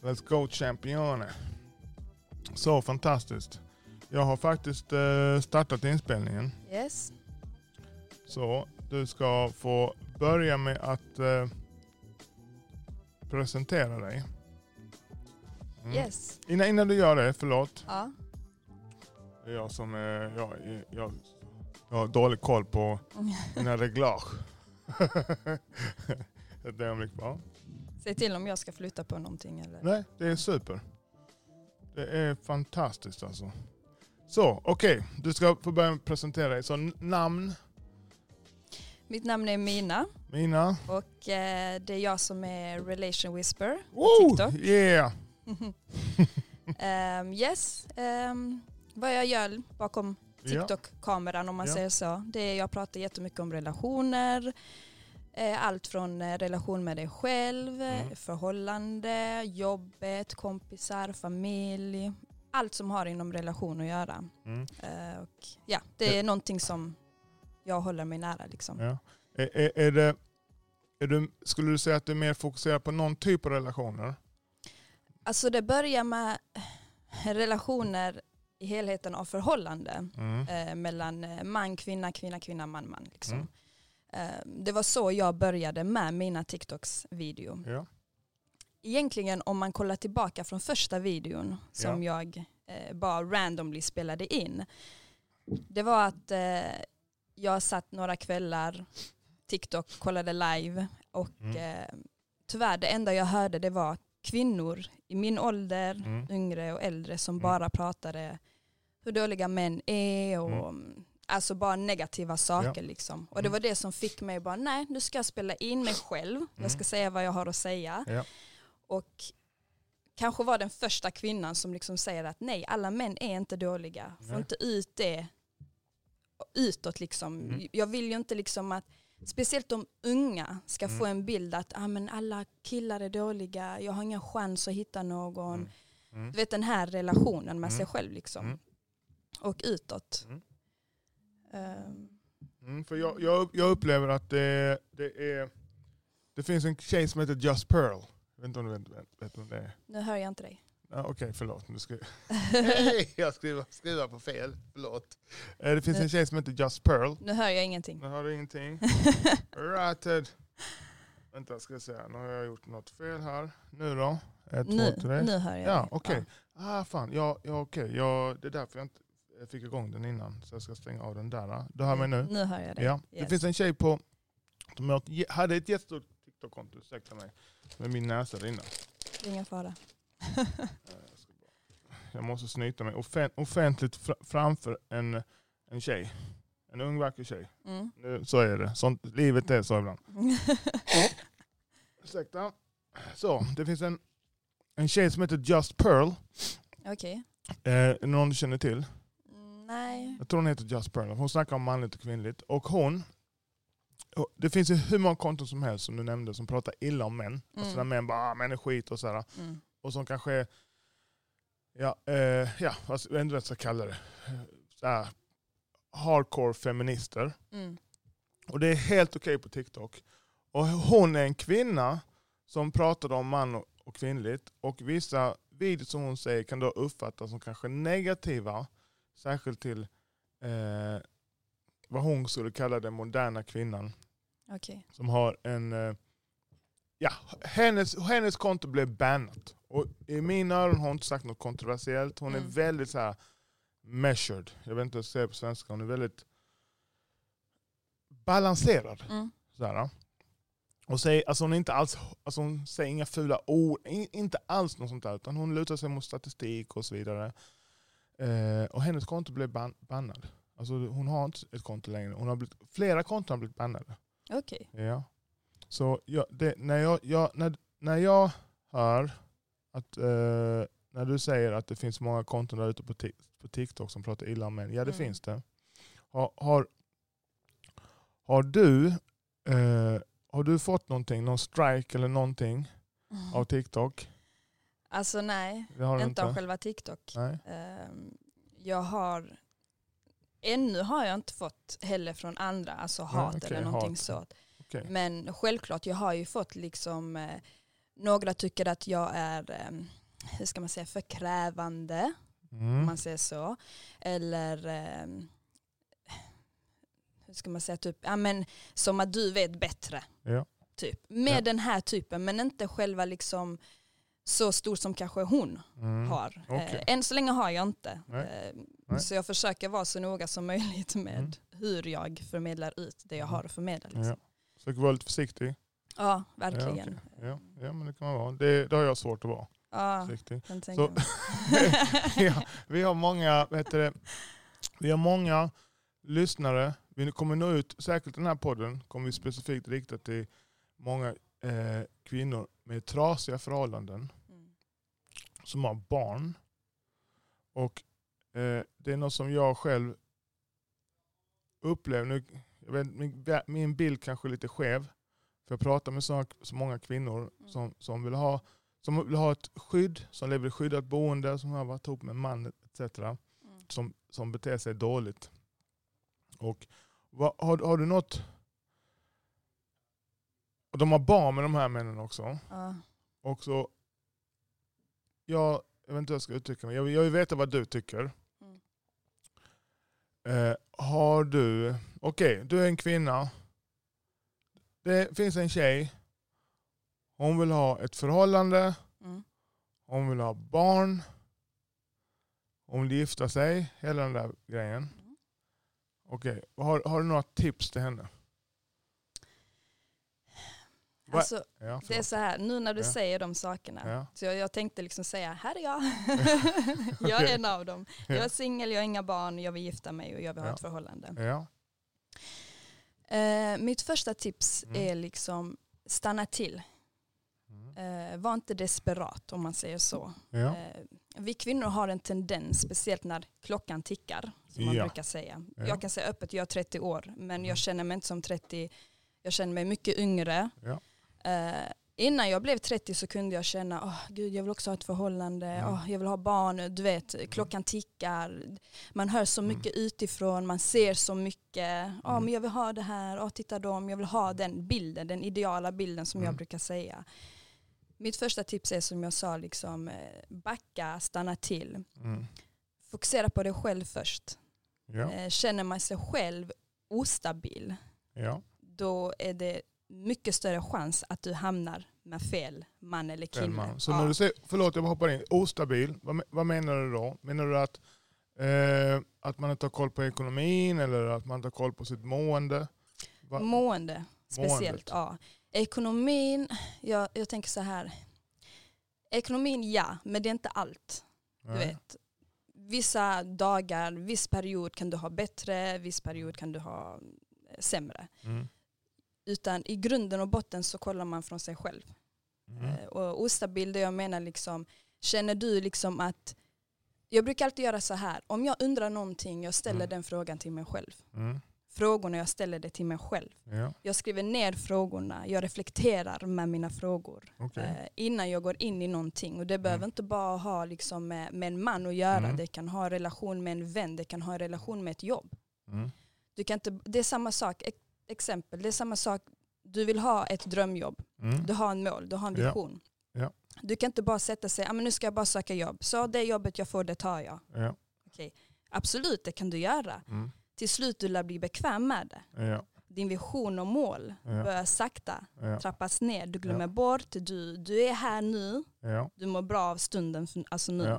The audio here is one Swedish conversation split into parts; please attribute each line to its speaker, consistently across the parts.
Speaker 1: Let's go champione. Så fantastiskt. Jag har faktiskt eh, startat inspelningen.
Speaker 2: Yes.
Speaker 1: Så du ska få börja med att eh, presentera dig. Mm.
Speaker 2: Yes.
Speaker 1: Innan, innan du gör det, förlåt.
Speaker 2: Ja.
Speaker 1: Det är jag som är, jag, jag, jag har dålig koll på mina reglage. Ett ögonblick bara.
Speaker 2: Säg till om jag ska flytta på någonting eller?
Speaker 1: Nej, det är super. Det är fantastiskt alltså. Så, okej. Du ska få börja presentera dig. Så namn,
Speaker 2: Mitt namn är Mina
Speaker 1: Mina.
Speaker 2: och eh, det är jag som är Relation Whisper.
Speaker 1: Woo!
Speaker 2: TikTok.
Speaker 1: Yeah!
Speaker 2: Ehm, yes. Ehm, vad jag gör bakom. TikTok-kameran om man
Speaker 1: Ja.
Speaker 2: säger så. Det är jag pratar jättemycket om relationer. Eh, Allt från eh, relation med dig själv, eh,
Speaker 1: Mm.
Speaker 2: förhållande, jobbet, kompisar, familj. Allt som har inom relation att göra.
Speaker 1: Mm.
Speaker 2: Eh, Och ja, det är någonting som jag håller mig nära. Liksom.
Speaker 1: Ja. Är, är, är det, är du, skulle du säga att du är mer fokuserad på någon typ av relationer?
Speaker 2: Alltså det börjar med relationer i helheten av förhållande.
Speaker 1: Mm.
Speaker 2: eh, mellan eh, man, kvinna, kvinna, kvinna, man, man. Liksom.
Speaker 1: Mm.
Speaker 2: Eh, det var så jag började med mina TikToks video.
Speaker 1: Ja.
Speaker 2: Egentligen om man kollar tillbaka från första videon som jag eh, bara randomly spelade in. Det var att eh, jag satt några kvällar, TikTok, kollade live och
Speaker 1: Mm.
Speaker 2: eh, tyvärr det enda jag hörde det var kvinnor i min ålder,
Speaker 1: Mm.
Speaker 2: yngre och äldre som
Speaker 1: Mm.
Speaker 2: bara pratade hur dåliga män är och alltså bara negativa saker liksom. Och det
Speaker 1: Mm.
Speaker 2: var det som fick mig bara nej nu ska jag spela in mig själv,
Speaker 1: Mm.
Speaker 2: jag ska säga vad jag har att säga.
Speaker 1: Ja.
Speaker 2: Och kanske var den första kvinnan som liksom säger att nej alla män är inte dåliga, få
Speaker 1: Nej.
Speaker 2: inte ut det utåt liksom.
Speaker 1: Mm.
Speaker 2: Jag vill ju inte liksom att Speciellt de unga ska
Speaker 1: Mm.
Speaker 2: få en bild att ah, men alla killar är dåliga, jag har ingen chans att hitta någon.
Speaker 1: Mm. Mm.
Speaker 2: Du vet den här relationen med
Speaker 1: Mm.
Speaker 2: sig själv liksom.
Speaker 1: Mm.
Speaker 2: Och utåt.
Speaker 1: Mm.
Speaker 2: Ehm,
Speaker 1: Mm, för jag, jag, jag upplever att det, det är... Det finns en tjej som heter Just Pearl. Jag vet inte om du vet, vet, vet vem det är?
Speaker 2: nu hör jag inte dig.
Speaker 1: Ah, Okej, förlåt. Nu ska... Hej, jag skriver, skriver på fel. Förlåt. Eh, Det finns en tjej som heter Just Pearl.
Speaker 2: Nu hör jag ingenting.
Speaker 1: Nu har du ingenting. Ratted. Vänta, ska jag se. Nu har jag gjort något fel här. Nu då? Ett,
Speaker 2: nu,
Speaker 1: två, tre.
Speaker 2: nu hör jag
Speaker 1: Ja, okej. Ah, fan. Ja, ja, okej. Ja, det är därför jag inte jag fick igång den innan. Så jag ska stänga av den där. Du hör mig nu?
Speaker 2: Nu hör jag dig.
Speaker 1: Ja. Det
Speaker 2: Yes.
Speaker 1: finns en tjej på... Som hade ett jättestort TikTok-konto, ursäkta mig. Med min näsa där inne.
Speaker 2: Det är ingen fara.
Speaker 1: Eh, Jag, måste snyta mig offen, offentligt fr framför en, en tjej. En ung vacker tjej.
Speaker 2: Mm.
Speaker 1: Nu, så är det. Sånt, livet är så ibland. Ursäkta. Så, det finns en, en tjej som heter Just Pearl.
Speaker 2: Okej.
Speaker 1: Eh, är det någon du känner till?
Speaker 2: Nej.
Speaker 1: Jag tror hon heter Just Pearl. Hon snackar om manligt och kvinnligt. Och hon, det finns ju hur många konton som helst som du nämnde som pratar illa om män. Alltså
Speaker 2: Mm.
Speaker 1: där män bara ah, män är skit och sådär.
Speaker 2: Mm.
Speaker 1: Och som kanske ja, eh, ja vet inte vad jag ska kalla det. Såhär, hardcore feminister.
Speaker 2: Mm.
Speaker 1: Och det är helt okej på TikTok. Och hon är en kvinna som pratar om man och- och kvinnligt. Och vissa videos som hon säger kan då uppfattas som kanske negativa. Särskilt till eh, vad hon skulle kalla den moderna kvinnan.
Speaker 2: Okej.
Speaker 1: Som har en... Eh, ja, hennes, hennes konto blev bannat. Och i mina öron har hon inte sagt något kontroversiellt. Hon är
Speaker 2: Mm.
Speaker 1: väldigt så här measured. Jag vet inte hur jag säger på svenska. Hon är väldigt balanserad.
Speaker 2: Mm.
Speaker 1: Sådär. Och säger, alltså hon, är inte alls, alltså hon säger inga fula ord, in- inte alls något sånt där, utan hon lutar sig mot statistik och så vidare. Eh, och hennes konto blev ban bannad. Alltså hon har inte ett konto längre. Hon har blivit, flera konton har blivit bannade.
Speaker 2: Okej.
Speaker 1: Ja. Så jag, det, när, jag, jag, när, när jag hör att eh, när du säger att det finns många konton där ute på, på TikTok som pratar illa om män, ja det
Speaker 2: Mm.
Speaker 1: finns det. Har, har, har, du, eh, har du fått någonting, någon strike eller någonting av TikTok?
Speaker 2: Alltså nej, inte
Speaker 1: inte?
Speaker 2: av själva TikTok.
Speaker 1: Nej.
Speaker 2: Ehm, jag har, ännu har jag inte fått heller från andra, alltså
Speaker 1: Nej,
Speaker 2: hat
Speaker 1: okej,
Speaker 2: eller någonting
Speaker 1: hat.
Speaker 2: så.
Speaker 1: Okej.
Speaker 2: Men självklart, jag har ju fått liksom eh, några tycker att jag är, eh, hur ska man säga, för krävande, om
Speaker 1: Mm.
Speaker 2: man säger så. Eller eh, hur ska man säga, typ, ja, men, som att du vet bättre.
Speaker 1: Ja.
Speaker 2: Typ. Med
Speaker 1: Ja.
Speaker 2: den här typen, men inte själva liksom så stor som kanske hon
Speaker 1: Mm.
Speaker 2: har. Eh, än så länge har jag inte.
Speaker 1: Nej.
Speaker 2: Eh,
Speaker 1: Nej.
Speaker 2: Så jag försöker vara så noga som möjligt med
Speaker 1: Mm.
Speaker 2: hur jag förmedlar ut det jag har att förmedla. Liksom.
Speaker 1: Ja. Försök vara lite försiktig.
Speaker 2: Ja, verkligen.
Speaker 1: Ja, Ja, ja men det kan man vara. Det, det har jag svårt att vara.
Speaker 2: Ja,
Speaker 1: Försiktig. Så-
Speaker 2: mig.
Speaker 1: ja, vi har många, heter det, vi har många lyssnare. Vi kommer nå ut, säkert den här podden kommer vi specifikt rikta till många eh, kvinnor med trasiga förhållanden
Speaker 2: Mm.
Speaker 1: som har barn. Och eh, det är något som jag själv upplever. Nu, jag vet, min, min bild kanske är lite skev. För jag pratar med så, så många kvinnor
Speaker 2: Mm.
Speaker 1: som, som, vill ha, som vill ha ett skydd, som lever i skyddat boende, som har varit ihop med en man etc.
Speaker 2: Mm.
Speaker 1: Som, som beter sig dåligt. Och vad, har, har du något... Och de har barn med de här männen också.
Speaker 2: Ja.
Speaker 1: Och så, jag, jag vet inte hur jag ska uttrycka mig. Jag, jag vill veta vad du tycker.
Speaker 2: Mm.
Speaker 1: Eh, har du, okej du är en kvinna. Det finns en tjej. Hon vill ha ett förhållande.
Speaker 2: Mm.
Speaker 1: Hon vill ha barn. Hon vill gifta sig. Hela den där grejen.
Speaker 2: Mm.
Speaker 1: Okej, har, har du några tips till henne?
Speaker 2: Alltså,
Speaker 1: Ja,
Speaker 2: det är så här, nu när du
Speaker 1: Ja.
Speaker 2: säger de sakerna,
Speaker 1: Ja.
Speaker 2: så jag, jag tänkte liksom säga, här är jag. jag är en av dem. Jag är singel, jag har inga barn, jag vill gifta mig och jag vill ha ett förhållande. Eh, mitt första tips
Speaker 1: Mm.
Speaker 2: är liksom, stanna till.
Speaker 1: Mm.
Speaker 2: Eh, var inte desperat om man säger så. Eh, vi kvinnor har en tendens, speciellt när klockan tickar, som man brukar säga.
Speaker 1: Ja.
Speaker 2: Jag kan säga öppet, jag är 30 år, men
Speaker 1: Mm.
Speaker 2: jag känner mig inte som 30, jag känner mig mycket yngre.
Speaker 1: Ja.
Speaker 2: Eh, innan jag blev 30 så kunde jag känna, åh gud jag vill också ha ett förhållande,
Speaker 1: Mm.
Speaker 2: åh, jag vill ha barn, du vet, klockan tickar, man hör så
Speaker 1: Mm.
Speaker 2: mycket utifrån, man ser så mycket, åh
Speaker 1: Mm.
Speaker 2: men jag vill ha det här, åh titta dem, jag vill ha den bilden, den ideala bilden som jag
Speaker 1: Mm.
Speaker 2: brukar säga. Mitt första tips är som jag sa, liksom, eh, backa, stanna till.
Speaker 1: Mm.
Speaker 2: Fokusera på dig själv först.
Speaker 1: Ja.
Speaker 2: Eh, Känner man sig själv ostabil,
Speaker 1: Ja.
Speaker 2: då är det mycket större chans att du hamnar med fel man eller
Speaker 1: man. Så
Speaker 2: Ja.
Speaker 1: när du säger, förlåt jag hoppar in, ostabil, vad, vad menar du då? Menar du att, eh, att man inte har koll på ekonomin eller att man inte har koll på sitt mående? Va?
Speaker 2: Mående, speciellt.
Speaker 1: Måendet.
Speaker 2: Ja. Ekonomin, jag, jag tänker så här. Ekonomin ja, men det är inte allt. Du
Speaker 1: Nej.
Speaker 2: vet. Vissa dagar, viss period kan du ha bättre, viss period kan du ha eh, sämre.
Speaker 1: Mm.
Speaker 2: Utan i grunden och botten så kollar man från sig själv.
Speaker 1: Mm.
Speaker 2: Eh, Och ostabil, det jag menar liksom, känner du liksom att, jag brukar alltid göra så här, om jag undrar någonting, jag ställer
Speaker 1: Mm.
Speaker 2: den frågan till mig själv.
Speaker 1: Mm.
Speaker 2: Frågorna, jag ställer det till mig själv.
Speaker 1: Ja,
Speaker 2: Jag skriver ner frågorna, jag reflekterar med mina frågor
Speaker 1: okej.
Speaker 2: eh, innan jag går in i någonting. Och det behöver
Speaker 1: Mm.
Speaker 2: inte bara ha liksom med, med en man att göra,
Speaker 1: Mm.
Speaker 2: det kan ha en relation med en vän, det kan ha en relation med ett jobb.
Speaker 1: Mm.
Speaker 2: Du kan inte, det är samma sak, exempel, det är samma sak, du vill ha ett drömjobb,
Speaker 1: Mm.
Speaker 2: du har en mål, du har en
Speaker 1: Ja.
Speaker 2: vision.
Speaker 1: Ja.
Speaker 2: Du kan inte bara sätta sig, ah, men nu ska jag bara söka jobb, så det jobbet jag får det tar jag.
Speaker 1: Ja.
Speaker 2: Okej. Absolut, det kan du göra.
Speaker 1: Mm.
Speaker 2: Till slut du lär bli bekväm med det.
Speaker 1: Ja.
Speaker 2: Din vision och mål
Speaker 1: Ja.
Speaker 2: börjar sakta
Speaker 1: Ja.
Speaker 2: trappas ner. Du glömmer
Speaker 1: Ja.
Speaker 2: bort, du, du är här nu,
Speaker 1: Ja.
Speaker 2: du mår bra av stunden, alltså nu.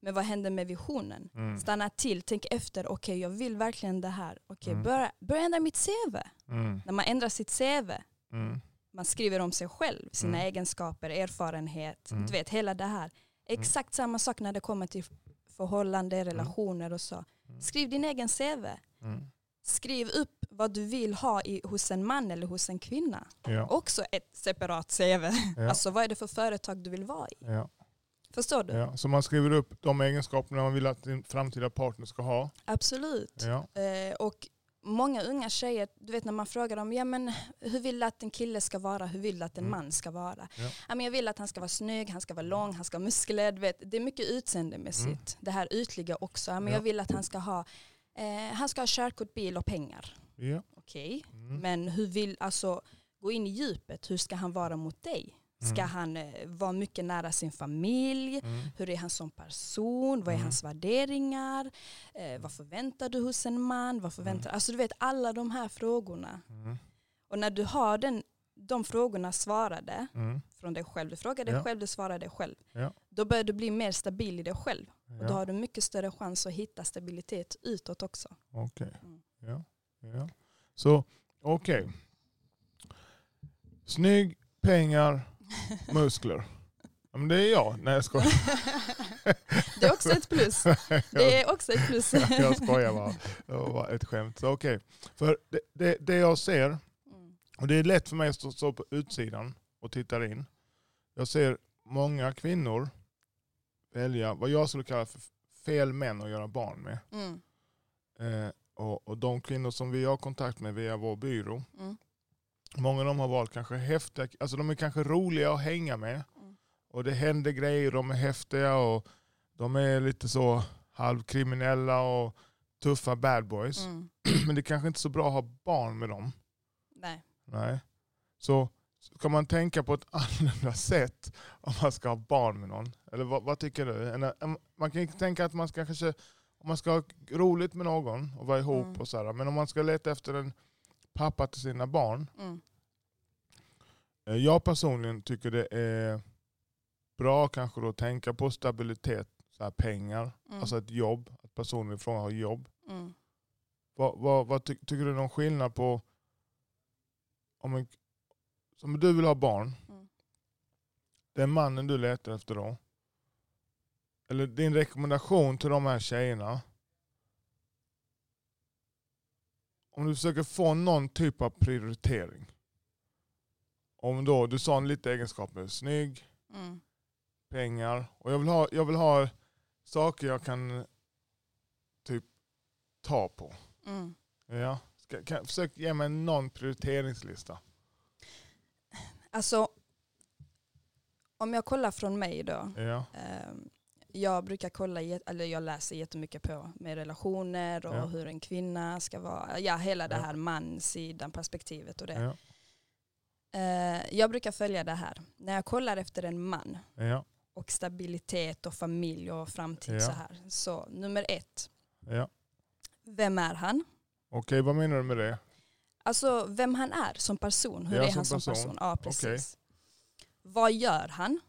Speaker 2: Men vad händer med visionen?
Speaker 1: Mm.
Speaker 2: Stanna till, tänk efter, okej jag vill verkligen det här. Okej,
Speaker 1: Mm.
Speaker 2: börja, börja ändra mitt CV.
Speaker 1: Mm.
Speaker 2: När man ändrar sitt CV,
Speaker 1: Mm.
Speaker 2: man skriver om sig själv, sina
Speaker 1: Mm.
Speaker 2: egenskaper, erfarenhet,
Speaker 1: Mm.
Speaker 2: du vet hela det här. Exakt samma sak när det kommer till förhållande, relationer och så.
Speaker 1: Mm.
Speaker 2: Skriv din egen CV.
Speaker 1: Mm.
Speaker 2: Skriv upp vad du vill ha i, hos en man eller hos en kvinna.
Speaker 1: Ja.
Speaker 2: Också ett separat CV.
Speaker 1: Ja.
Speaker 2: Alltså vad är det för företag du vill vara i?
Speaker 1: Ja.
Speaker 2: Förstår du?
Speaker 1: Ja. Så man skriver upp de egenskaperna man vill att din framtida partner ska ha.
Speaker 2: Absolut.
Speaker 1: Ja.
Speaker 2: Eh, och många unga tjejer, du vet när man frågar dem, ja men hur vill du att en kille ska vara, hur vill du att en
Speaker 1: Mm.
Speaker 2: man ska vara?
Speaker 1: Ja.
Speaker 2: Ja. men jag vill att han ska vara snygg, han ska vara lång, han ska ha muskler, du vet. det är mycket utseendemässigt. Det här ytliga också, ja, men
Speaker 1: Mm. Ja.
Speaker 2: jag vill att han ska ha, eh, han ska ha körkort, bil och pengar.
Speaker 1: Ja.
Speaker 2: Okej,
Speaker 1: Mm.
Speaker 2: men hur vill, alltså gå in i djupet, hur ska han vara mot dig? Ska
Speaker 1: Mm.
Speaker 2: han eh, vara mycket nära sin familj?
Speaker 1: Mm.
Speaker 2: Hur är han som person? Vad är
Speaker 1: Mm.
Speaker 2: hans värderingar? Eh, vad förväntar du hos en man? Vad förväntar, Alltså du vet alla de här frågorna.
Speaker 1: Mm.
Speaker 2: Och när du har den, de frågorna svarade
Speaker 1: Mm.
Speaker 2: från dig själv, du frågar dig
Speaker 1: Ja.
Speaker 2: själv, du svarar dig själv.
Speaker 1: Ja.
Speaker 2: Då börjar du bli mer stabil i dig själv. Och då
Speaker 1: Ja.
Speaker 2: har du mycket större chans att hitta stabilitet utåt också.
Speaker 1: Okej.
Speaker 2: Mm.
Speaker 1: Ja. Ja. Så okej. Snygg, pengar, muskler. Ja, men det är jag. Nej jag skojar.
Speaker 2: Det är också ett plus. Det är också ett plus.
Speaker 1: jag skojar bara. Det var ett skämt. Så okej. För det, det, det jag ser,
Speaker 2: Mm.
Speaker 1: och det är lätt för mig att stå, stå på utsidan och titta in. Jag ser många kvinnor välja vad jag skulle kalla för fel män att göra barn med.
Speaker 2: Mm.
Speaker 1: Eh, och, och de kvinnor som vi har kontakt med via vår byrå,
Speaker 2: Mm.
Speaker 1: Många av dem har valt kanske häftiga, alltså de är kanske roliga att hänga med.
Speaker 2: Mm.
Speaker 1: Och det händer grejer, de är häftiga och de är lite så halvkriminella och tuffa bad boys.
Speaker 2: Mm.
Speaker 1: Men det är kanske inte är så bra att ha barn med dem.
Speaker 2: Nej.
Speaker 1: Nej. Så ska man tänka på ett annorlunda sätt om man ska ha barn med någon? Eller vad, vad tycker du? Man kan ju tänka att man ska kanske, om man ska ha roligt med någon och vara ihop
Speaker 2: Mm.
Speaker 1: och sådär. Men om man ska leta efter en pappa till sina barn.
Speaker 2: Mm.
Speaker 1: Eh, Jag personligen tycker det är bra kanske då att tänka på stabilitet, så här pengar,
Speaker 2: Mm.
Speaker 1: alltså ett jobb, att personen i fråga har jobb.
Speaker 2: Mm.
Speaker 1: Vad, vad, vad ty, tycker du är någon skillnad på om en, som du vill ha barn,
Speaker 2: Mm.
Speaker 1: den mannen du letar efter då, eller din rekommendation till de här tjejerna, om du försöker få någon typ av prioritering. Om då, du sa en lite egenskaper, snygg,
Speaker 2: Mm.
Speaker 1: pengar, och jag vill ha, jag vill ha saker jag kan typ ta på.
Speaker 2: Mm.
Speaker 1: Ja. Ska, kan, försök ge mig någon prioriteringslista.
Speaker 2: Alltså, om jag kollar från mig då.
Speaker 1: Ja.
Speaker 2: ehm, jag brukar kolla, eller jag läser jättemycket på med relationer och
Speaker 1: Ja.
Speaker 2: hur en kvinna ska vara. Ja, hela det här mansidan perspektivet och det.
Speaker 1: Ja.
Speaker 2: Eh, jag brukar följa det här. När jag kollar efter en man
Speaker 1: Ja.
Speaker 2: och stabilitet och familj och framtid så här. Så nummer ett, vem är han?
Speaker 1: Okej, vad menar du med det?
Speaker 2: Alltså vem han är som person. Hur är han som
Speaker 1: person.
Speaker 2: person? Ja, precis. Vad gör han?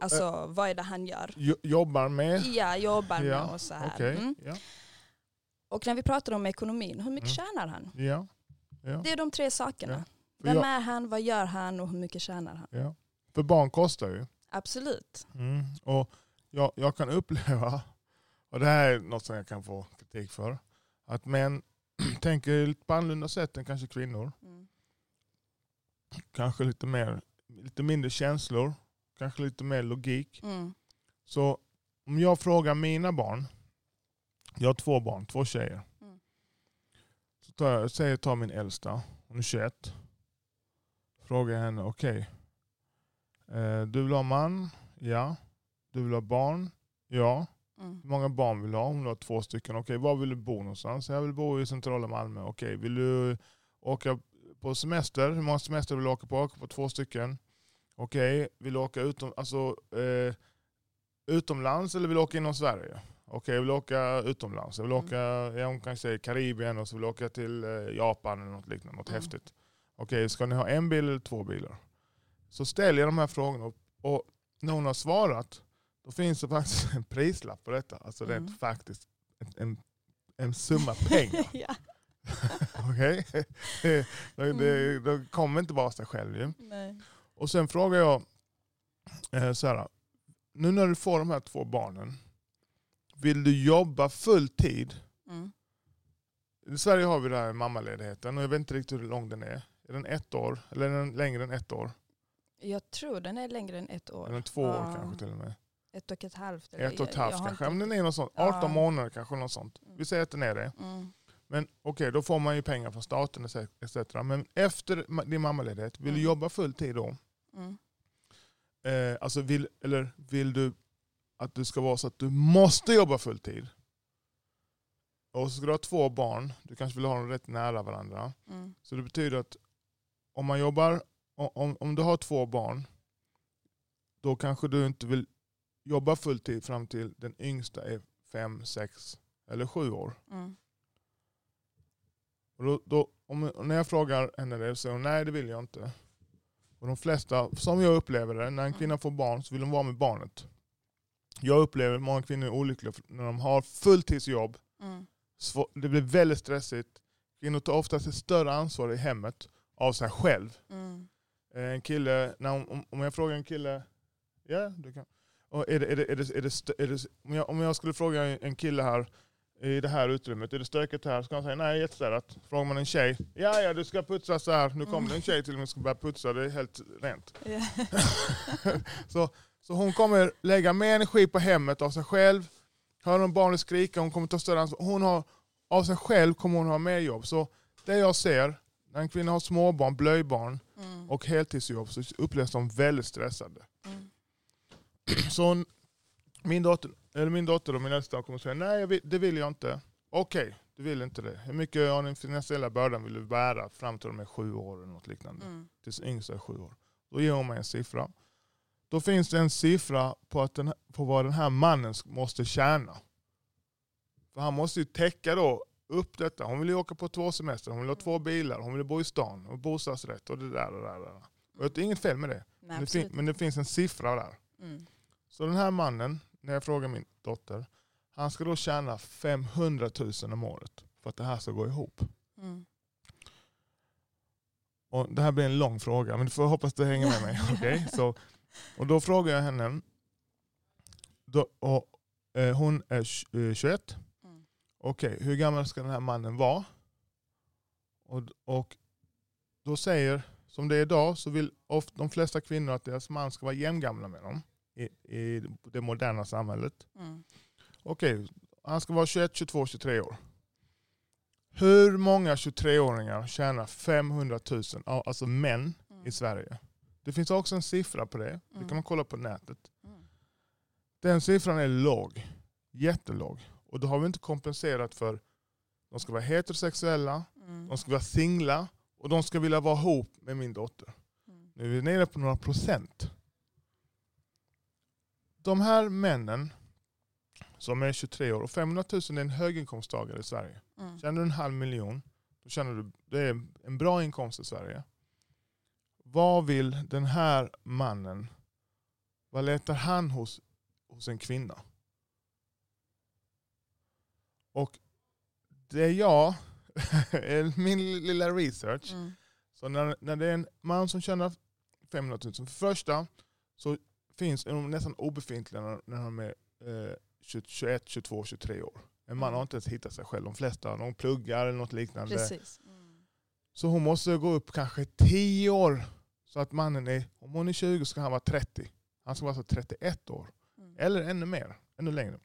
Speaker 2: Alltså
Speaker 1: Eh,
Speaker 2: vad är det han gör?
Speaker 1: jo- jobbar med?
Speaker 2: Ja, jobbar
Speaker 1: Ja,
Speaker 2: med och så här.
Speaker 1: Okej.
Speaker 2: Mm.
Speaker 1: Ja.
Speaker 2: Och när vi pratar om ekonomin, hur mycket
Speaker 1: Mm.
Speaker 2: tjänar han?
Speaker 1: Ja.
Speaker 2: Det är de tre sakerna. Vem är han, vad gör han och hur mycket tjänar han?
Speaker 1: För barn kostar ju.
Speaker 2: Absolut.
Speaker 1: Mm. Och jag, jag kan uppleva, och det här är något som jag kan få kritik för, att män tänker på annorlunda sätt än kanske kvinnor.
Speaker 2: Mm.
Speaker 1: Kanske lite, mer, lite mindre känslor, kanske lite mer logik.
Speaker 2: Mm.
Speaker 1: Så om jag frågar mina barn, jag har två barn, två tjejer.
Speaker 2: Mm.
Speaker 1: Så tar jag, säger ta min äldsta, hon är 21. Frågar jag henne, okej. eh, du vill ha man? Ja. Du vill ha barn? Ja.
Speaker 2: Mm.
Speaker 1: Hur många barn vill du ha? Hon vill ha två stycken. Okej, var vill du bo någonstans? Jag vill bo i centrala Malmö. Okej, vill du åka på semester? Hur många semester vill du åka på? Åka på två stycken. Okej, vill du åka utom, alltså, eh, utomlands eller vill du åka inom Sverige? Okej, jag vill åka utomlands. Jag vill
Speaker 2: Mm.
Speaker 1: åka, ja, hon Karibien och så vill jag åka till eh, Japan eller något liknande, något
Speaker 2: Mm.
Speaker 1: häftigt. Okej, ska ni ha en bil eller två bilar? Så ställer jag de här frågorna och, och när hon har svarat, då finns det faktiskt en prislapp på detta. Alltså
Speaker 2: Mm.
Speaker 1: rent faktiskt en, en, en summa pengar.
Speaker 2: ja.
Speaker 1: Okej? det, det, det, det kommer inte bara sig själv ju.
Speaker 2: Nej.
Speaker 1: Och sen frågar jag eh, så här, nu när du får de här två barnen, vill du jobba full tid?
Speaker 2: Mm.
Speaker 1: I Sverige har vi den här mammaledigheten och jag vet inte riktigt hur lång den är. Är den ett år? Eller är den längre än ett år?
Speaker 2: Jag tror den är längre än ett år.
Speaker 1: Eller två år
Speaker 2: Ja.
Speaker 1: kanske till och med.
Speaker 2: Ett och ett halvt. eller-
Speaker 1: Ett och ett
Speaker 2: jag- jag
Speaker 1: halvt
Speaker 2: har
Speaker 1: kanske.
Speaker 2: inte
Speaker 1: Men den är något sånt.
Speaker 2: Ja.
Speaker 1: 18 månader kanske något sånt. Vi säger att den är det.
Speaker 2: Mm.
Speaker 1: Men okej, då får man ju pengar från staten etc. Men efter din mammaledighet, vill du
Speaker 2: Mm.
Speaker 1: jobba full tid då?
Speaker 2: Mm.
Speaker 1: Eh, alltså vill, eller vill du att det ska vara så att du måste jobba full tid? Och så ska du ha två barn, du kanske vill ha dem rätt nära varandra.
Speaker 2: Mm.
Speaker 1: Så det betyder att om man jobbar, om, om du har två barn då kanske du inte vill jobba fulltid fram till den yngsta är fem, sex eller sju år.
Speaker 2: Mm.
Speaker 1: Och då, då, om, när jag frågar henne det så säger hon nej det vill jag inte. Och de flesta, som jag upplever det, när en kvinna får barn så vill de vara med barnet. Jag upplever att många kvinnor är olyckliga när de har fulltidsjobb.
Speaker 2: Mm.
Speaker 1: Det blir väldigt stressigt. Kvinnor tar oftast ett större ansvar i hemmet av sig själv.
Speaker 2: Mm.
Speaker 1: En kille, när, om, om jag frågar en kille, ja du kan. Och är det, är det, är det, är det, är det, om, jag, om jag skulle fråga en kille här i det här utrymmet, är det stökigt här? Ska han säga nej, jättestädat. Frågar man en tjej, ja ja du ska putsa så här. nu kommer det en tjej till mig som ska börja putsa, det är helt rent.
Speaker 2: Yeah.
Speaker 1: så, så hon kommer lägga mer energi på hemmet av sig själv. Hör hon barnet skrika, hon kommer ta större ansvar. Hon har, av sig själv kommer hon ha mer jobb. Så det jag ser, när en kvinna har småbarn, blöjbarn
Speaker 2: Mm.
Speaker 1: och heltidsjobb så upplevs de väldigt stressade.
Speaker 2: Mm.
Speaker 1: Så min dotter, eller min dotter och min äldsta kommer säga nej det vill jag inte. Okej, du vill inte det. Hur mycket av den finansiella bördan vill du bära fram till de är sju år eller något liknande?
Speaker 2: Mm.
Speaker 1: Tills yngsta är sju år. Då ger hon mig en siffra. Då finns det en siffra på, att den, på vad den här mannen måste tjäna. För han måste ju täcka då upp detta. Hon vill ju åka på två semester, hon vill ha två bilar, hon vill bo i stan, och bostadsrätt och det där och det där. Och det är inget fel med det.
Speaker 2: Nej,
Speaker 1: Men det, fin- men det finns en siffra där.
Speaker 2: Mm.
Speaker 1: Så den här mannen, när jag frågar min dotter, han ska då tjäna 500 000 om året för att det här ska gå ihop.
Speaker 2: Mm.
Speaker 1: Och det här blir en lång fråga, men du får hoppas du hänger med mig. Okay? Så, och då frågar jag henne, då, och, eh, hon är tj- eh, 21,
Speaker 2: Mm.
Speaker 1: okej hur gammal ska den här mannen vara? Och, och då säger, som det är idag, så vill ofta, de flesta kvinnor att deras man ska vara jämngamla med dem i, i det moderna samhället.
Speaker 2: Mm.
Speaker 1: Okej, han ska vara 21, 22, 23 år. Hur många 23-åringar tjänar 500 000, ja, alltså män,
Speaker 2: Mm.
Speaker 1: i Sverige? Det finns också en siffra på det. Det
Speaker 2: Mm.
Speaker 1: kan man kolla på nätet.
Speaker 2: Mm.
Speaker 1: Den siffran är låg. Jättelåg. Och då har vi inte kompenserat för de ska vara heterosexuella,
Speaker 2: Mm.
Speaker 1: de ska vara singla och de ska vilja vara ihop med min dotter.
Speaker 2: Mm.
Speaker 1: Nu är vi nere på några procent. De här männen som är 23 år och 500 000 är en höginkomsttagare i Sverige.
Speaker 2: Mm.
Speaker 1: Tjänar du en halv miljon, då tjänar du, det är en bra inkomst i Sverige. Vad vill den här mannen, vad letar han hos, hos en kvinna? Och det jag, min lilla research,
Speaker 2: Mm.
Speaker 1: så när, när det är en man som tjänar 500 000, för första så finns är de nästan obefintliga när, när de är eh, 21, 22, 23 år. En man
Speaker 2: Mm.
Speaker 1: har inte ens hittat sig själv. De flesta de pluggar eller något liknande.
Speaker 2: Precis. Mm.
Speaker 1: Så hon måste gå upp kanske 10 år. Så att mannen är, om hon är 20 ska han vara 30. Han ska vara så 31 år.
Speaker 2: Mm.
Speaker 1: Eller ännu mer, ännu längre.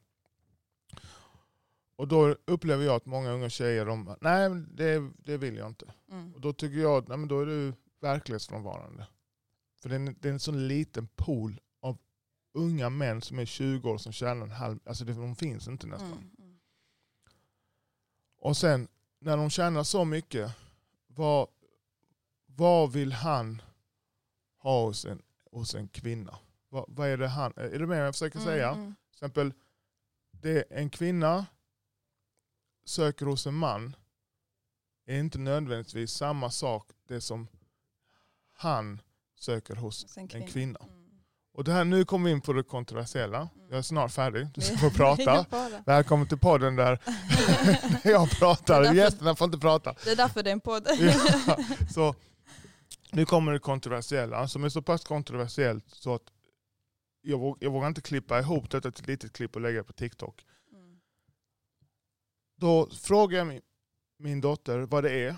Speaker 1: Och då upplever jag att många unga tjejer, de, nej det, det vill jag inte.
Speaker 2: Mm.
Speaker 1: Och då tycker jag nej, men då är du verklighetsfrånvarande. För det är, en, det är en sån liten pool unga män som är 20 år som tjänar en halv, alltså de finns inte nästan.
Speaker 2: Mm. Mm.
Speaker 1: Och sen när de tjänar så mycket, vad, vad vill han ha hos en, hos en kvinna? Vad, vad är det han, är det med vad jag försöker säga?
Speaker 2: Mm. Mm.
Speaker 1: Till exempel, det en kvinna söker hos en man är inte nödvändigtvis samma sak det som han söker hos
Speaker 2: Sen
Speaker 1: en kvinna. Och det här, nu kommer vi in på det kontroversiella.
Speaker 2: Mm.
Speaker 1: Jag är snart färdig, du ska få prata. Välkommen till podden där jag pratar,
Speaker 2: därför-
Speaker 1: gästerna får inte prata.
Speaker 2: Det är därför det är en podd.
Speaker 1: Ja, så, nu kommer det kontroversiella, som är så pass kontroversiellt så att jag, våg, jag vågar inte klippa ihop detta till ett litet klipp och lägga det på TikTok.
Speaker 2: Mm.
Speaker 1: Då frågar jag min, min dotter vad det är.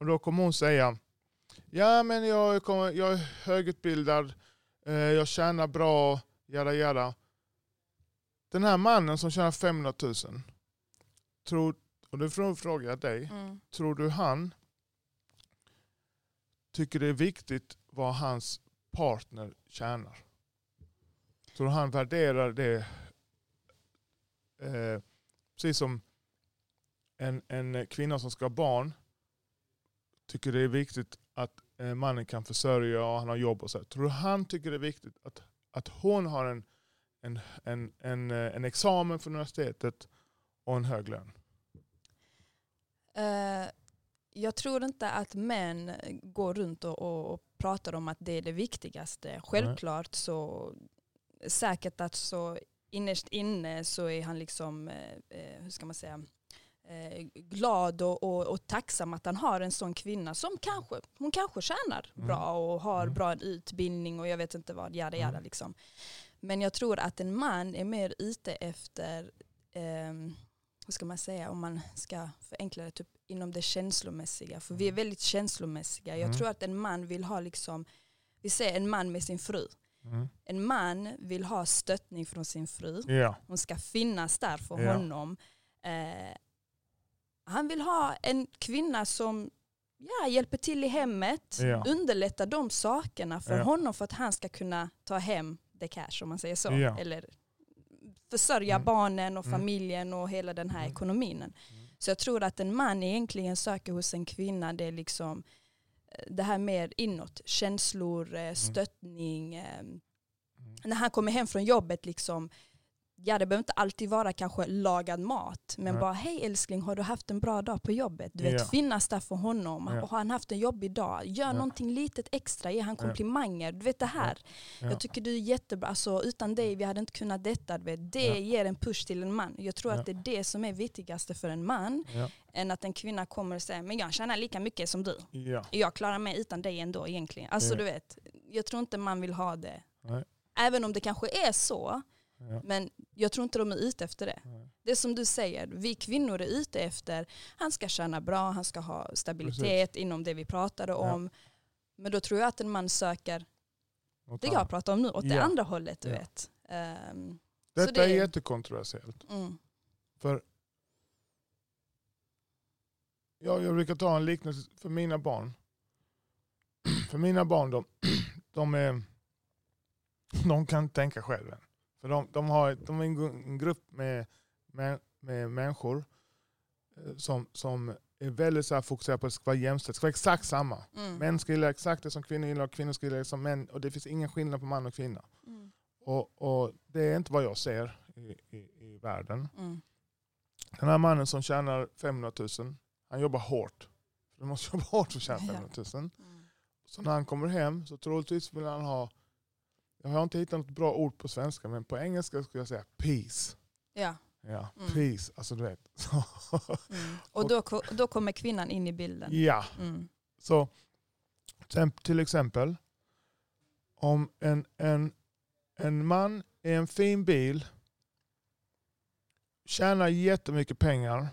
Speaker 1: Och då kommer hon säga, ja men jag, kommer, jag är högutbildad, jag tjänar bra, jada jada. Den här mannen som tjänar 500 000, tror, och frå- frågar jag dig,
Speaker 2: Mm.
Speaker 1: tror du han tycker det är viktigt vad hans partner tjänar? Tror du han värderar det eh, precis som en, en kvinna som ska ha barn tycker det är viktigt att eh, mannen kan försörja och han har jobb och så. Tror du han tycker det är viktigt att att hon har en, en, en, en, eh, en examen från universitetet och en hög lön?
Speaker 2: Eh, jag tror inte att män går runt och, och, och pratar om att det är det viktigaste. Självklart så säkert att så innerst inne så är han liksom, eh, eh, hur ska man säga, eh, glad och, och, och, tacksam att han har en sån kvinna som kanske, hon kanske tjänar mm. bra och har mm. bra utbildning och jag vet inte vad, jada jada mm. liksom. Men jag tror att en man är mer ute efter, eh, hur ska man säga, om man ska förenkla det, typ inom det känslomässiga. För vi är mm. väldigt känslomässiga. Jag mm. tror att en man vill ha, liksom, vi säger en man med sin fru. Mm. En man vill ha stöttning från sin fru.
Speaker 1: Yeah.
Speaker 2: Hon ska finnas där för yeah. honom. Eh, han vill ha en kvinna som ja, hjälper till i hemmet, yeah. underlättar de sakerna för honom för att han ska kunna ta hem the cash om man säger så. Eller försörja mm. barnen och mm. familjen och hela den här mm. ekonomin. Mm. Så jag tror att en man egentligen söker hos en kvinna det är liksom det här mer inåt, känslor, eh, mm. stöttning. Mm. När han kommer hem från jobbet, liksom, ja det behöver inte alltid vara kanske lagad mat, men Nej. bara hej älskling har du haft en bra dag på jobbet? Du vet ja. finnas där för honom. Ja. Har han haft en jobbig dag? Gör ja. någonting litet extra, ge han komplimanger. Du vet det här. Ja. Jag tycker du är jättebra, alltså, utan dig vi hade inte kunnat detta. Du vet. Det ger en push till en man. Jag tror att det är det som är viktigaste för en man. Än att en kvinna kommer och säger men jag tjänar lika mycket som du. Jag klarar mig utan dig ändå egentligen. Alltså du vet, jag tror inte man vill ha det. Nej. Även om det kanske är så, Ja. Men jag tror inte de är ute efter det. Ja. Det som du säger, vi kvinnor är ute efter, han ska tjäna bra, han ska ha stabilitet Precis. inom det vi pratade ja. om. Men då tror jag att en man söker åt det jag pratar om nu, åt det andra hållet. Du vet. Um,
Speaker 1: Detta det är, är jättekontroversiellt. Mm. För ja, jag brukar ta en liknelse för mina barn. för mina barn, de, de, är, de kan tänka själva. För de, de, har, de är en grupp med, med, med människor eh, som, som är väldigt så fokuserade på att det ska vara jämställt. Det ska vara exakt samma. Mm. Män ska gilla exakt det som kvinnor gillar och kvinnor ska gilla det som män. Och det finns ingen skillnad på man och kvinna. Mm. Och, och, Det är inte vad jag ser i, i, i världen. Mm. Den här mannen som tjänar 500 000, han jobbar hårt. Du måste jobba hårt för att tjäna 500 000. Mm. Så när han kommer hem så troligtvis vill han ha jag har inte hittat något bra ord på svenska, men på engelska skulle jag säga peace.
Speaker 2: Ja.
Speaker 1: Ja, mm. peace. Alltså du vet.
Speaker 2: mm. Och då, då kommer kvinnan in i bilden.
Speaker 1: Ja. Mm. Så till exempel, om en, en, en man i en fin bil tjänar jättemycket pengar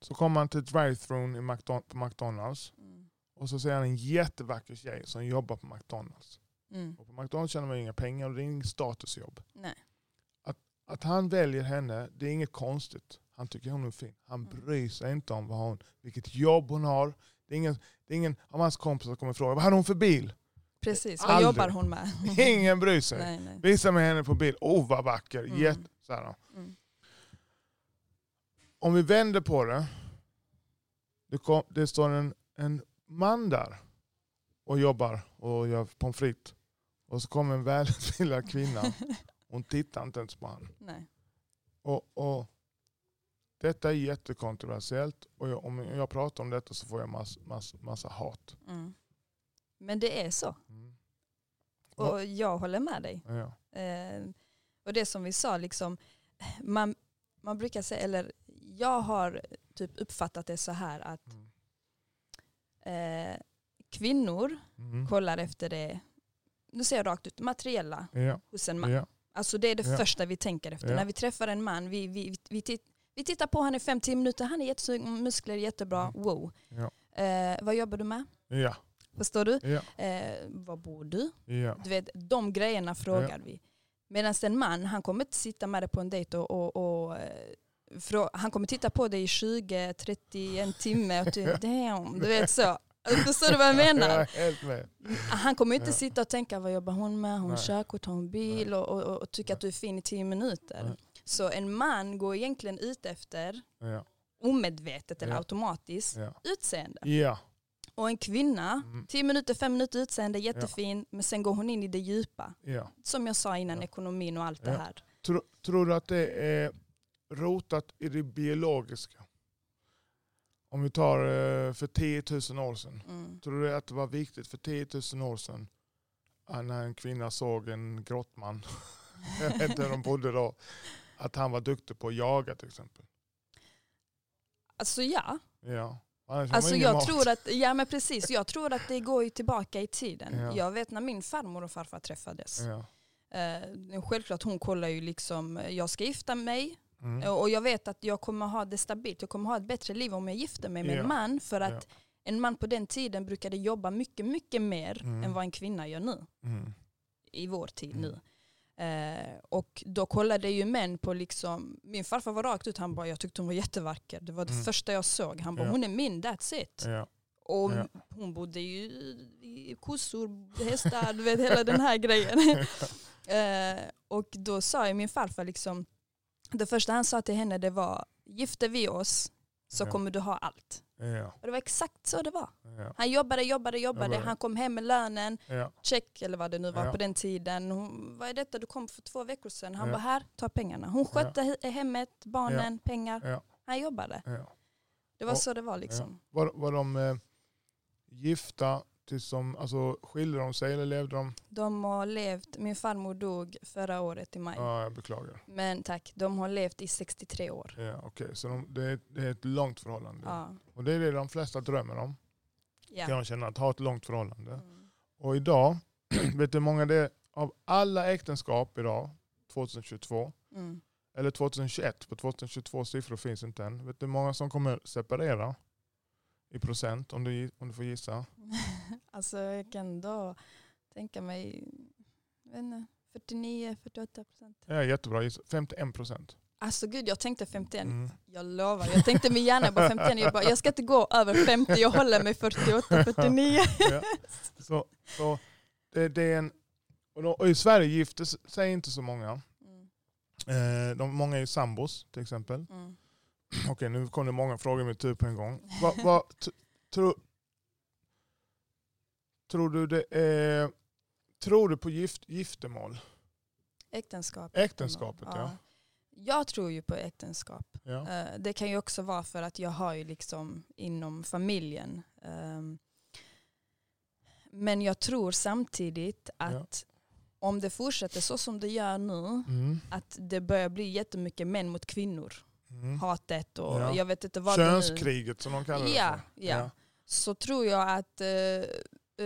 Speaker 1: så kommer han till drive-thrun på McDonalds mm. och så ser han en jättevacker tjej som jobbar på McDonalds. Mm. Och på McDonalds tjänar man inga pengar och det är inget statusjobb.
Speaker 2: Nej.
Speaker 1: Att, att han väljer henne, det är inget konstigt. Han tycker hon är fin. Han mm. bryr sig inte om vad hon, vilket jobb hon har. Det är ingen, det är ingen av hans kompisar som kommer fråga vad hade hon för bil?
Speaker 2: Precis, vad Aldrig. jobbar hon med?
Speaker 1: Ingen bryr sig. Nej, nej. Visa mig henne på bild. Oh vad vacker. Mm. Jätte, så mm. Om vi vänder på det. Det, kom, det står en, en man där och jobbar och gör pommes frites. Och så kommer en välutbildad kvinna. Hon tittar inte ens på honom.
Speaker 2: Nej.
Speaker 1: Och, och, detta är jättekontroversiellt. Och jag, om jag pratar om detta så får jag massa, massa, massa hat.
Speaker 2: Mm. Men det är så. Mm. Och jag håller med dig.
Speaker 1: Ja.
Speaker 2: Eh, och det som vi sa, liksom, man, man brukar säga, eller jag har typ uppfattat det så här att mm. eh, kvinnor mm. kollar efter det nu säger jag rakt ut, materiella ja. hos en man. Ja. Alltså det är det ja. första vi tänker efter. När vi träffar en man, vi, vi, vi, titt, vi tittar på honom i fem, tio minuter, han är jättesnygg, muskler, jättebra, mm. wow. Eh, vad jobbar du med?
Speaker 1: Ja.
Speaker 2: Förstår du? Eh, var bor du? Du vet, de grejerna frågar vi. Medan en man, han kommer inte sitta med dig på en dejt och, och, och eh, han kommer titta på dig i 20, 30, en timme och du, damn, du vet så. Förstår du vad jag menar? Han kommer inte sitta och tänka vad jobbar hon med? Har hon körkort? Har hon bil? Och, och, och, och tycka att du är fin i tio minuter. Så en man går egentligen ut efter, omedvetet eller automatiskt, utseende. Och en kvinna,
Speaker 1: Mm.
Speaker 2: 10 minuter, 5 minuter utseende, jättefin, men sen går hon in i det djupa. Som jag sa innan, ekonomin och allt det här.
Speaker 1: Tror, tror du att det är rotat i det biologiska? Om vi tar eh, för 10 000 år sedan.
Speaker 2: Mm.
Speaker 1: Tror du att det var viktigt för 10 000 år sedan eh, när en kvinna såg en grottman, jag vet inte hur de bodde då, att han var duktig på att jaga till exempel?
Speaker 2: Alltså ja,
Speaker 1: Ja. Annars
Speaker 2: alltså jag
Speaker 1: mat.
Speaker 2: tror att, ja men precis, jag tror att det går ju tillbaka i tiden.
Speaker 1: Ja.
Speaker 2: Jag vet när min farmor och farfar träffades.
Speaker 1: Ja.
Speaker 2: Eh, självklart hon kollar ju liksom, jag ska gifta mig
Speaker 1: Mm.
Speaker 2: och jag vet att jag kommer ha det stabilt, jag kommer ha ett bättre liv om jag gifter mig med
Speaker 1: Ja.
Speaker 2: en man för att
Speaker 1: Ja.
Speaker 2: en man på den tiden brukade jobba mycket, mycket mer
Speaker 1: Mm.
Speaker 2: än vad en kvinna gör nu.
Speaker 1: Mm.
Speaker 2: i vår tid
Speaker 1: Mm.
Speaker 2: nu. Eh, och då kollade ju män på liksom, min farfar var rakt ut, han bara jag tyckte hon var jättevacker. Det var det
Speaker 1: Mm.
Speaker 2: första jag såg. Han bara
Speaker 1: Ja.
Speaker 2: hon är min, that's it. Och
Speaker 1: Ja.
Speaker 2: hon bodde ju i kossor, hästar, du vet hela den här grejen. eh, och då sa ju min farfar liksom, det första han sa till henne det var gifter vi oss så
Speaker 1: Ja.
Speaker 2: kommer du ha allt.
Speaker 1: Ja.
Speaker 2: Och det var exakt så det var.
Speaker 1: Ja.
Speaker 2: Han jobbade, jobbade, jobbade, han kom hem med lönen, check eller vad det nu var på den tiden. Hon, vad är detta du kom för två veckor sedan? Han var här, ta pengarna. Hon skötte he- hemmet, barnen, pengar. Han jobbade. Det var
Speaker 1: Och-
Speaker 2: så det var liksom.
Speaker 1: Var, var de eh, gifta tills de, alltså skilde de sig eller levde de?
Speaker 2: De har levt, min farmor dog förra året i maj.
Speaker 1: Ja, jag beklagar.
Speaker 2: Men tack, de har levt i 63 år.
Speaker 1: Ja, Okej, så de, det, är, det är ett långt förhållande.
Speaker 2: Ja.
Speaker 1: Och det är det de flesta drömmer om.
Speaker 2: Ja.
Speaker 1: Kan jag känna, att ha ett långt förhållande.
Speaker 2: Mm.
Speaker 1: Och idag, vet du hur många det är av alla äktenskap idag, 2022,
Speaker 2: Mm.
Speaker 1: eller 2021, på 2022 siffror finns inte än. Vet du hur många som kommer separera? I procent, om du, om du får gissa.
Speaker 2: alltså jag kan då tänka mig jag vet inte, 49-48 procent.
Speaker 1: Ja, jättebra gissa. 51 procent.
Speaker 2: Alltså gud jag tänkte 51.
Speaker 1: Mm.
Speaker 2: Jag lovar, jag tänkte min hjärna bara 51. Jag, bara, jag ska inte gå över 50, jag håller mig 48-49.
Speaker 1: Ja. Så, så det, det är en, och, då, och i Sverige gifter sig inte så många.
Speaker 2: Mm.
Speaker 1: Eh, de, många är ju sambos till exempel.
Speaker 2: Mm.
Speaker 1: Okej, nu kom det många frågor i mitt huvud på en gång. Vad, t- tro, tror du det är, tror du på gift, giftermål?
Speaker 2: Äktenskap.
Speaker 1: Äktenskapet, ja.
Speaker 2: Jag tror ju på äktenskap.
Speaker 1: ja.
Speaker 2: Eh, Det kan ju också vara för att jag har ju liksom inom familjen. ehm, Men jag tror samtidigt att om det fortsätter så som det gör nu,
Speaker 1: Mm.
Speaker 2: att det börjar bli jättemycket män mot kvinnor.
Speaker 1: Mm.
Speaker 2: Hatet och
Speaker 1: Ja.
Speaker 2: jag vet inte vad.
Speaker 1: Könskriget som de kallar det
Speaker 2: Ja,
Speaker 1: för.
Speaker 2: ja. Så tror jag att eh,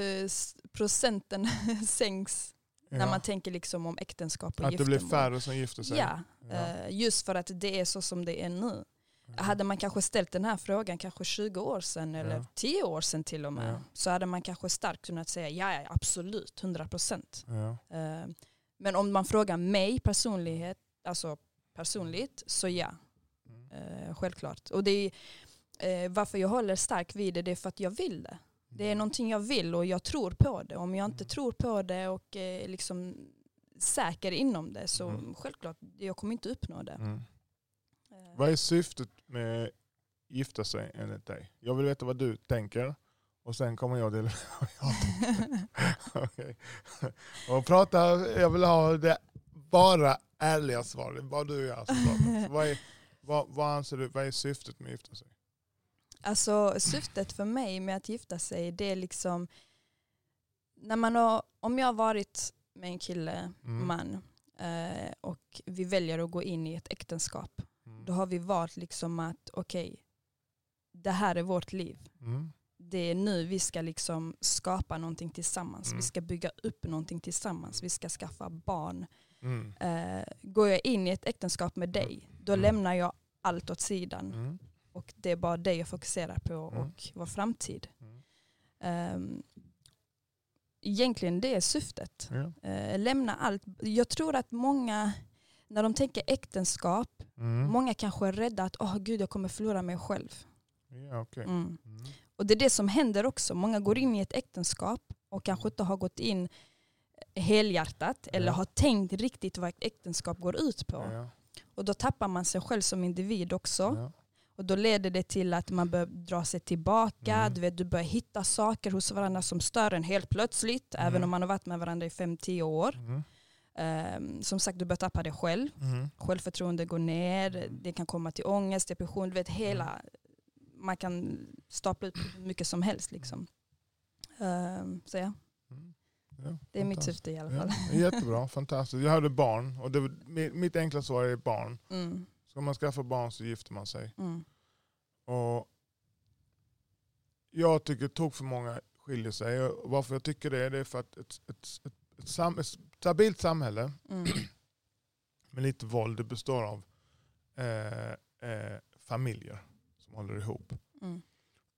Speaker 2: eh, procenten sänks
Speaker 1: Ja.
Speaker 2: när man tänker liksom om äktenskap och
Speaker 1: Att det blir
Speaker 2: giftermål.
Speaker 1: färre som gifter sig.
Speaker 2: Ja,
Speaker 1: Ja.
Speaker 2: eh, just för att det är så som det är nu.
Speaker 1: Ja.
Speaker 2: Hade man kanske ställt den här frågan kanske 20 år sedan eller
Speaker 1: Ja.
Speaker 2: 10 år sedan till och med
Speaker 1: Ja.
Speaker 2: så hade man kanske starkt kunnat säga ja, ja absolut, 100 procent.
Speaker 1: Ja.
Speaker 2: Eh, Men om man frågar mig personlighet, alltså personligt så ja,
Speaker 1: Mm.
Speaker 2: Eh, självklart. Och det är, eh, varför jag håller starkt vid det, det är för att jag vill det. Det är någonting jag vill och jag tror på det. Om jag inte
Speaker 1: Mm.
Speaker 2: tror på det och är liksom säker inom det så
Speaker 1: Mm.
Speaker 2: självklart, jag kommer inte uppnå det.
Speaker 1: Mm.
Speaker 2: Eh,
Speaker 1: Vad är syftet med gifta sig enligt dig? Jag vill veta vad du tänker och sen kommer jag till vad. Okej. Och prata, jag vill ha det bara ärliga svar. Det är bara du och jag som pratar. Så vad, är, vad, vad anser du, vad är syftet med att gifta sig?
Speaker 2: Alltså syftet för mig med att gifta sig det är liksom när man har, om jag har varit med en kille,
Speaker 1: Mm.
Speaker 2: man eh, och vi väljer att gå in i ett äktenskap
Speaker 1: Mm.
Speaker 2: då har vi valt liksom att okej det här är vårt liv.
Speaker 1: Mm.
Speaker 2: Det är nu vi ska liksom skapa någonting tillsammans.
Speaker 1: Mm.
Speaker 2: Vi ska bygga upp någonting tillsammans. Vi ska skaffa barn.
Speaker 1: Mm.
Speaker 2: Eh, går jag in i ett äktenskap med dig då
Speaker 1: Mm.
Speaker 2: lämnar jag allt åt sidan.
Speaker 1: Mm.
Speaker 2: Och det är bara det jag fokuserar på
Speaker 1: Mm.
Speaker 2: och vår framtid. Um, egentligen det är syftet.
Speaker 1: Ja.
Speaker 2: Eh, lämna allt. Jag tror att många, när de tänker äktenskap,
Speaker 1: Mm.
Speaker 2: många kanske är rädda att åh gud jag kommer förlora mig själv.
Speaker 1: Ja, okej.
Speaker 2: Mm.
Speaker 1: Mm.
Speaker 2: Och det är det som händer också. Många går in i ett äktenskap och kanske inte har gått in helhjärtat eller
Speaker 1: Ja.
Speaker 2: har tänkt riktigt vad ett äktenskap går ut på. Och då tappar man sig själv som individ också.
Speaker 1: Ja.
Speaker 2: Och då leder det till att man börjar dra sig tillbaka,
Speaker 1: Mm.
Speaker 2: du, vet, du börjar hitta saker hos varandra som stör en helt plötsligt,
Speaker 1: Mm.
Speaker 2: även om man har varit med varandra i fem tio år.
Speaker 1: Mm.
Speaker 2: Ehm, som sagt, du börjar tappa dig själv,
Speaker 1: Mm.
Speaker 2: självförtroende går ner, det kan komma till ångest, depression, du vet hela, man kan stapla ut mycket som helst. Liksom. Ehm, så ja,
Speaker 1: Mm. Ja,
Speaker 2: det är mitt syfte i alla fall.
Speaker 1: Ja, jättebra, fantastiskt. Jag hade barn och det, mitt enkla svar är barn.
Speaker 2: Mm,
Speaker 1: Ska man skaffa barn så gifter man sig.
Speaker 2: mm,
Speaker 1: Och jag tycker tok för många skiljer sig. Och varför jag tycker det, det är för att ett, ett, ett, ett, sam, ett stabilt samhälle
Speaker 2: mm,
Speaker 1: med lite våld det består av eh, eh, familjer som håller ihop.
Speaker 2: mm,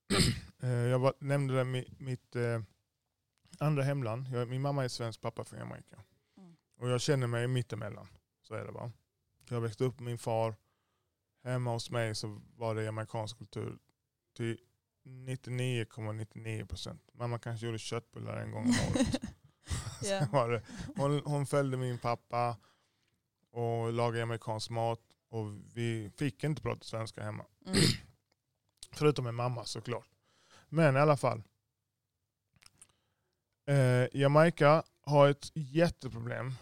Speaker 1: Eh, jag var, nämnde det mitt, mitt eh, andra hemland. Jag, min mamma är svensk, pappa från Jamaica.
Speaker 2: Mm.
Speaker 1: Och jag känner mig mittemellan. Så är det va. Jag växte upp med min far. Hemma hos mig så var det jamaicansk kultur till 99,99 procent. Mamma kanske gjorde köttbullar en gång om året. Sen var det, hon, hon följde min pappa och lagade jamaicansk mat. Och vi fick inte prata svenska hemma.
Speaker 2: mm,
Speaker 1: Förutom med mamma såklart. Men i alla fall. Eh, Jamaica har ett jätteproblem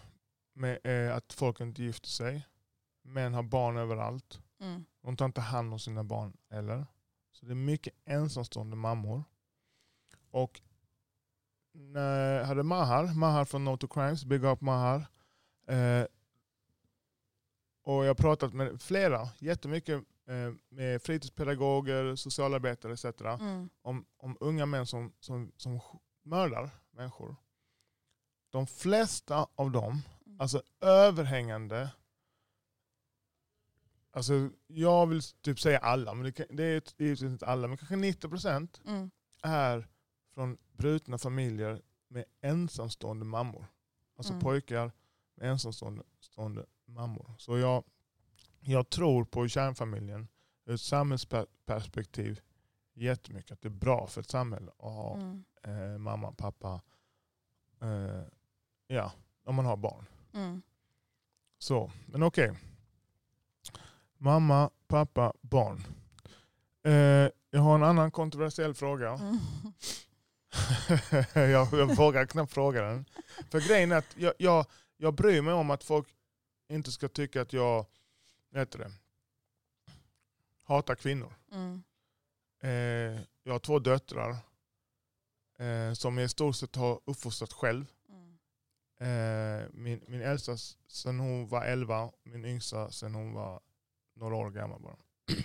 Speaker 1: med eh, att folk inte gifter sig. Män har barn överallt.
Speaker 2: mm,
Speaker 1: De tar inte hand om sina barn heller. Så det är mycket ensamstående mammor. Och när jag hade Mahar, Mahar från No to Crimes, Big Up Mahar. Eh, och jag har pratat med flera, jättemycket eh, med fritidspedagoger, socialarbetare etc.
Speaker 2: mm,
Speaker 1: Om, om unga män som, som, som mördar människor. De flesta av dem, alltså överhängande, alltså jag vill typ säga alla, men det, kan, det är givetvis inte alla, men kanske 90%
Speaker 2: mm,
Speaker 1: är från brutna familjer med ensamstående mammor. Alltså
Speaker 2: Mm.
Speaker 1: pojkar med ensamstående stående mammor. Så jag, jag tror på kärnfamiljen ur ett samhällsperspektiv jättemycket. Att det är bra för ett samhälle att ha
Speaker 2: mm,
Speaker 1: eh, mamma, pappa, eh, ja, om man har barn.
Speaker 2: mm.
Speaker 1: Så, men okej. Mamma, pappa, barn. Eh, jag har en annan kontroversiell fråga.
Speaker 2: Mm.
Speaker 1: jag, jag vågar knappt fråga den. För grejen är att jag, jag, jag bryr mig om att folk inte ska tycka att jag heter det, hatar kvinnor.
Speaker 2: Mm.
Speaker 1: Eh, jag har två döttrar eh, som jag i stort sett har uppfostrat själv.
Speaker 2: Mm.
Speaker 1: Eh, min, min äldsta sen hon var 11, min yngsta sen hon var några år gammal bara.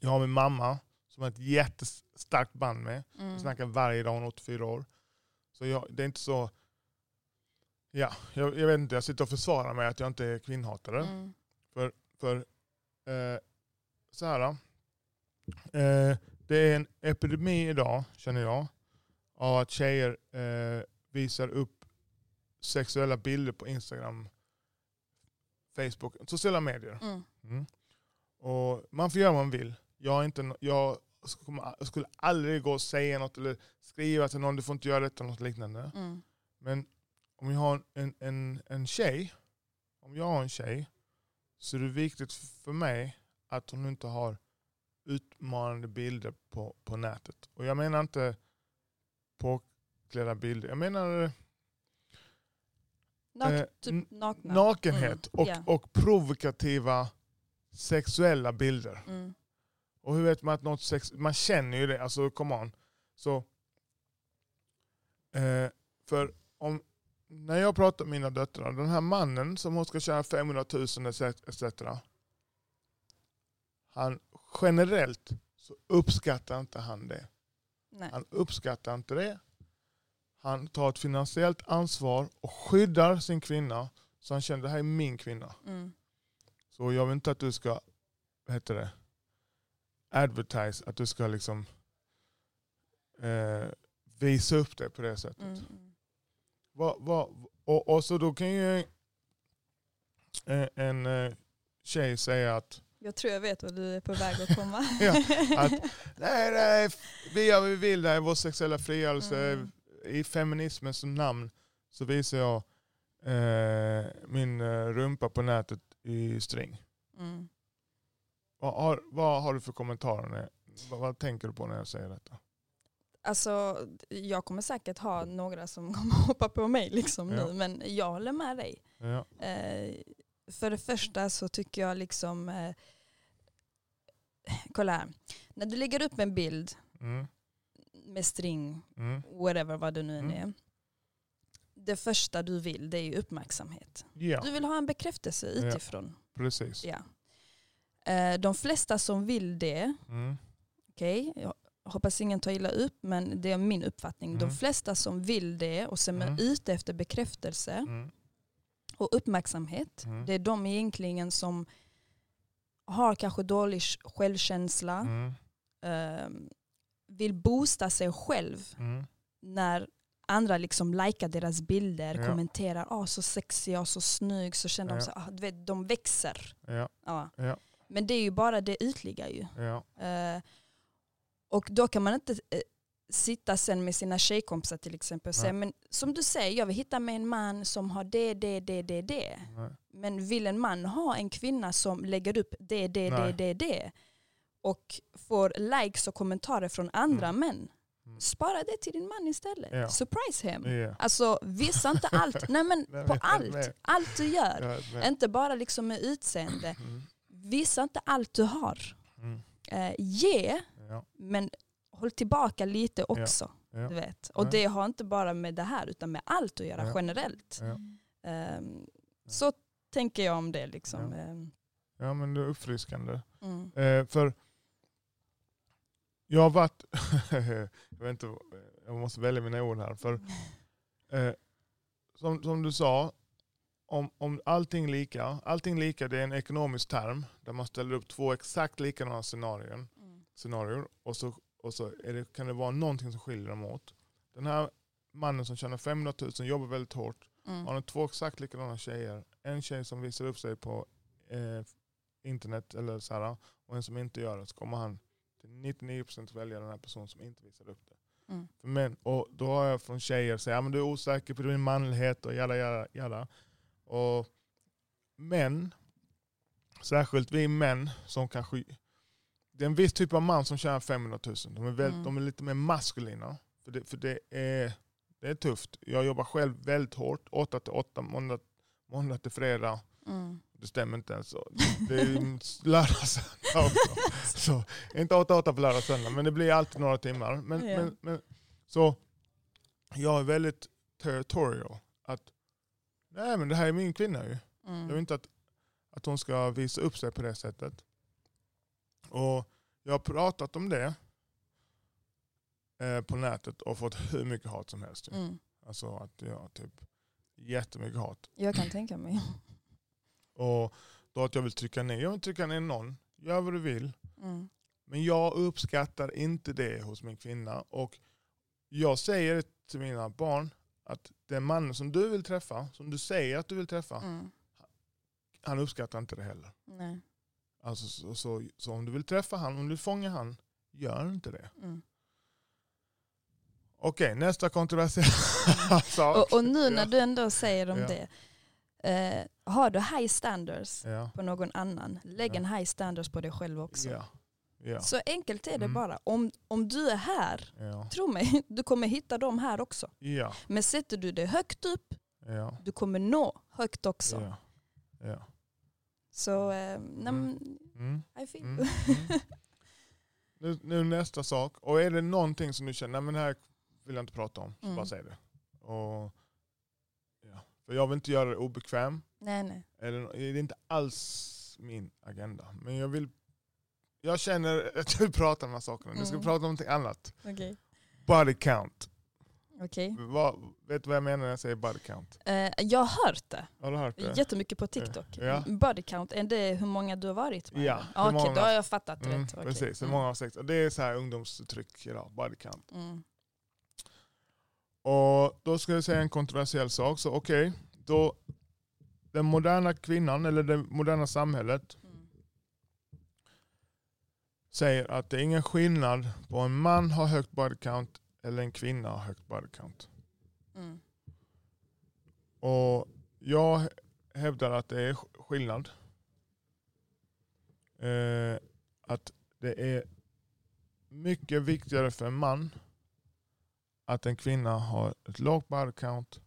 Speaker 1: Jag har min mamma som har ett jättestarkt band med.
Speaker 2: Mm.
Speaker 1: snackar varje dag, hon är 84 år. Så jag, det är inte så... Ja, jag, jag vet inte, jag sitter och försvarar mig att jag inte är kvinnhatare.
Speaker 2: Mm.
Speaker 1: För eh, så här. Eh, det är en epidemi idag, känner jag, av att tjejer eh, visar upp sexuella bilder på Instagram, Facebook, sociala medier.
Speaker 2: Mm.
Speaker 1: Mm. Och man får göra vad man vill. Jag, är inte, jag skulle aldrig gå och säga något eller skriva till någon, du får inte göra detta eller något liknande.
Speaker 2: Mm.
Speaker 1: Men om jag har en, en, en tjej, om jag har en tjej, så är det viktigt för mig att hon inte har utmanande bilder på, på nätet. Och jag menar inte påklädda bilder. Jag menar eh,
Speaker 2: Nak-
Speaker 1: Eh,
Speaker 2: typ nakna.
Speaker 1: nakenhet
Speaker 2: Mm,
Speaker 1: och,
Speaker 2: ja.
Speaker 1: och provokativa sexuella bilder.
Speaker 2: Mm.
Speaker 1: Och hur vet man att något sex... Man känner ju det, alltså come on. Så, eh, för om, när jag pratar med mina döttrar, den här mannen som hon ska tjäna 500 000 etc. etc. Han, generellt så uppskattar inte han det.
Speaker 2: Nej.
Speaker 1: Han uppskattar inte det. Han tar ett finansiellt ansvar och skyddar sin kvinna. Så han känner det här är min kvinna.
Speaker 2: Mm.
Speaker 1: Så jag vill inte att du ska, vad heter det, advertise, att du ska liksom eh, visa upp det på det sättet.
Speaker 2: Mm. Mm.
Speaker 1: Vad, vad, och, och så då kan ju eh, en eh, tjej säga att
Speaker 2: Jag tror jag vet vad du är på väg att komma.
Speaker 1: Ja, att nej, nej, vi gör vad vi vill, det är vår sexuella frigörelse.
Speaker 2: Mm.
Speaker 1: I feminismens namn så visar jag eh, min eh, rumpa på nätet i string.
Speaker 2: Mm.
Speaker 1: Vad har, vad har du för kommentarer? Vad, vad tänker du på när jag säger detta?
Speaker 2: Alltså, jag kommer säkert ha några som kommer hoppa på mig liksom
Speaker 1: Ja.
Speaker 2: nu, men jag håller med dig.
Speaker 1: Ja.
Speaker 2: Eh, för det första så tycker jag liksom, eh, kolla här, när du lägger upp en bild
Speaker 1: Mm.
Speaker 2: med string,
Speaker 1: Mm.
Speaker 2: whatever vad det nu än
Speaker 1: Mm.
Speaker 2: är, det första du vill det är uppmärksamhet.
Speaker 1: Ja,
Speaker 2: Du vill ha en bekräftelse
Speaker 1: Ja.
Speaker 2: utifrån.
Speaker 1: precis.
Speaker 2: Ja. Eh, de flesta som vill det,
Speaker 1: Mm.
Speaker 2: okej, jag hoppas ingen tar illa upp, men det är min uppfattning. De
Speaker 1: Mm.
Speaker 2: flesta som vill det och som är
Speaker 1: Mm.
Speaker 2: ute efter bekräftelse
Speaker 1: Mm.
Speaker 2: och uppmärksamhet,
Speaker 1: Mm.
Speaker 2: det är de egentligen som har kanske dålig självkänsla,
Speaker 1: Mm.
Speaker 2: eh, vill boosta sig själv
Speaker 1: Mm.
Speaker 2: när andra liksom likar deras bilder,
Speaker 1: Ja.
Speaker 2: kommenterar ah, så sexig och så snygg, så känner
Speaker 1: Ja.
Speaker 2: de så, ah, du vet, de växer.
Speaker 1: Ja,
Speaker 2: Ja. Men det är ju bara det ytliga ju.
Speaker 1: ja,
Speaker 2: Eh, och då kan man inte eh, sitta sen med sina tjejkompisar till exempel och säga, men som du säger, jag vill hitta mig en man som har det, det, det, det, det.
Speaker 1: nej.
Speaker 2: Men vill en man ha en kvinna som lägger upp det, det, det,
Speaker 1: Nej.
Speaker 2: det, det och får likes och kommentarer från andra
Speaker 1: Mm.
Speaker 2: män,
Speaker 1: Mm.
Speaker 2: spara det till din man istället.
Speaker 1: Ja.
Speaker 2: Surprise him.
Speaker 1: Ja.
Speaker 2: Alltså visa inte allt, nej men
Speaker 1: Nej,
Speaker 2: på
Speaker 1: men-
Speaker 2: allt,
Speaker 1: nej.
Speaker 2: allt du gör.
Speaker 1: Ja, nej.
Speaker 2: Inte bara liksom med utseende.
Speaker 1: Mm.
Speaker 2: Visa inte allt du har.
Speaker 1: Mm.
Speaker 2: Eh, ge,
Speaker 1: Ja,
Speaker 2: men håll tillbaka lite också. Du vet. Och det har inte bara med det här utan med allt att göra generellt. Ehm, så tänker jag om det. Liksom.
Speaker 1: Ja.
Speaker 2: Ehm,
Speaker 1: ja, men det är uppfriskande.
Speaker 2: Mm.
Speaker 1: Eh, för jag har varit, jag, vet inte, jag måste välja mina ord här. För eh, som, som du sa, om, om allting lika, allting lika det är en ekonomisk term där man ställer upp två exakt likadana scenarier,
Speaker 2: Mm.
Speaker 1: scenarier och så, och så det, kan det vara någonting som skiljer dem åt. Den här mannen som tjänar 500 000 jobbar väldigt hårt,
Speaker 2: Mm.
Speaker 1: har han två exakt likadana tjejer. En tjej som visar upp sig på eh, internet eller så här, och en som inte gör det så kommer han till 99% välja den här personen som inte visar upp det.
Speaker 2: Mm.
Speaker 1: För män, och då har jag från tjejer sagt att du är osäker på din manlighet och jada jada jada. Och män, särskilt vi män som kanske, det är en viss typ av man som tjänar 500 000. De är, väl,
Speaker 2: Mm.
Speaker 1: de är lite mer maskulina. För det, för det är det är tufft. Jag jobbar själv väldigt hårt, 8 till 8, måndag, måndag till fredag.
Speaker 2: Mm.
Speaker 1: Det stämmer inte ens. Så Det är lördag söndag också. Så, inte 8-8 på lördag söndag, men det blir alltid några timmar. Men,
Speaker 2: Ja.
Speaker 1: men, men, så jag är väldigt territorial. Att, nej men det här är min kvinna ju. Jag vill
Speaker 2: Mm.
Speaker 1: inte att, att hon ska visa upp sig på det sättet. Och jag har pratat om det eh, på nätet och fått hur mycket hat som helst.
Speaker 2: Mm.
Speaker 1: Alltså att jag typ jättemycket hat.
Speaker 2: Jag kan tänka mig.
Speaker 1: Och då att jag vill trycka ner. Jag vill trycka ner någon. Gör vad du vill.
Speaker 2: Mm.
Speaker 1: Men jag uppskattar inte det hos min kvinna. Och jag säger till mina barn att den mannen som du vill träffa, som du säger att du vill träffa,
Speaker 2: Mm.
Speaker 1: han uppskattar inte det heller.
Speaker 2: Nej.
Speaker 1: Alltså, så, så, så om du vill träffa han, om du vill fånga han, gör inte det.
Speaker 2: Mm.
Speaker 1: Okej, nästa kontroversiella sak.
Speaker 2: Och, och nu när du ändå säger om
Speaker 1: Ja.
Speaker 2: det, eh, har du high standards
Speaker 1: Ja.
Speaker 2: på någon annan, lägg
Speaker 1: Ja.
Speaker 2: en high standards på dig själv också. Så enkelt är det
Speaker 1: Mm.
Speaker 2: bara. Om, om du är här, tro mig, du kommer hitta dem här också. Men sätter du det högt upp, du kommer nå högt också. Så, eh,
Speaker 1: Mm. Mm.
Speaker 2: I feel
Speaker 1: Mm. Mm. Nu, nu nästa sak. Och är det någonting som du känner, nej men det här vill jag inte prata om, så
Speaker 2: Mm.
Speaker 1: bara säg det. Och, ja. För jag vill inte göra det obekväm.
Speaker 2: nej, nej.
Speaker 1: Eller, det är inte alls min agenda. Men jag vill jag känner att jag vill prata om de här sakerna. Nu ska vi
Speaker 2: Mm.
Speaker 1: prata om någonting annat.
Speaker 2: Okej.
Speaker 1: Body count.
Speaker 2: Okej.
Speaker 1: Vad, vet du vad jag menar när jag säger body count?
Speaker 2: Eh, jag har hört det
Speaker 1: Har du hört det?
Speaker 2: jättemycket på TikTok.
Speaker 1: Ja.
Speaker 2: Body count, är det hur många du har varit med?
Speaker 1: Ja, hur
Speaker 2: Okej,
Speaker 1: många-
Speaker 2: då har jag fattat
Speaker 1: Mm,
Speaker 2: rätt. Okej.
Speaker 1: Precis, hur
Speaker 2: Mm.
Speaker 1: många har sex? Och Det är så här ungdomsuttryck idag, body count.
Speaker 2: Mm.
Speaker 1: Och då ska jag säga en kontroversiell sak. Så okej, då den moderna kvinnan eller det moderna samhället
Speaker 2: Mm.
Speaker 1: säger att det är ingen skillnad på en man har högt body count eller en kvinna har högt body count.
Speaker 2: Mm.
Speaker 1: Och jag hävdar att det är skillnad. eh, att det är mycket viktigare för en man att en kvinna har ett lågt body count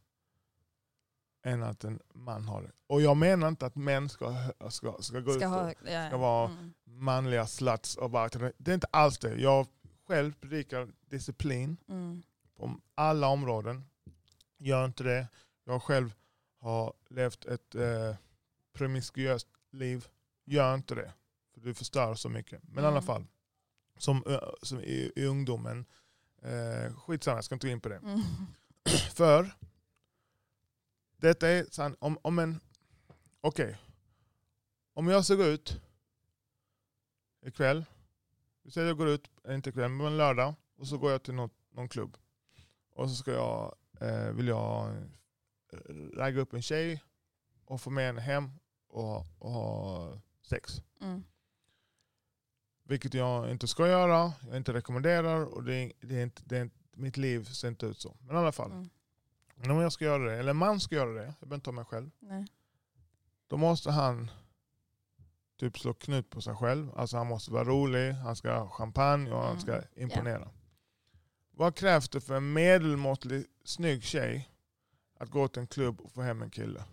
Speaker 1: än att en man har det. Och jag menar inte att män ska, ska, ska gå
Speaker 2: Ska,
Speaker 1: ut
Speaker 2: ha,
Speaker 1: och
Speaker 2: ja,
Speaker 1: ska vara
Speaker 2: mm.
Speaker 1: manliga sluts och bara, det är inte alls det. Jag själv predikar disciplin
Speaker 2: Mm.
Speaker 1: på alla områden. Gör inte det. Jag själv har levt ett eh, promiskuöst liv. Gör inte det. För du förstör så mycket. Men i alla
Speaker 2: Mm.
Speaker 1: fall, som, som i, i ungdomen, eh, skitsamma jag ska inte gå in på det.
Speaker 2: Mm.
Speaker 1: För detta är sant, om, om en, okej, om jag ska gå ut ikväll, vi säger jag går ut, inte ikväll, men en lördag, och så går jag till något, någon klubb. Och så ska jag, eh, vill jag eh, ragga upp en tjej och få med henne hem och, och ha sex.
Speaker 2: Mm.
Speaker 1: Vilket jag inte ska göra, jag inte rekommenderar och det är, det är inte, det är inte, mitt liv ser inte ut så. Men i alla fall,
Speaker 2: Mm.
Speaker 1: men om jag ska göra det, eller en man ska göra det, jag behöver inte ta mig själv.
Speaker 2: Nej.
Speaker 1: Då måste han typ slå knut på sig själv. Alltså han måste vara rolig, han ska ha champagne och han ska
Speaker 2: Mm.
Speaker 1: imponera. Vad krävs det för en medelmåttlig snygg tjej att gå till en klubb och få hem en kille?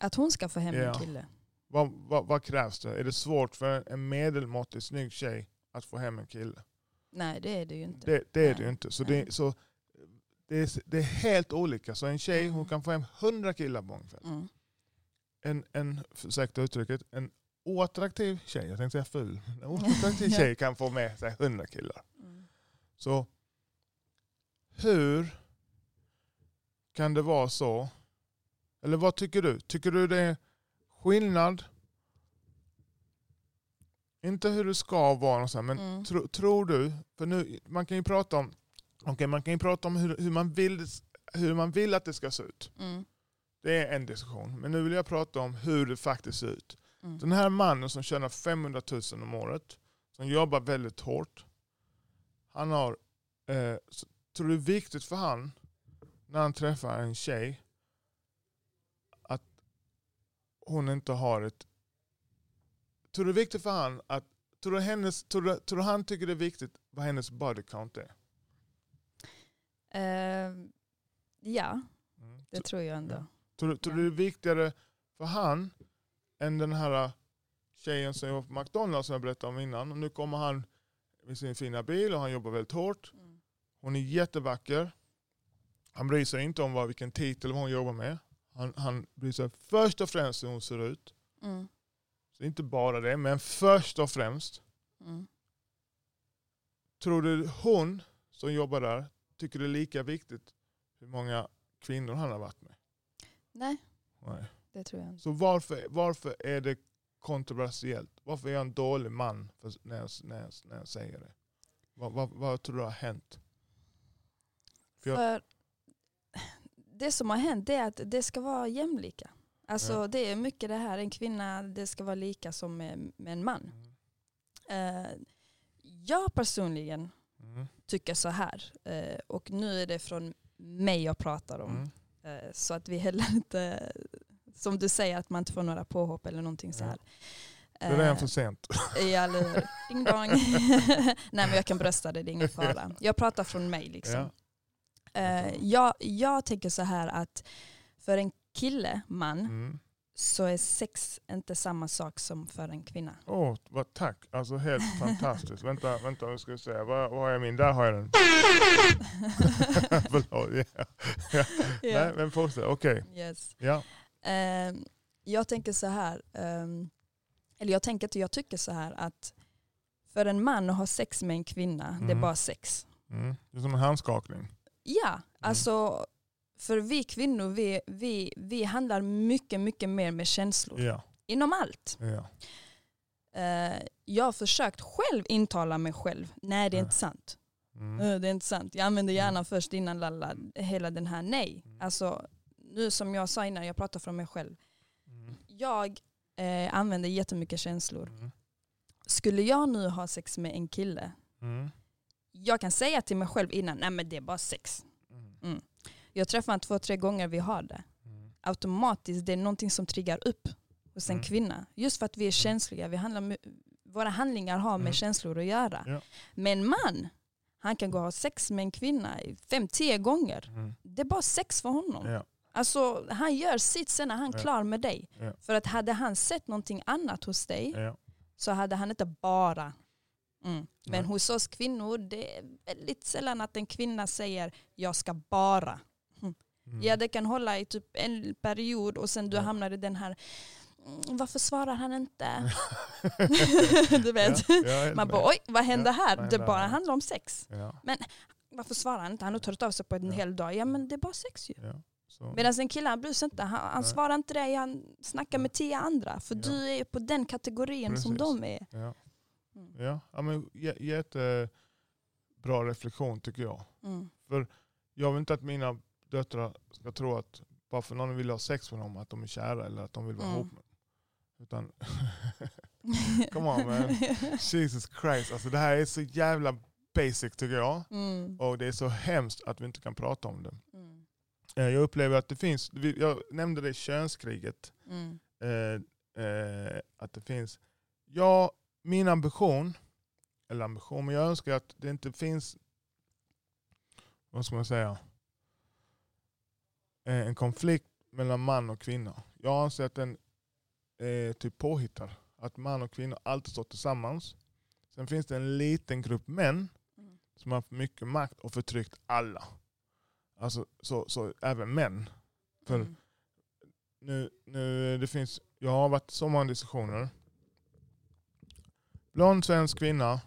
Speaker 2: Att hon ska få hem
Speaker 1: Ja.
Speaker 2: en kille.
Speaker 1: Vad, vad, vad krävs det? Är det svårt för en medelmåttlig snygg tjej att få hem en kille?
Speaker 2: Nej det är det ju inte.
Speaker 1: Det, det är det ju inte. Så, det, så det, är, det är helt olika. Så en tjej hon
Speaker 2: Mm.
Speaker 1: kan få hem 100 killar på en kväll.
Speaker 2: Mm.
Speaker 1: en, en ursäkta uttrycket, en oattraktiv tjej, jag tänkte säga ful, en oattraktiv tjej kan få med sig 100 killar.
Speaker 2: Mm.
Speaker 1: Så hur kan det vara så? Eller vad tycker du? Tycker du det skillnad? Inte hur det ska vara, och så här, men
Speaker 2: Mm.
Speaker 1: tro, tror du, för nu, man kan ju prata om, okay, man kan ju prata om hur, hur, man vill, hur man vill att det ska se ut.
Speaker 2: Mm.
Speaker 1: Det är en diskussion. Men nu vill jag prata om hur det faktiskt ser ut.
Speaker 2: Mm.
Speaker 1: Den här mannen som tjänar 500 000 om året, som jobbar väldigt hårt. Han har, eh, tror du det är viktigt för han när han träffar en tjej hon inte har ett... Tror du det är viktigt för han att... Tror du, hennes, tror, du, tror du han tycker det är viktigt vad hennes body count är?
Speaker 2: Eh, ja,
Speaker 1: Mm.
Speaker 2: det tror jag ändå.
Speaker 1: Ja. Tror, du- tror du det är viktigare för han än den här tjejen som jobbar på McDonalds som jag berättade om innan. Och nu kommer han med sin fina bil och han jobbar väldigt hårt.
Speaker 2: Mm.
Speaker 1: Hon är jättevacker. Han bryr sig inte om vad, vilken titel hon jobbar med. Han, han bryr sig först och främst hur hon ser ut.
Speaker 2: Mm.
Speaker 1: Så inte bara det, men först och främst.
Speaker 2: Mm.
Speaker 1: Tror du hon som jobbar där tycker det är lika viktigt hur många kvinnor han har varit med?
Speaker 2: Nej,
Speaker 1: Nej.
Speaker 2: det tror jag inte.
Speaker 1: Så varför, varför är det kontroversiellt? Varför är jag en dålig man när, jag, när, jag, när jag säger det? Vad, vad, vad tror du har hänt? För jag-
Speaker 2: För det som har hänt är att det ska vara jämlika. Alltså
Speaker 1: Ja.
Speaker 2: det är mycket det här, en kvinna det ska vara lika som med, med en man. Eh, jag personligen
Speaker 1: Mm.
Speaker 2: tycker så här, eh, och nu är det från mig jag pratar om.
Speaker 1: Mm.
Speaker 2: Eh, så att vi heller inte, som du säger, att man inte får några påhopp eller någonting så
Speaker 1: Ja.
Speaker 2: här.
Speaker 1: Det är redan för sent.
Speaker 2: Ja, eller? Ding dong. Nej men jag kan brösta det, det är ingen fara. Jag pratar från mig liksom. Eh, jag, jag tänker så här att för en kille, man,
Speaker 1: Mm.
Speaker 2: så är sex inte samma sak som för en kvinna.
Speaker 1: Åh, vad tack. Alltså helt fantastiskt. Vänta, vänta, nu ska vi se. Vad, vad har jag min? Där har jag den. Förlåt. Ja. Ja. Nej, men fortsätt. Okej.
Speaker 2: Yes.
Speaker 1: Ja.
Speaker 2: Eh, jag tänker så här, ehm, eller jag tänker att jag tycker så här att för en man att ha sex med en kvinna, det är
Speaker 1: Mm.
Speaker 2: bara sex.
Speaker 1: Mm. Det är som en handskakning.
Speaker 2: Ja, alltså för vi kvinnor, vi, vi, vi handlar mycket, mycket mer med känslor.
Speaker 1: Ja.
Speaker 2: Inom allt.
Speaker 1: ja.
Speaker 2: Eh, jag har försökt själv intala mig själv, nej det är
Speaker 1: Ja.
Speaker 2: inte sant.
Speaker 1: Mm.
Speaker 2: Eh, det är inte sant. Jag använder hjärnan
Speaker 1: Mm.
Speaker 2: först innan lalla, hela den här nej.
Speaker 1: Mm.
Speaker 2: Alltså, nu som jag sa innan, jag pratar från mig själv.
Speaker 1: Mm.
Speaker 2: Jag eh, använder jättemycket känslor.
Speaker 1: Mm.
Speaker 2: Skulle jag nu ha sex med en kille,
Speaker 1: Mm.
Speaker 2: Jag kan säga till mig själv innan, nej men det är bara sex.
Speaker 1: Mm.
Speaker 2: Jag träffar honom två, tre gånger, vi har det.
Speaker 1: Mm.
Speaker 2: Automatiskt, det är någonting som triggar upp hos en
Speaker 1: Mm.
Speaker 2: kvinna. Just för att vi är känsliga. Vi handlar med, våra handlingar har med
Speaker 1: Mm.
Speaker 2: känslor att göra.
Speaker 1: Ja.
Speaker 2: Men en man, han kan gå och ha sex med en kvinna fem, tio gånger.
Speaker 1: Mm.
Speaker 2: Det är bara sex för honom.
Speaker 1: Ja.
Speaker 2: Alltså, han gör sitt, sen är han
Speaker 1: Ja.
Speaker 2: klar med dig.
Speaker 1: Ja.
Speaker 2: För att hade han sett någonting annat hos dig
Speaker 1: Ja.
Speaker 2: så hade han inte bara. Mm. Men
Speaker 1: Nej.
Speaker 2: hos oss kvinnor, det är väldigt sällan att en kvinna säger jag ska bara.
Speaker 1: Mm.
Speaker 2: Ja det kan hålla i typ en period och sen du
Speaker 1: Ja.
Speaker 2: hamnar i den här "Mm, varför svarar han inte? du vet.
Speaker 1: Ja,
Speaker 2: Man bara oj vad hände
Speaker 1: Ja,
Speaker 2: här? Det bara handlar om sex.
Speaker 1: Ja.
Speaker 2: Varför svarar han inte? Han har tagit av sig på en hel dag. Ja men det är bara sex ju. Medan en kille han bryr sig inte. Han, han svarar inte dig, han snackar med tio andra. För du är på den kategorin som
Speaker 1: Precis.
Speaker 2: de är. Mm.
Speaker 1: Ja. Ja, men, jä- jättebra reflektion tycker jag.
Speaker 2: Mm.
Speaker 1: Jag vill inte att mina döttrar ska tro att bara för någon vill ha sex med dem att de är kära eller att de vill vara
Speaker 2: Mm.
Speaker 1: ihop med dem. Utan, come on man. Jesus Christ, alltså det här är så jävla basic tycker jag.
Speaker 2: Mm.
Speaker 1: Och det är så hemskt att vi inte kan prata om det.
Speaker 2: Mm.
Speaker 1: Eh, Jag upplever att det finns, jag nämnde det könskriget,
Speaker 2: Mm.
Speaker 1: eh, eh, att det finns, ja min ambition, eller ambition, men jag önskar att det inte finns, vad ska man säga, eh, en konflikt mellan man och kvinna. Jag anser att den är typ påhittad. Att man och kvinna alltid står tillsammans. Sen finns det en liten grupp män
Speaker 2: Mm.
Speaker 1: som har haft mycket makt och förtryckt alla. Alltså så, så även män. För
Speaker 2: Mm.
Speaker 1: nu, nu det finns, jag har varit så många diskussioner. Blond svensk kvinna,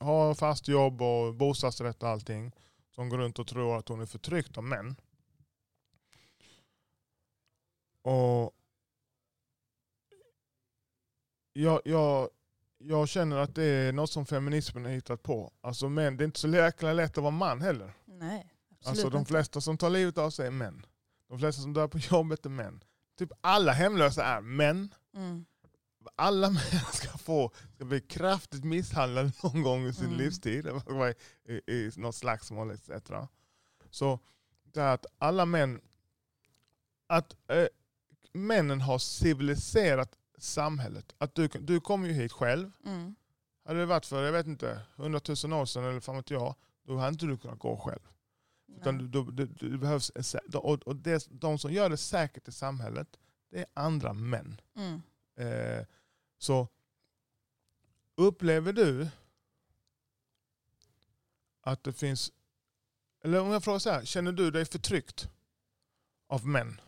Speaker 1: har fast jobb och bostadsrätt och allting. Som går runt och tror att hon är förtryckt av män. Och jag, jag, jag känner att det är något som feminismen har hittat på. Alltså män, det är inte så jäkla lätt att vara man heller.
Speaker 2: Nej, absolut
Speaker 1: Alltså de flesta som tar livet av sig är män. De flesta som dör på jobbet är män. Typ alla hemlösa är män.
Speaker 2: Mm.
Speaker 1: Alla män ska få ska bli kraftigt misshandlade någon gång i sin
Speaker 2: Mm.
Speaker 1: livstid. I, i, något slagsmål etc. Så det är att alla män, att eh, männen har civiliserat samhället. Att du, du kom ju hit själv.
Speaker 2: Mm.
Speaker 1: Hade det varit för, jag vet inte, hundratusen år sedan eller fan vet jag, då hade inte du kunnat gå själv. Utan du, du, du, behövs och det, de som gör det säkert i samhället, det är andra män.
Speaker 2: Mm.
Speaker 1: Eh, så upplever du att det finns, eller om jag frågar så här, känner du dig förtryckt av män?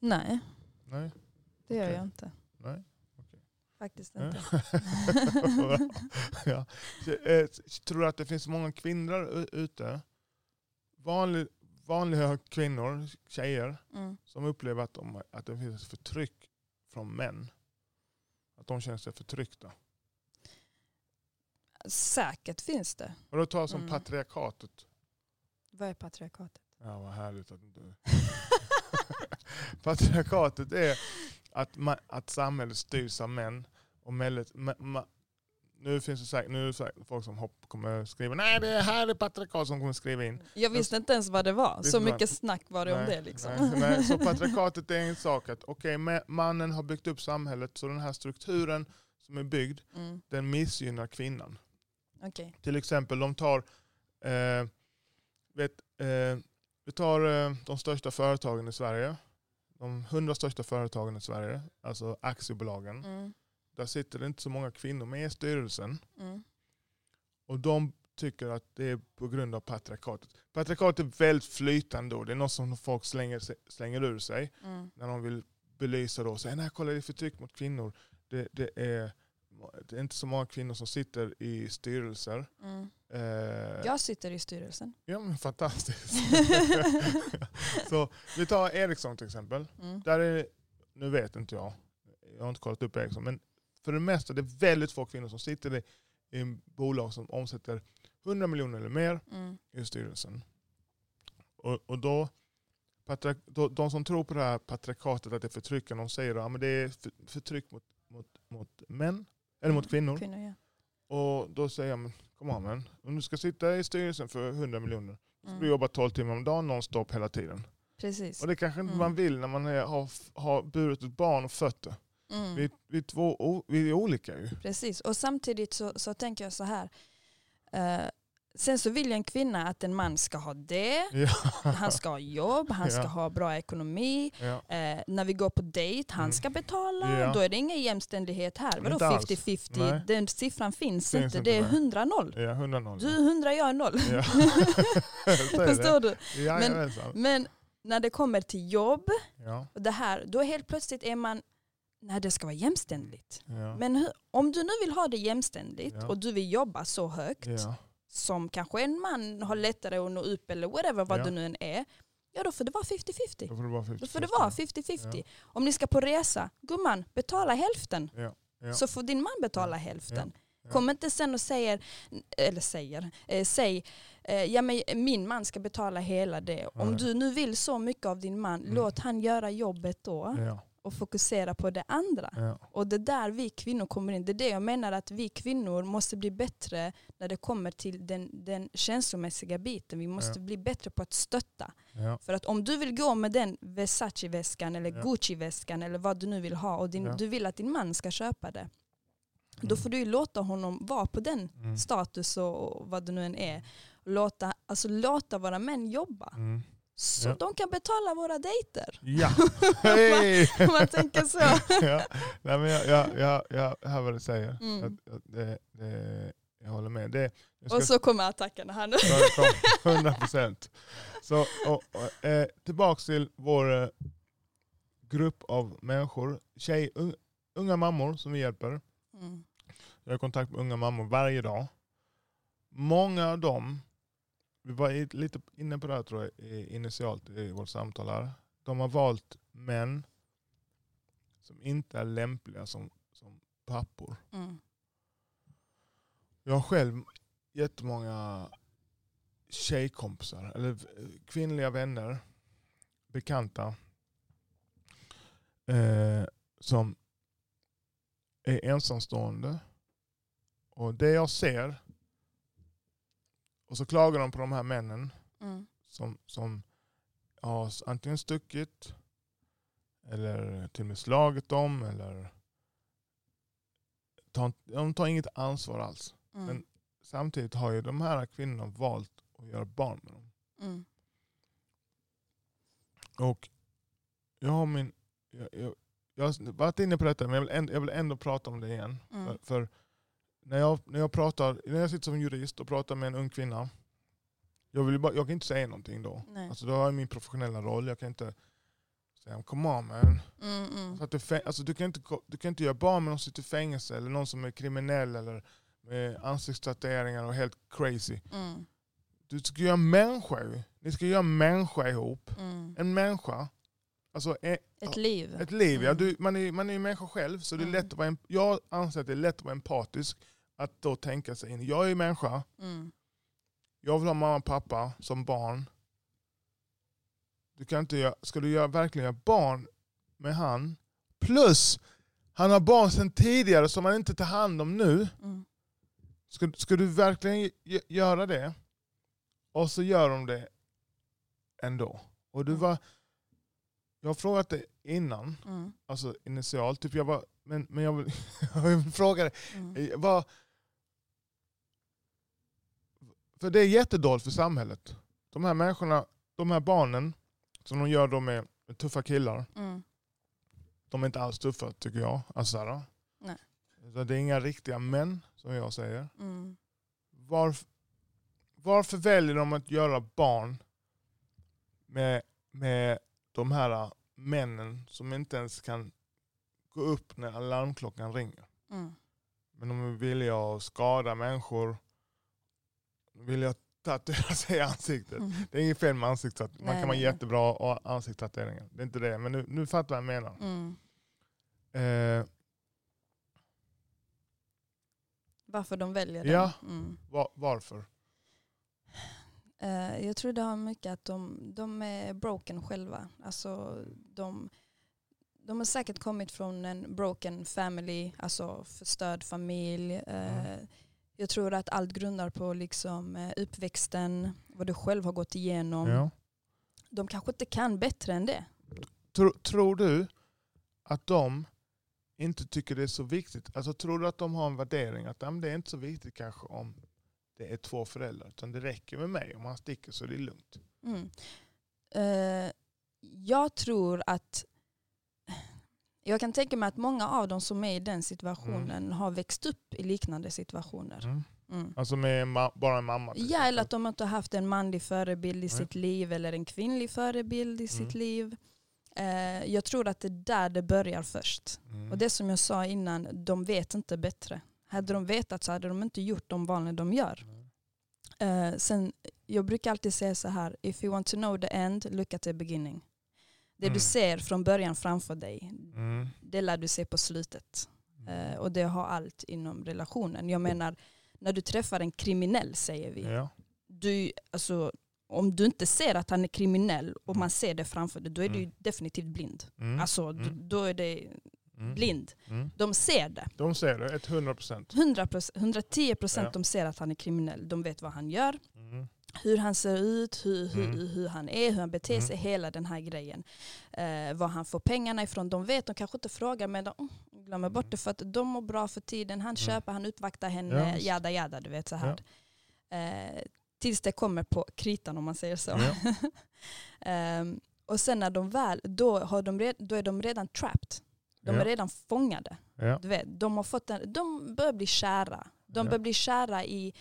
Speaker 2: Nej,
Speaker 1: Nej?
Speaker 2: det gör
Speaker 1: Okej.
Speaker 2: jag inte.
Speaker 1: Nej?
Speaker 2: Faktiskt
Speaker 1: Ja.
Speaker 2: inte.
Speaker 1: ja. Eh, Tror du att det finns många kvinnor ute, vanlig, vanliga kvinnor, tjejer,
Speaker 2: Mm.
Speaker 1: som upplever att, de, att det finns förtryck från män? Att de känner sig förtryckta?
Speaker 2: Säkert finns det.
Speaker 1: Och då tar som
Speaker 2: Mm.
Speaker 1: patriarkatet.
Speaker 2: Vad är patriarkatet?
Speaker 1: Ja, vad härligt att du... patriarkatet är att, ma- att samhället styrs av män. Och mället, ma, ma, nu finns det säkert, nu säkert folk som hopp, kommer skriva nej det är här är patriarkat som kommer skriva in.
Speaker 2: Jag visste inte ens vad det var. Så mycket snack var det om
Speaker 1: Nej,
Speaker 2: det. Liksom.
Speaker 1: Nej, nej, så patriarkatet är en sak att okej, ma- mannen har byggt upp samhället så den här strukturen som är byggd,
Speaker 2: Mm.
Speaker 1: den missgynnar kvinnan.
Speaker 2: Okej.
Speaker 1: Till exempel de tar, eh, vet, eh, vi tar eh, de största företagen i Sverige. De hundra största företagen i Sverige, alltså aktiebolagen.
Speaker 2: Mm.
Speaker 1: Där sitter det inte så många kvinnor med i styrelsen.
Speaker 2: Mm.
Speaker 1: Och de tycker att det är på grund av patriarkatet. Patriarkatet är väldigt flytande ord. Det är något som folk slänger, slänger ur sig.
Speaker 2: Mm.
Speaker 1: När de vill belysa då. Säga, nej kolla det är förtryck mot kvinnor. Det, det, är, det är inte så många kvinnor som sitter i styrelser.
Speaker 2: Mm.
Speaker 1: Eh,
Speaker 2: Jag sitter i styrelsen.
Speaker 1: Ja men fantastiskt. så vi tar Ericsson till exempel.
Speaker 2: Mm.
Speaker 1: Där är, nu vet inte jag, jag har inte kollat upp Ericsson, men för det mesta det är väldigt få kvinnor som sitter i, i en bolag som omsätter 100 miljoner eller mer
Speaker 2: Mm.
Speaker 1: i styrelsen. Och, och då, då, de som tror på det här patriarkatet, att det är förtryckande, de säger att det är för, förtryck mot, mot, mot män, eller mot kvinnor.
Speaker 2: Kvinnor, ja.
Speaker 1: Och då säger jag, men kom on man, om du ska sitta i styrelsen för 100 miljoner, så
Speaker 2: Mm.
Speaker 1: du jobbar 12 timmar om dagen nonstop hela tiden.
Speaker 2: Precis.
Speaker 1: Och det kanske inte
Speaker 2: Mm.
Speaker 1: man vill när man är, har, har burit ett barn och fött det.
Speaker 2: Mm.
Speaker 1: Vi, vi, två, vi är olika ju.
Speaker 2: Precis, och samtidigt så, så tänker jag så här. Eh, sen så vill ju en kvinna att en man ska ha det,
Speaker 1: Ja.
Speaker 2: han ska ha jobb, han ska
Speaker 1: Ja.
Speaker 2: ha bra ekonomi.
Speaker 1: Ja.
Speaker 2: Eh, när vi går på dejt, han
Speaker 1: Mm.
Speaker 2: ska betala. Då är det ingen jämställdhet här. Vadå
Speaker 1: Inte alls.
Speaker 2: 50-50?
Speaker 1: Nej.
Speaker 2: Den siffran finns,
Speaker 1: Finns
Speaker 2: inte.
Speaker 1: inte,
Speaker 2: Det är
Speaker 1: nej.
Speaker 2: 100-0.
Speaker 1: Ja, 100-0.
Speaker 2: Du är 100, jag är 0.
Speaker 1: Ja. Säg det.
Speaker 2: Förstår du? Men-. Men när det kommer till jobb, och det här, då helt plötsligt är man, nej det ska vara jämställdhet.
Speaker 1: Ja.
Speaker 2: Men hur, om du nu vill ha det jämställdligt
Speaker 1: Ja.
Speaker 2: och du vill jobba så högt
Speaker 1: Ja.
Speaker 2: som kanske en man har lättare att nå upp eller whatever vad det nu än är. Ja då får det vara 50-50.
Speaker 1: Då får det vara 50
Speaker 2: Då får det vara 50-50. Om ni ska på resa, gumman betala hälften. Så får din man betala hälften. Kom inte sen och säger, eller säger, eh, säg, eh, ja men min man ska betala hela det. Om du nu vill så mycket av din man,
Speaker 1: Mm.
Speaker 2: låt han göra jobbet då
Speaker 1: Ja.
Speaker 2: Och fokusera på det andra.
Speaker 1: Ja.
Speaker 2: Och det är där vi kvinnor kommer in. Det är det jag menar att vi kvinnor måste bli bättre när det kommer till den, den känslomässiga biten. Vi måste
Speaker 1: Ja.
Speaker 2: bli bättre på att stötta.
Speaker 1: Ja.
Speaker 2: För att om du vill gå med den Versace-väskan eller. Gucci-väskan eller vad du nu vill ha och din, du vill att din man ska köpa det. Då
Speaker 1: Mm.
Speaker 2: får du ju låta honom vara på den
Speaker 1: Mm.
Speaker 2: status och, och vad det nu än är. Låta, alltså låta våra män jobba.
Speaker 1: Mm.
Speaker 2: Så
Speaker 1: Ja.
Speaker 2: de kan betala våra dejter.
Speaker 1: Ja. Hej!
Speaker 2: Om man tänker så.
Speaker 1: ja. Nej, men jag, jag, jag, jag hör vad du säger.
Speaker 2: Mm.
Speaker 1: Att, att det, det, jag håller med. Det, jag
Speaker 2: Och så kommer attackerna här nu.
Speaker 1: kom 100 procent. Så, och, och, eh, tillbaks till vår eh, grupp av människor, tjej, un, unga mammor som vi hjälper.
Speaker 2: Mm.
Speaker 1: Jag har kontakt med unga mammor varje dag. Många av dem, vi var lite inne på det här tror jag initialt i vårt samtal här. De har valt män som inte är lämpliga som, som pappor.
Speaker 2: Mm.
Speaker 1: Jag har själv jättemånga tjejkompisar, eller kvinnliga vänner, bekanta, eh, som är ensamstående. Och det jag ser, och så klagar de på de här männen
Speaker 2: Mm.
Speaker 1: som, som har antingen stuckit, eller till och med slagit dem, eller tar, de tar inget ansvar alls.
Speaker 2: Mm.
Speaker 1: Men- Samtidigt har ju de här kvinnorna valt att göra barn med dem.
Speaker 2: Mm.
Speaker 1: Och jag har min... Jag, jag, jag har varit inne på detta men jag vill ändå, jag vill ändå prata om det igen.
Speaker 2: Mm.
Speaker 1: För, för när, jag, när, jag pratar, när jag sitter som jurist och pratar med en ung kvinna, jag, vill ju bara, jag kan inte säga någonting då.
Speaker 2: Nej.
Speaker 1: Alltså då har jag min professionella roll, jag kan inte säga come on man.
Speaker 2: Mm, mm.
Speaker 1: Att fä- alltså, du, kan inte, du kan inte göra barn med någon som sitter i fängelse eller någon som är kriminell eller med ansiktstatueringar och helt crazy.
Speaker 2: Mm.
Speaker 1: Du ska göra människa ju. Ni ska göra människa ihop.
Speaker 2: Mm.
Speaker 1: En människa. Alltså e-
Speaker 2: Ett liv.
Speaker 1: ett liv. Ja.
Speaker 2: Mm.
Speaker 1: Du, man, är, man är ju människa själv så det är
Speaker 2: Mm.
Speaker 1: lätt att vara, jag anser att det är lätt att vara empatisk. Att då tänka sig in. Jag är människa.
Speaker 2: Mm.
Speaker 1: Jag vill ha mamma och pappa som barn. Du kan inte göra, ska du göra, verkligen göra barn med han, plus han har barn sedan tidigare som han inte tar hand om nu.
Speaker 2: Mm.
Speaker 1: Ska, ska du verkligen gö- göra det? Och så gör de det ändå. Och du
Speaker 2: Mm.
Speaker 1: var, jag har frågat dig innan,
Speaker 2: Mm.
Speaker 1: alltså initialt, typ jag var, men, men jag vill, jag vill fråga dig,
Speaker 2: Mm.
Speaker 1: eh, vad, för det är jättedåligt för samhället. De här människorna, de här barnen som de gör då med tuffa killar,
Speaker 2: Mm.
Speaker 1: de är inte alls tuffa tycker jag. Alltså,
Speaker 2: Nej.
Speaker 1: Så det är inga riktiga män som jag säger.
Speaker 2: Mm.
Speaker 1: Varf, varför väljer de att göra barn med, med de här männen som inte ens kan gå upp när alarmklockan ringer?
Speaker 2: Mm.
Speaker 1: Men de är villiga att skada människor. Villiga att tatuera sig i ansiktet.
Speaker 2: Mm.
Speaker 1: Det är inget fel med ansiktstatueringar. Man kan vara jättebra och ansiktstatueringar. Det är inte det. Men nu, nu fattar jag vad jag menar.
Speaker 2: Mm.
Speaker 1: Eh,
Speaker 2: Varför de väljer det.
Speaker 1: Ja.
Speaker 2: Mm.
Speaker 1: va, varför?
Speaker 2: Eh, jag tror det har mycket att de, de är broken själva. Alltså, de, de har säkert kommit från en broken family, alltså förstörd familj. Eh,
Speaker 1: Mm.
Speaker 2: Jag tror att allt grundar på liksom, eh, uppväxten, vad du själv har gått igenom.
Speaker 1: Ja.
Speaker 2: de kanske inte kan bättre än det.
Speaker 1: Tro, tror du att de inte tycker det är så viktigt? Alltså tror du att de har en värdering att det är inte så viktigt kanske om det är två föräldrar, utan det räcker med mig. Om han sticker så är det lugnt.
Speaker 2: Mm. Eh, jag tror att jag kan tänka mig att många av dem som är i den situationen har växt upp i liknande situationer.
Speaker 1: Mm.
Speaker 2: Mm.
Speaker 1: Alltså med ma- bara en mamma?
Speaker 2: Ja, eller att de inte har haft en manlig förebild i sitt liv eller en kvinnlig förebild i
Speaker 1: Mm.
Speaker 2: sitt liv. Eh, jag tror att det är där det börjar först.
Speaker 1: Mm.
Speaker 2: Och det som jag sa innan, de vet inte bättre. Hade de vetat så hade de inte gjort de valen de gör. Eh, sen, jag brukar alltid säga så här, if you want to know the end, look at the beginning. Det
Speaker 1: Mm.
Speaker 2: du ser från början framför dig,
Speaker 1: Mm.
Speaker 2: det lär du se på slutet. Eh, och det har allt inom relationen. Jag menar, när du träffar en kriminell säger vi,
Speaker 1: Ja.
Speaker 2: du, alltså, om du inte ser att han är kriminell och man ser det framför dig, då är du
Speaker 1: Mm.
Speaker 2: definitivt blind.
Speaker 1: Mm.
Speaker 2: Alltså,
Speaker 1: Mm.
Speaker 2: då är det
Speaker 1: Mm.
Speaker 2: blind.
Speaker 1: Mm.
Speaker 2: De ser det.
Speaker 1: De ser det, ett hundra procent.
Speaker 2: 100%, 110 procent
Speaker 1: Ja.
Speaker 2: de ser att han är kriminell. De vet vad han gör,
Speaker 1: Mm.
Speaker 2: Hur han ser ut, hur, hur,
Speaker 1: Mm.
Speaker 2: hur han är, hur han beter
Speaker 1: Mm.
Speaker 2: sig, hela den här grejen. Eh, var han får pengarna ifrån, de vet, de kanske inte frågar men de mm, glömmer bort det för att de mår bra för tiden. Han köper, han uppvaktar henne,
Speaker 1: Mm. Ja,
Speaker 2: jada jada, du vet så här. Eh, tills det kommer på kritan om man säger så.
Speaker 1: Ja.
Speaker 2: Ehm, och sen när de väl, då, har de red, då är de redan trapped. De
Speaker 1: Ja.
Speaker 2: är redan fångade.
Speaker 1: Ja.
Speaker 2: Du vet, de, har fått en, de börjar bli kära. De
Speaker 1: Ja.
Speaker 2: börjar bli kära i,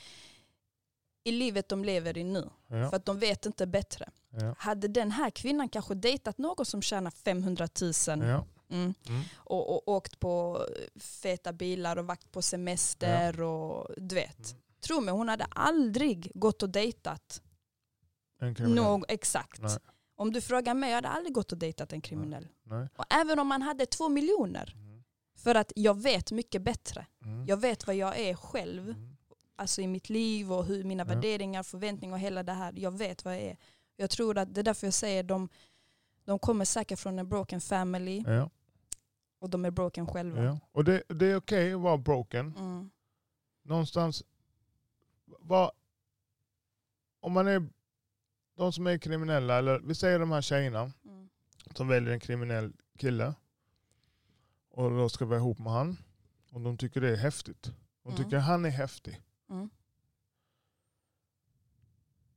Speaker 2: i livet de lever i nu.
Speaker 1: Ja.
Speaker 2: För att de vet inte bättre.
Speaker 1: Ja.
Speaker 2: Hade den här kvinnan kanske dejtat någon som tjänar 500 000
Speaker 1: Ja.
Speaker 2: mm,
Speaker 1: Mm.
Speaker 2: och, och åkt på feta bilar och varit på semester och du vet.
Speaker 1: Mm.
Speaker 2: Tro mig, hon hade aldrig gått och dejtat någon, exakt.
Speaker 1: Nej.
Speaker 2: Om du frågar mig, jag hade aldrig gått och dejtat en kriminell.
Speaker 1: Nej.
Speaker 2: Och även om man hade två miljoner.
Speaker 1: Mm.
Speaker 2: För att jag vet mycket bättre.
Speaker 1: Mm.
Speaker 2: Jag vet vad jag är själv.
Speaker 1: Mm.
Speaker 2: Alltså i mitt liv och hur mina
Speaker 1: Ja.
Speaker 2: värderingar, förväntningar och hela det här. Jag vet vad jag är. Jag tror att det är därför jag säger de, de kommer säkert från en broken family
Speaker 1: Ja.
Speaker 2: och de är broken själva.
Speaker 1: Ja. Och det, det är okej att vara broken.
Speaker 2: Mm.
Speaker 1: Någonstans, vad, om man är de som är kriminella, eller vi säger de här tjejerna
Speaker 2: Mm.
Speaker 1: som väljer en kriminell kille och då ska vara ihop med han. Och de tycker det är häftigt. De
Speaker 2: Mm.
Speaker 1: tycker han är häftig.
Speaker 2: Mm.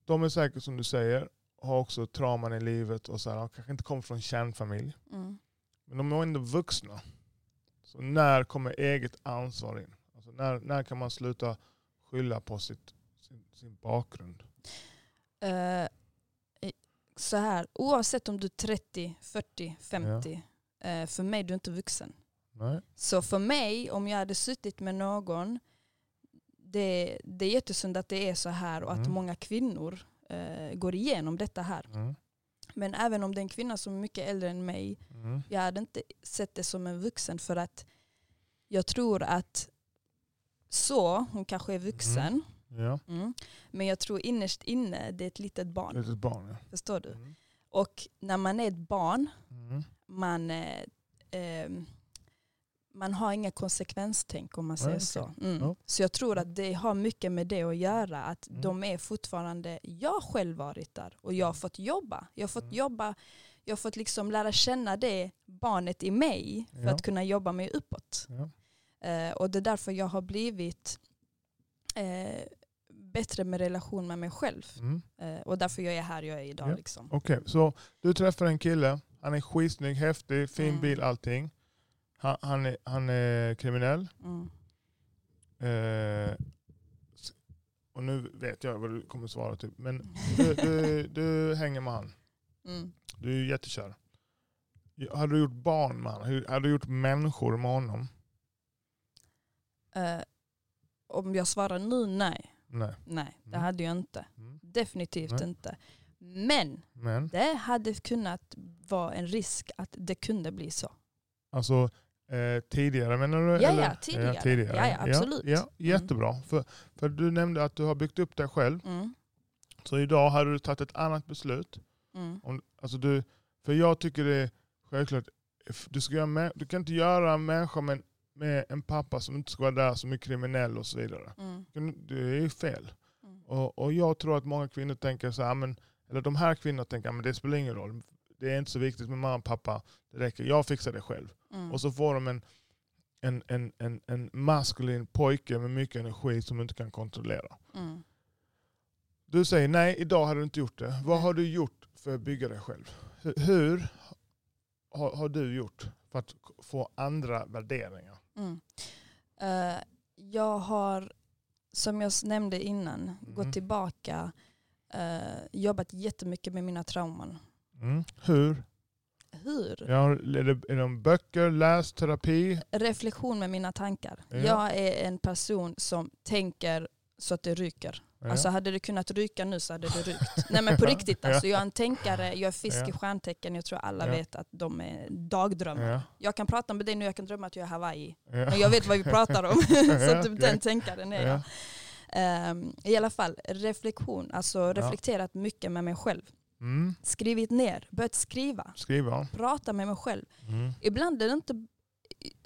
Speaker 1: De är säkert som du säger, har också trauman i livet och så här, kanske inte kommer från kärnfamilj.
Speaker 2: Mm.
Speaker 1: Men de är ändå vuxna. Så när kommer eget ansvar in? Alltså när, när kan man sluta skylla på sitt, sin, sin bakgrund?
Speaker 2: I- så här, oavsett om du är 30, 40, 50, eh, för mig du är inte vuxen.
Speaker 1: Nej?
Speaker 2: Så för mig, om jag hade suttit med någon, det, det är jättesynd att det är så här och att
Speaker 1: Mm.
Speaker 2: många kvinnor eh, går igenom detta här.
Speaker 1: Mm.
Speaker 2: Men även om det är en kvinna som är mycket äldre än mig,
Speaker 1: Mm.
Speaker 2: jag hade inte sett det som en vuxen för att jag tror att så, hon kanske är vuxen,
Speaker 1: Ja,
Speaker 2: mm, men jag tror innerst inne det är ett litet barn.
Speaker 1: litet barn. Ja.
Speaker 2: Förstår du?
Speaker 1: Mm.
Speaker 2: Och när man är ett barn,
Speaker 1: Mm.
Speaker 2: man, eh, eh, man har inga konsekvenstänk om man säger
Speaker 1: okej.
Speaker 2: så. Mm.
Speaker 1: Ja.
Speaker 2: Så jag tror att det har mycket med det att göra. Att
Speaker 1: Mm.
Speaker 2: de är fortfarande, jag har själv varit där och jag har fått jobba. Jag har fått
Speaker 1: Mm.
Speaker 2: jobba, jag har fått liksom lära känna det barnet i mig för
Speaker 1: Ja.
Speaker 2: att kunna jobba mig uppåt.
Speaker 1: Ja.
Speaker 2: Eh, och det är därför jag har blivit eh, bättre med relation med mig själv.
Speaker 1: Mm.
Speaker 2: Eh, och därför jag är här jag är idag. Liksom.
Speaker 1: Okej, så du träffar en kille, han är skitsnygg, häftig, fin
Speaker 2: Mm.
Speaker 1: bil, allting. Han, han, är, han är kriminell.
Speaker 2: Mm.
Speaker 1: Eh, och nu vet jag vad du kommer svara typ. Men du, du, du hänger med han.
Speaker 2: Mm.
Speaker 1: Du är jättekär. Har du gjort barn med honom? Har du gjort människor med honom?
Speaker 2: Eh, om jag svarar nu, nej.
Speaker 1: Nej.
Speaker 2: Nej, det
Speaker 1: Mm.
Speaker 2: hade jag inte.
Speaker 1: Mm.
Speaker 2: Definitivt
Speaker 1: Nej.
Speaker 2: inte. Men
Speaker 1: Men
Speaker 2: det hade kunnat vara en risk att det kunde bli så.
Speaker 1: alltså eh, tidigare menar du?
Speaker 2: Ja,
Speaker 1: eller?
Speaker 2: ja, tidigare.
Speaker 1: tidigare.
Speaker 2: Ja, ja, absolut.
Speaker 1: Ja, jättebra. För, för du nämnde att du har byggt upp dig själv.
Speaker 2: Mm.
Speaker 1: Så idag hade du tagit ett annat beslut.
Speaker 2: Mm.
Speaker 1: Om, alltså du, för jag tycker det är självklart, du, ska göra, mä- du kan inte göra en människa med, med en pappa som inte ska vara där, som är kriminell och så vidare.
Speaker 2: Mm.
Speaker 1: Det är ju fel.
Speaker 2: Mm.
Speaker 1: Och, och jag tror att många kvinnor tänker så här, men Eller de här kvinnorna tänker att det spelar ingen roll. Det är inte så viktigt med mamma och pappa. Det räcker, jag fixar det själv.
Speaker 2: Mm.
Speaker 1: Och så får de en, en, en, en, en maskulin pojke med mycket energi som du inte kan kontrollera.
Speaker 2: Mm.
Speaker 1: Du säger nej, idag har du inte gjort det. Vad har du gjort för att bygga dig själv? Hur, hur har, har du gjort för att få andra värderingar?
Speaker 2: Mm. Eh, jag har, som jag nämnde innan,
Speaker 1: Mhm.
Speaker 2: gått tillbaka, uh, jobbat jättemycket med mina trauman.
Speaker 1: Mm. Hur?
Speaker 2: Hur?
Speaker 1: Ja, är, det, är det böcker, läs, terapi?
Speaker 2: Reflektion med mina tankar.
Speaker 1: Ja.
Speaker 2: Jag är en person som tänker så att det ryker.
Speaker 1: Ja.
Speaker 2: Alltså hade det kunnat ryka nu så hade det rykt. Nej men på riktigt alltså. Jag är en tänkare, jag är fisk i stjärntecken. Jag tror alla vet att de är dagdrömmar.
Speaker 1: ja.
Speaker 2: Jag kan prata med dig nu, jag kan drömma att jag är Hawaii. Men jag vet vad vi pratar om. så typ den tänkaren är jag.
Speaker 1: Ja.
Speaker 2: Ehm, I alla fall, reflektion. Alltså reflekterat mycket med mig själv.
Speaker 1: Mm.
Speaker 2: Skrivit ner, börjat skriva.
Speaker 1: Skriva.
Speaker 2: Prata med mig själv.
Speaker 1: Mm.
Speaker 2: Ibland är det inte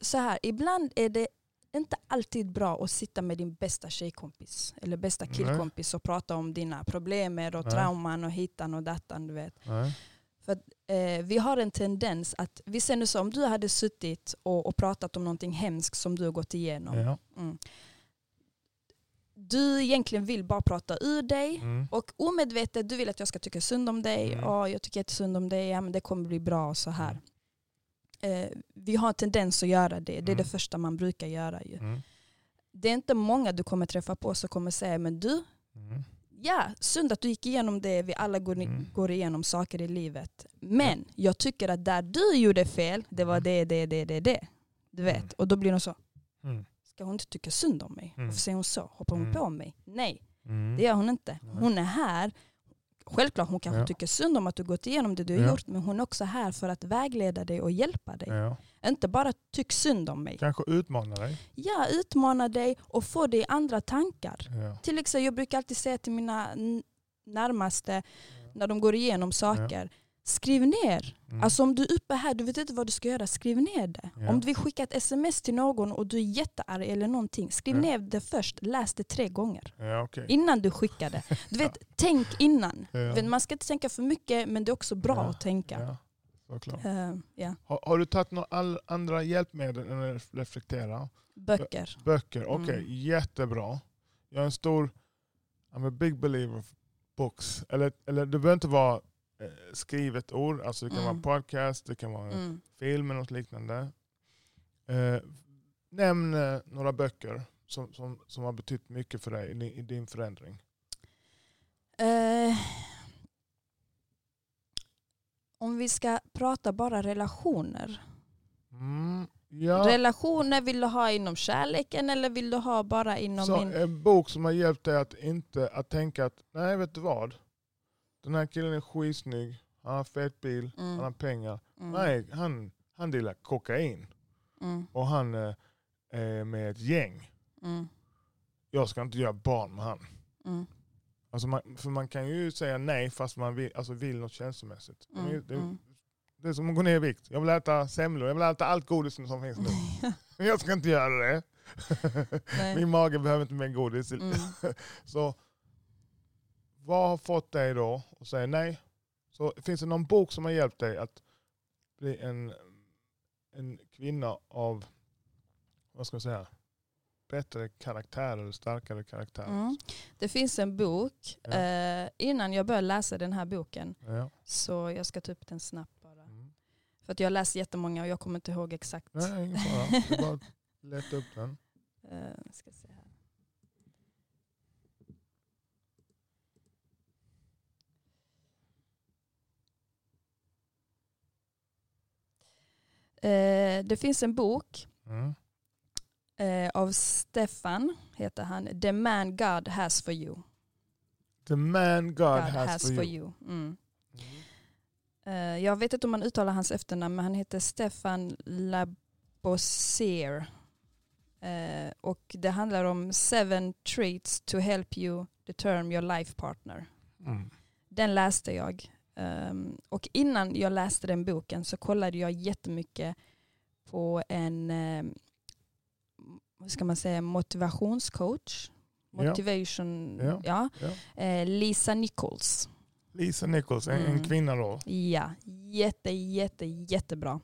Speaker 2: så här, ibland är det inte alltid bra att sitta med din bästa tjejkompis eller bästa
Speaker 1: Nej.
Speaker 2: killkompis och prata om dina problem och
Speaker 1: Nej.
Speaker 2: trauman och hittan och dattan. Du vet.
Speaker 1: Nej.
Speaker 2: Eh, vi har en tendens att, vi ser nu så om du hade suttit och, och pratat om någonting hemskt som du har gått igenom.
Speaker 1: Ja.
Speaker 2: Mm. Du egentligen vill bara prata ur dig
Speaker 1: Mm.
Speaker 2: och omedvetet du vill att jag ska tycka synd om dig.
Speaker 1: Mm.
Speaker 2: Ja, jag tycker jättesynd om dig, ja, men det kommer bli bra och så här. Eh, vi har en tendens att göra det. Det är
Speaker 1: Mm.
Speaker 2: det första man brukar göra. Ju.
Speaker 1: Mm.
Speaker 2: Det är inte många du kommer träffa på som kommer säga, men du,
Speaker 1: Mm.
Speaker 2: ja, synd att du gick igenom det. Vi alla går,
Speaker 1: Mm.
Speaker 2: går igenom saker i livet. Men jag tycker att där du gjorde fel, det var
Speaker 1: Mm.
Speaker 2: det, det, det, det, det. Du vet.
Speaker 1: Mm.
Speaker 2: Och då blir de så,
Speaker 1: Mm.
Speaker 2: Ska hon inte tycka synd om mig?
Speaker 1: Mm.
Speaker 2: Varför säger hon så? Hoppar hon
Speaker 1: Mm.
Speaker 2: på mig? Nej,
Speaker 1: Mm.
Speaker 2: det gör hon inte. Hon är här. Självklart hon kanske
Speaker 1: Ja.
Speaker 2: tycker synd om att du gått igenom det du har
Speaker 1: Ja.
Speaker 2: gjort, men hon är också här för att vägleda dig och hjälpa dig.
Speaker 1: Ja.
Speaker 2: Inte bara tyck synd om mig.
Speaker 1: Kanske utmana dig.
Speaker 2: Ja, utmana dig och få dig andra tankar.
Speaker 1: Ja.
Speaker 2: Till exempel, jag brukar alltid säga till mina närmaste när de går igenom saker, skriv ner.
Speaker 1: Mm.
Speaker 2: Alltså om du är uppe här, du vet inte vad du ska göra, skriv ner det.
Speaker 1: Ja.
Speaker 2: Om du vill skicka ett sms till någon och du är jättearg eller någonting, skriv
Speaker 1: Ja.
Speaker 2: ner det först, läs det tre gånger.
Speaker 1: ja, okej.
Speaker 2: Innan du skickar det. Du vet, tänk innan. Men Man ska inte tänka för mycket, men det är också bra att tänka.
Speaker 1: Ja, såklart.
Speaker 2: Eh.
Speaker 1: Har, har du tagit några andra hjälpmedel än att reflektera?
Speaker 2: Böcker.
Speaker 1: Böcker, okej,
Speaker 2: Mm.
Speaker 1: jättebra. Jag är en stor, I'm a big believer of books. Eller, eller det behöver inte vara skrivet ord, alltså det kan
Speaker 2: Mm.
Speaker 1: vara podcast, det kan vara
Speaker 2: Mm.
Speaker 1: film eller något liknande. Eh, nämn eh, några böcker som, som, som har betytt mycket för dig i din, i din förändring.
Speaker 2: Eh, om vi ska prata bara relationer.
Speaker 1: Mm, ja.
Speaker 2: Relationer vill du ha inom kärleken eller vill du ha bara inom
Speaker 1: Så
Speaker 2: min...
Speaker 1: en bok som har hjälpt dig att inte att tänka att nej vet du vad? Den här killen är skitsnygg, han har fet bil,
Speaker 2: Mm.
Speaker 1: han har pengar.
Speaker 2: Mm.
Speaker 1: Nej, han, han dealar kokain
Speaker 2: Mm.
Speaker 1: och han eh, är med ett gäng.
Speaker 2: Mm.
Speaker 1: Jag ska inte göra barn med han.
Speaker 2: Mm.
Speaker 1: Alltså man, för man kan ju säga nej fast man vill, alltså vill något känslomässigt.
Speaker 2: Mm.
Speaker 1: Det, det, det är som att gå ner i vikt. Jag vill äta semlor, jag vill äta allt godis som finns nu. Men jag ska inte göra det. Min mage behöver inte mer godis. Så vad har fått dig då att säga nej? Så finns det någon bok som har hjälpt dig att bli en, en kvinna av, vad ska jag säga, bättre karaktär eller starkare karaktär?
Speaker 2: Mm. Det finns en bok.
Speaker 1: Ja.
Speaker 2: Eh, innan jag började läsa den här boken,
Speaker 1: Ja.
Speaker 2: så jag ska ta upp den snabbt bara.
Speaker 1: Mm.
Speaker 2: För att jag har läst jättemånga och jag kommer inte ihåg exakt.
Speaker 1: Nej, ingen fara. Är bara leta upp den.
Speaker 2: Eh, ska se här. Eh, det finns en bok
Speaker 1: Mm.
Speaker 2: eh, av Stefan, heter han, The Man God Has For You.
Speaker 1: The man God,
Speaker 2: God
Speaker 1: has, for you.
Speaker 2: Mm. Eh, jag vet inte om man uttalar hans efternamn, men han heter Stefan Labossiere. Eh, och det handlar om seven traits to help you determine your life partner.
Speaker 1: Mm.
Speaker 2: Den läste jag. Ehm, och innan jag läste den boken så kollade jag jättemycket på en vad ska man säga, motivationscoach. Motivation,
Speaker 1: Ja.
Speaker 2: ja.
Speaker 1: Ja.
Speaker 2: Eh, Lisa Nichols.
Speaker 1: Lisa Nichols, en, en
Speaker 2: Mm.
Speaker 1: kvinna då.
Speaker 2: Ja, jätte, jätte, jättebra.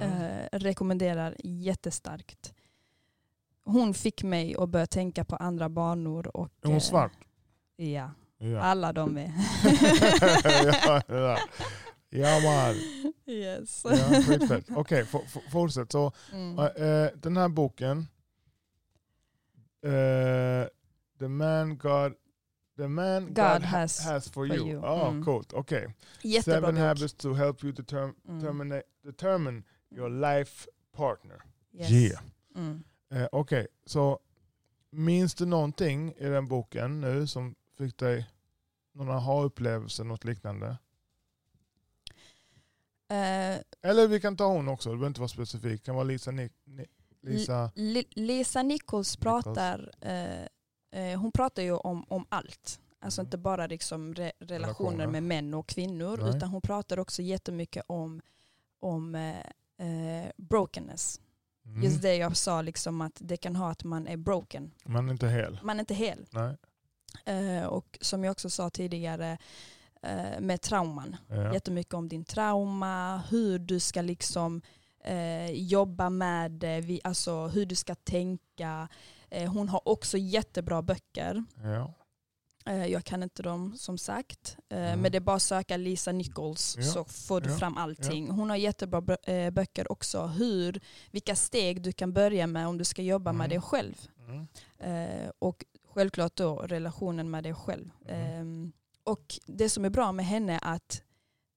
Speaker 1: Mm.
Speaker 2: Eh, rekommenderar jättestarkt. Hon fick mig att börja tänka på andra banor. Och,
Speaker 1: Är hon
Speaker 2: eh,
Speaker 1: svart?
Speaker 2: Ja,
Speaker 1: Ja.
Speaker 2: alla de är.
Speaker 1: ja, ja. ja man.
Speaker 2: yes.
Speaker 1: Ja. Okej, f- fortsätt. Så,
Speaker 2: Mm.
Speaker 1: eh, den här boken, eh, The Man God, the man God,
Speaker 2: God
Speaker 1: ha-
Speaker 2: has
Speaker 1: has for
Speaker 2: for
Speaker 1: you.
Speaker 2: you.
Speaker 1: Ja,
Speaker 2: Mm.
Speaker 1: coolt. Okej.
Speaker 2: Jättebra
Speaker 1: Seven
Speaker 2: bok.
Speaker 1: habits to help you determ-
Speaker 2: Mm.
Speaker 1: determine, your life partner.
Speaker 2: Yes.
Speaker 1: Yeah.
Speaker 2: Mm.
Speaker 1: Eh, Okej, så minns du någonting i den boken nu som fick dig någon aha-upplevelse, något liknande?
Speaker 2: Eh,
Speaker 1: Eller vi kan ta hon också, det behöver inte vara specifikt. Det kan vara Lisa, Ni- Ni- Lisa
Speaker 2: Li- Lisa Nichols pratar, eh, eh, hon pratar ju om, om allt. Alltså
Speaker 1: Mm.
Speaker 2: inte bara liksom re- relationer
Speaker 1: Relationer.
Speaker 2: med män och kvinnor
Speaker 1: Nej.
Speaker 2: utan hon pratar också jättemycket om, om brokenness.
Speaker 1: mm.
Speaker 2: Just det jag sa, liksom att det kan ha att man är broken.
Speaker 1: Man är inte hel.
Speaker 2: Man är inte hel.
Speaker 1: Nej.
Speaker 2: Eh, och som jag också sa tidigare eh, med trauman.
Speaker 1: Ja.
Speaker 2: Jättemycket om din trauma, hur du ska liksom eh, jobba med det, vi- alltså hur du ska tänka. Hon har också jättebra böcker.
Speaker 1: Ja.
Speaker 2: Jag kan inte dem som sagt.
Speaker 1: Mm.
Speaker 2: Men det är bara att söka Lisa Nichols
Speaker 1: Ja,
Speaker 2: så får du
Speaker 1: ja,
Speaker 2: fram allting. Hon har jättebra bö- böcker också. Hur, vilka steg du kan börja med om du ska jobba med
Speaker 1: Mm.
Speaker 2: dig själv.
Speaker 1: Mm.
Speaker 2: Och självklart då relationen med dig själv.
Speaker 1: Mm.
Speaker 2: Och det som är bra med henne är att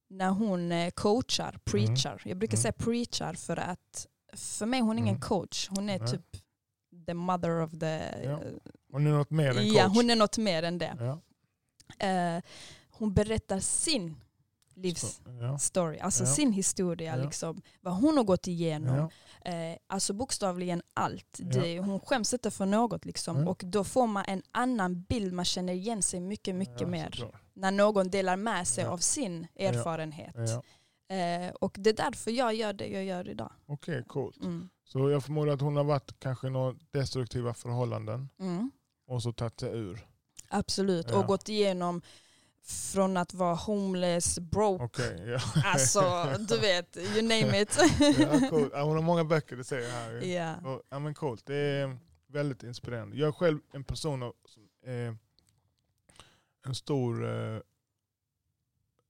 Speaker 2: när hon eh, coachar, preachar, jag brukar
Speaker 1: Mm.
Speaker 2: säga preachar för att för mig hon är ingen
Speaker 1: Mm.
Speaker 2: coach, hon är typ the mother of the...
Speaker 1: Ja. Hon är något mer än coach.
Speaker 2: ja, hon är något mer än det.
Speaker 1: ja.
Speaker 2: Eh, hon berättar sin livsstory,
Speaker 1: ja.
Speaker 2: alltså sin historia, liksom, vad hon har gått igenom.
Speaker 1: Ja.
Speaker 2: Eh, alltså bokstavligen allt.
Speaker 1: Ja.
Speaker 2: Det, hon skäms inte för något. Liksom.
Speaker 1: Mm.
Speaker 2: Och då får man en annan bild, man känner igen sig mycket, mycket
Speaker 1: Ja,
Speaker 2: mer. När någon delar med sig
Speaker 1: Ja.
Speaker 2: av sin erfarenhet.
Speaker 1: Ja.
Speaker 2: Eh, och det är därför jag gör det jag gör idag.
Speaker 1: Okej, coolt.
Speaker 2: Mm.
Speaker 1: Så jag förmodar att hon har varit kanske i några destruktiva förhållanden
Speaker 2: Mm.
Speaker 1: och så tagit sig ur.
Speaker 2: Absolut,
Speaker 1: Ja.
Speaker 2: och gått igenom från att vara homeless, broke,
Speaker 1: Okej, ja.
Speaker 2: alltså du vet, you name it.
Speaker 1: ja, coolt. ja, hon har många böcker, det säger jag här.
Speaker 2: ja.
Speaker 1: Och, ja, men coolt. Det är väldigt inspirerande. Jag är själv en person som är en stor eh,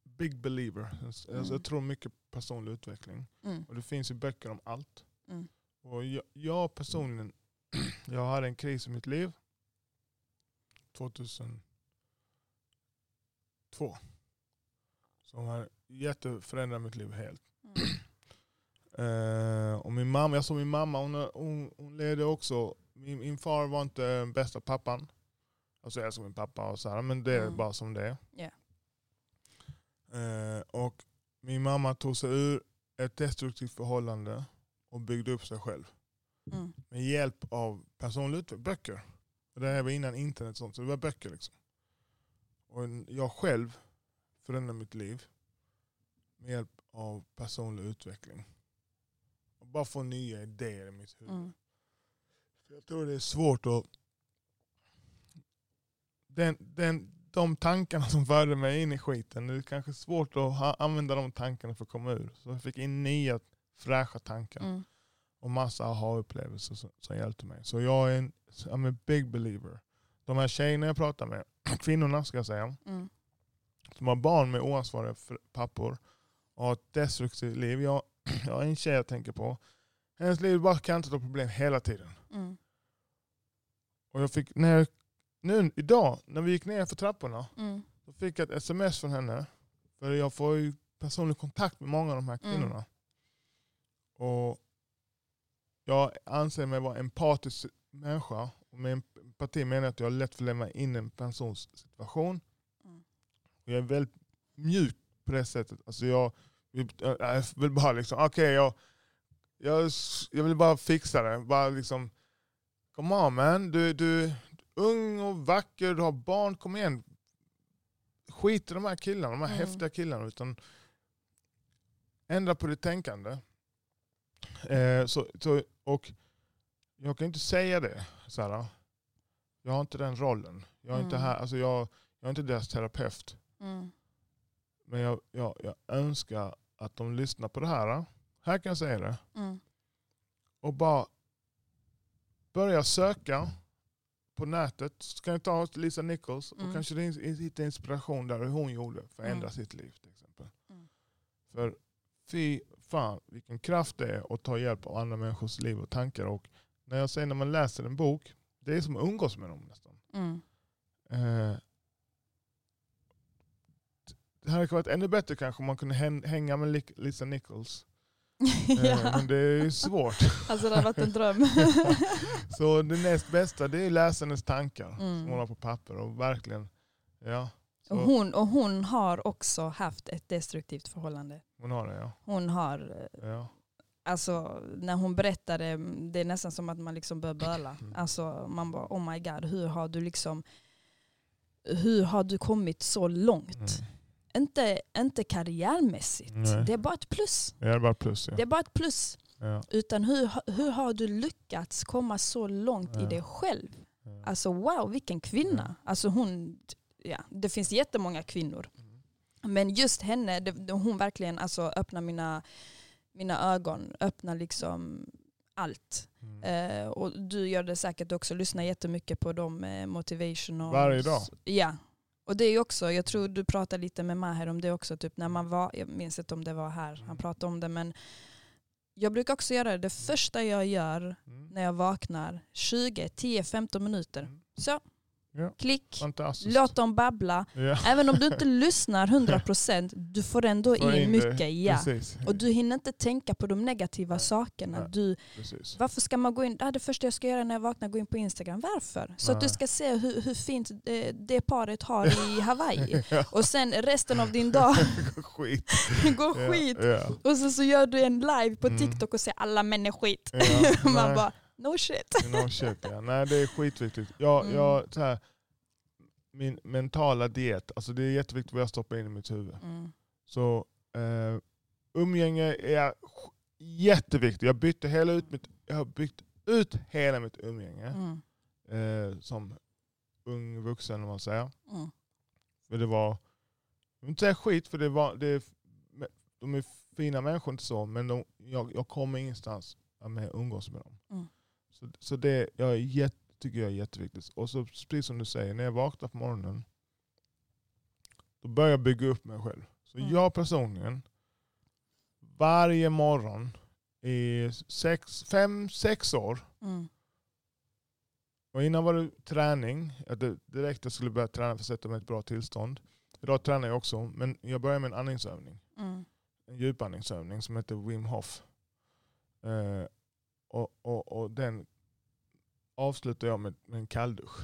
Speaker 1: big believer. Alltså,
Speaker 2: Mm.
Speaker 1: Jag tror mycket på personlig utveckling.
Speaker 2: Mm.
Speaker 1: Och det finns ju böcker om allt.
Speaker 2: Mm.
Speaker 1: Och jag, jag personligen, jag hade en kris i mitt liv 2002. Som har jätteförändrat mitt liv helt.
Speaker 2: Mm.
Speaker 1: Eh, och min mamma, jag såg min mamma, hon, hon, hon levde också, min, min far var inte den bästa pappan. Alltså jag älskar min pappa och så här, men det är
Speaker 2: Mm.
Speaker 1: bara som det är.
Speaker 2: Ja.
Speaker 1: Eh, och min mamma tog sig ur ett destruktivt förhållande och byggde upp sig själv.
Speaker 2: Mm.
Speaker 1: Med hjälp av personlig utveckling, böcker. Och det här var innan internet och sånt, så det var böcker. Liksom. Och en- jag själv förändrade mitt liv med hjälp av personlig utveckling. Och bara få nya idéer i mitt huvud.
Speaker 2: Mm.
Speaker 1: För Jag tror det är svårt att... Den, den, de tankarna som förde mig in i skiten, det är kanske svårt att ha, använda de tankarna för att komma ur. Så jag fick in nya fräscha tankar
Speaker 2: Mm.
Speaker 1: och massa aha-upplevelser som, som hjälpte mig. Så jag är en I'm a big believer. De här tjejerna jag pratar med, kvinnorna ska jag säga,
Speaker 2: Mm.
Speaker 1: som har barn med oansvariga pappor och har ett destruktivt liv. Jag, jag har en tjej jag tänker på. Hennes liv bara kantat av problem hela tiden.
Speaker 2: Mm.
Speaker 1: Och jag fick, när jag, nu idag, när vi gick ner för trapporna,
Speaker 2: Mm.
Speaker 1: då fick jag ett sms från henne. För jag får ju personlig kontakt med många av de här
Speaker 2: Mm.
Speaker 1: kvinnorna. Och jag anser mig vara en empatisk människa. Och med empati menar jag att jag har lätt för att lämna in en persons situation.
Speaker 2: Mm.
Speaker 1: Och jag är väldigt mjuk på det sättet. Alltså jag, jag vill bara liksom, okej jag, jag, jag vill bara fixa det. Bara liksom, come on man, du, du är ung och vacker, du har barn, kom igen. Skit i de här killarna, de här
Speaker 2: Mm.
Speaker 1: häftiga killarna. Utan ändra på ditt tänkande. Eh, så, så, och jag kan inte säga det. Så här, jag har inte den rollen. Jag är, inte,
Speaker 2: Mm.
Speaker 1: här, alltså jag, jag är inte deras terapeut.
Speaker 2: Mm.
Speaker 1: Men jag, jag, jag önskar att de lyssnar på det här. Här kan jag säga det.
Speaker 2: Mm.
Speaker 1: Och bara börja söka på nätet. Så kan jag ta Lisa Nichols
Speaker 2: Mm.
Speaker 1: och kanske hitta inspiration där hur hon gjorde för att ändra
Speaker 2: Mm.
Speaker 1: sitt liv. till exempel.
Speaker 2: Mm.
Speaker 1: För fy fan vilken kraft det är att ta hjälp av andra människors liv och tankar. Och när jag säger när man läser en bok, det är som att umgås med dem nästan.
Speaker 2: Mm.
Speaker 1: Eh, det hade varit ännu bättre kanske om man kunde hän- hänga med Lisa Nichols. Eh,
Speaker 2: ja.
Speaker 1: Men det är ju svårt.
Speaker 2: Alltså det har varit en dröm.
Speaker 1: Så det näst bästa det är att läsa hennes tankar
Speaker 2: Mm.
Speaker 1: som hon har på papper. Och verkligen, ja. Så
Speaker 2: och, hon, och hon har också haft ett destruktivt förhållande.
Speaker 1: hon har det ja.
Speaker 2: Hon har, eh,
Speaker 1: ja.
Speaker 2: Alltså när hon berättade, det är nästan som att man liksom börjar böla.
Speaker 1: Mm.
Speaker 2: Alltså man bara oh my god, hur har du liksom, hur har du kommit så långt?
Speaker 1: Mm.
Speaker 2: Inte, inte karriärmässigt,
Speaker 1: Nej.
Speaker 2: det är bara ett plus.
Speaker 1: Det är bara plus ja.
Speaker 2: Det är bara ett plus.
Speaker 1: ja.
Speaker 2: Utan hur, hur har du lyckats komma så långt i
Speaker 1: Ja.
Speaker 2: dig själv?
Speaker 1: ja.
Speaker 2: Alltså wow, vilken kvinna. Alltså hon, ja, det finns jättemånga kvinnor.
Speaker 1: Mm.
Speaker 2: Men just henne, det, hon verkligen alltså öppnar mina, mina ögon, öppnar liksom allt.
Speaker 1: Mm.
Speaker 2: Eh, och du gör det säkert också, lyssnar jättemycket på de eh, motivational...
Speaker 1: Varje dag.
Speaker 2: Ja. Och det är också, jag tror du pratade lite med Maher om det också, typ när man var, jag minns inte om det var här han
Speaker 1: Mm.
Speaker 2: pratade om det, men jag brukar också göra det, det första jag gör
Speaker 1: Mm.
Speaker 2: när jag vaknar, 20, 10, 15 minuter.
Speaker 1: Mm.
Speaker 2: Så,
Speaker 1: Ja.
Speaker 2: klick,
Speaker 1: Fantastiskt.
Speaker 2: låt dem babbla.
Speaker 1: ja.
Speaker 2: Även om du inte lyssnar 100%, du får ändå
Speaker 1: Få
Speaker 2: in
Speaker 1: in det.
Speaker 2: mycket. Ja.
Speaker 1: Precis.
Speaker 2: Och du hinner inte tänka på de negativa
Speaker 1: Nej.
Speaker 2: sakerna.
Speaker 1: Nej.
Speaker 2: Du,
Speaker 1: Precis.
Speaker 2: varför ska man gå in? Ah, det första jag ska göra när jag vaknar gå in på Instagram. Varför? Så att du
Speaker 1: Nej.
Speaker 2: ska se hur, hur fint eh, det paret har i Hawaii. Och sen resten av din dag
Speaker 1: Skit.
Speaker 2: går skit.
Speaker 1: Ja. Ja.
Speaker 2: Och så, så gör du en live på
Speaker 1: Mm.
Speaker 2: TikTok och säger alla män är skit. Man
Speaker 1: Nej.
Speaker 2: bara, no shit.
Speaker 1: No shit, ja. Nej det är skitviktigt. Jag,
Speaker 2: Mm.
Speaker 1: jag, så här, min mentala diet, alltså det är jätteviktigt vad jag stoppar in i mitt huvud.
Speaker 2: Mm.
Speaker 1: Så eh, umgänge är jätteviktigt. Jag, bytte hela ut mitt, jag har byggt ut hela mitt umgänge
Speaker 2: Mm.
Speaker 1: eh, som ung vuxen om man säger.
Speaker 2: Mm.
Speaker 1: För det var, jag vill inte säga skit för det var, det de är fina människor inte så, men de, jag, jag kommer ingenstans med att umgås med dem. Så, så det jag är jätte, tycker jag är jätteviktigt. Och så precis som du säger, när jag vaknar på morgonen, då börjar jag bygga upp mig själv. Så
Speaker 2: Mm.
Speaker 1: jag personligen, varje morgon i sex, fem, sex år,
Speaker 2: Mm.
Speaker 1: och innan var det träning, direkt jag skulle börja träna för att sätta mig i ett bra tillstånd. Idag tränar jag också, men jag börjar med en andningsövning.
Speaker 2: Mm.
Speaker 1: En djupandningsövning som heter Wim Hof. Eh, och, och, och den avslutar jag med, med en kalldusch.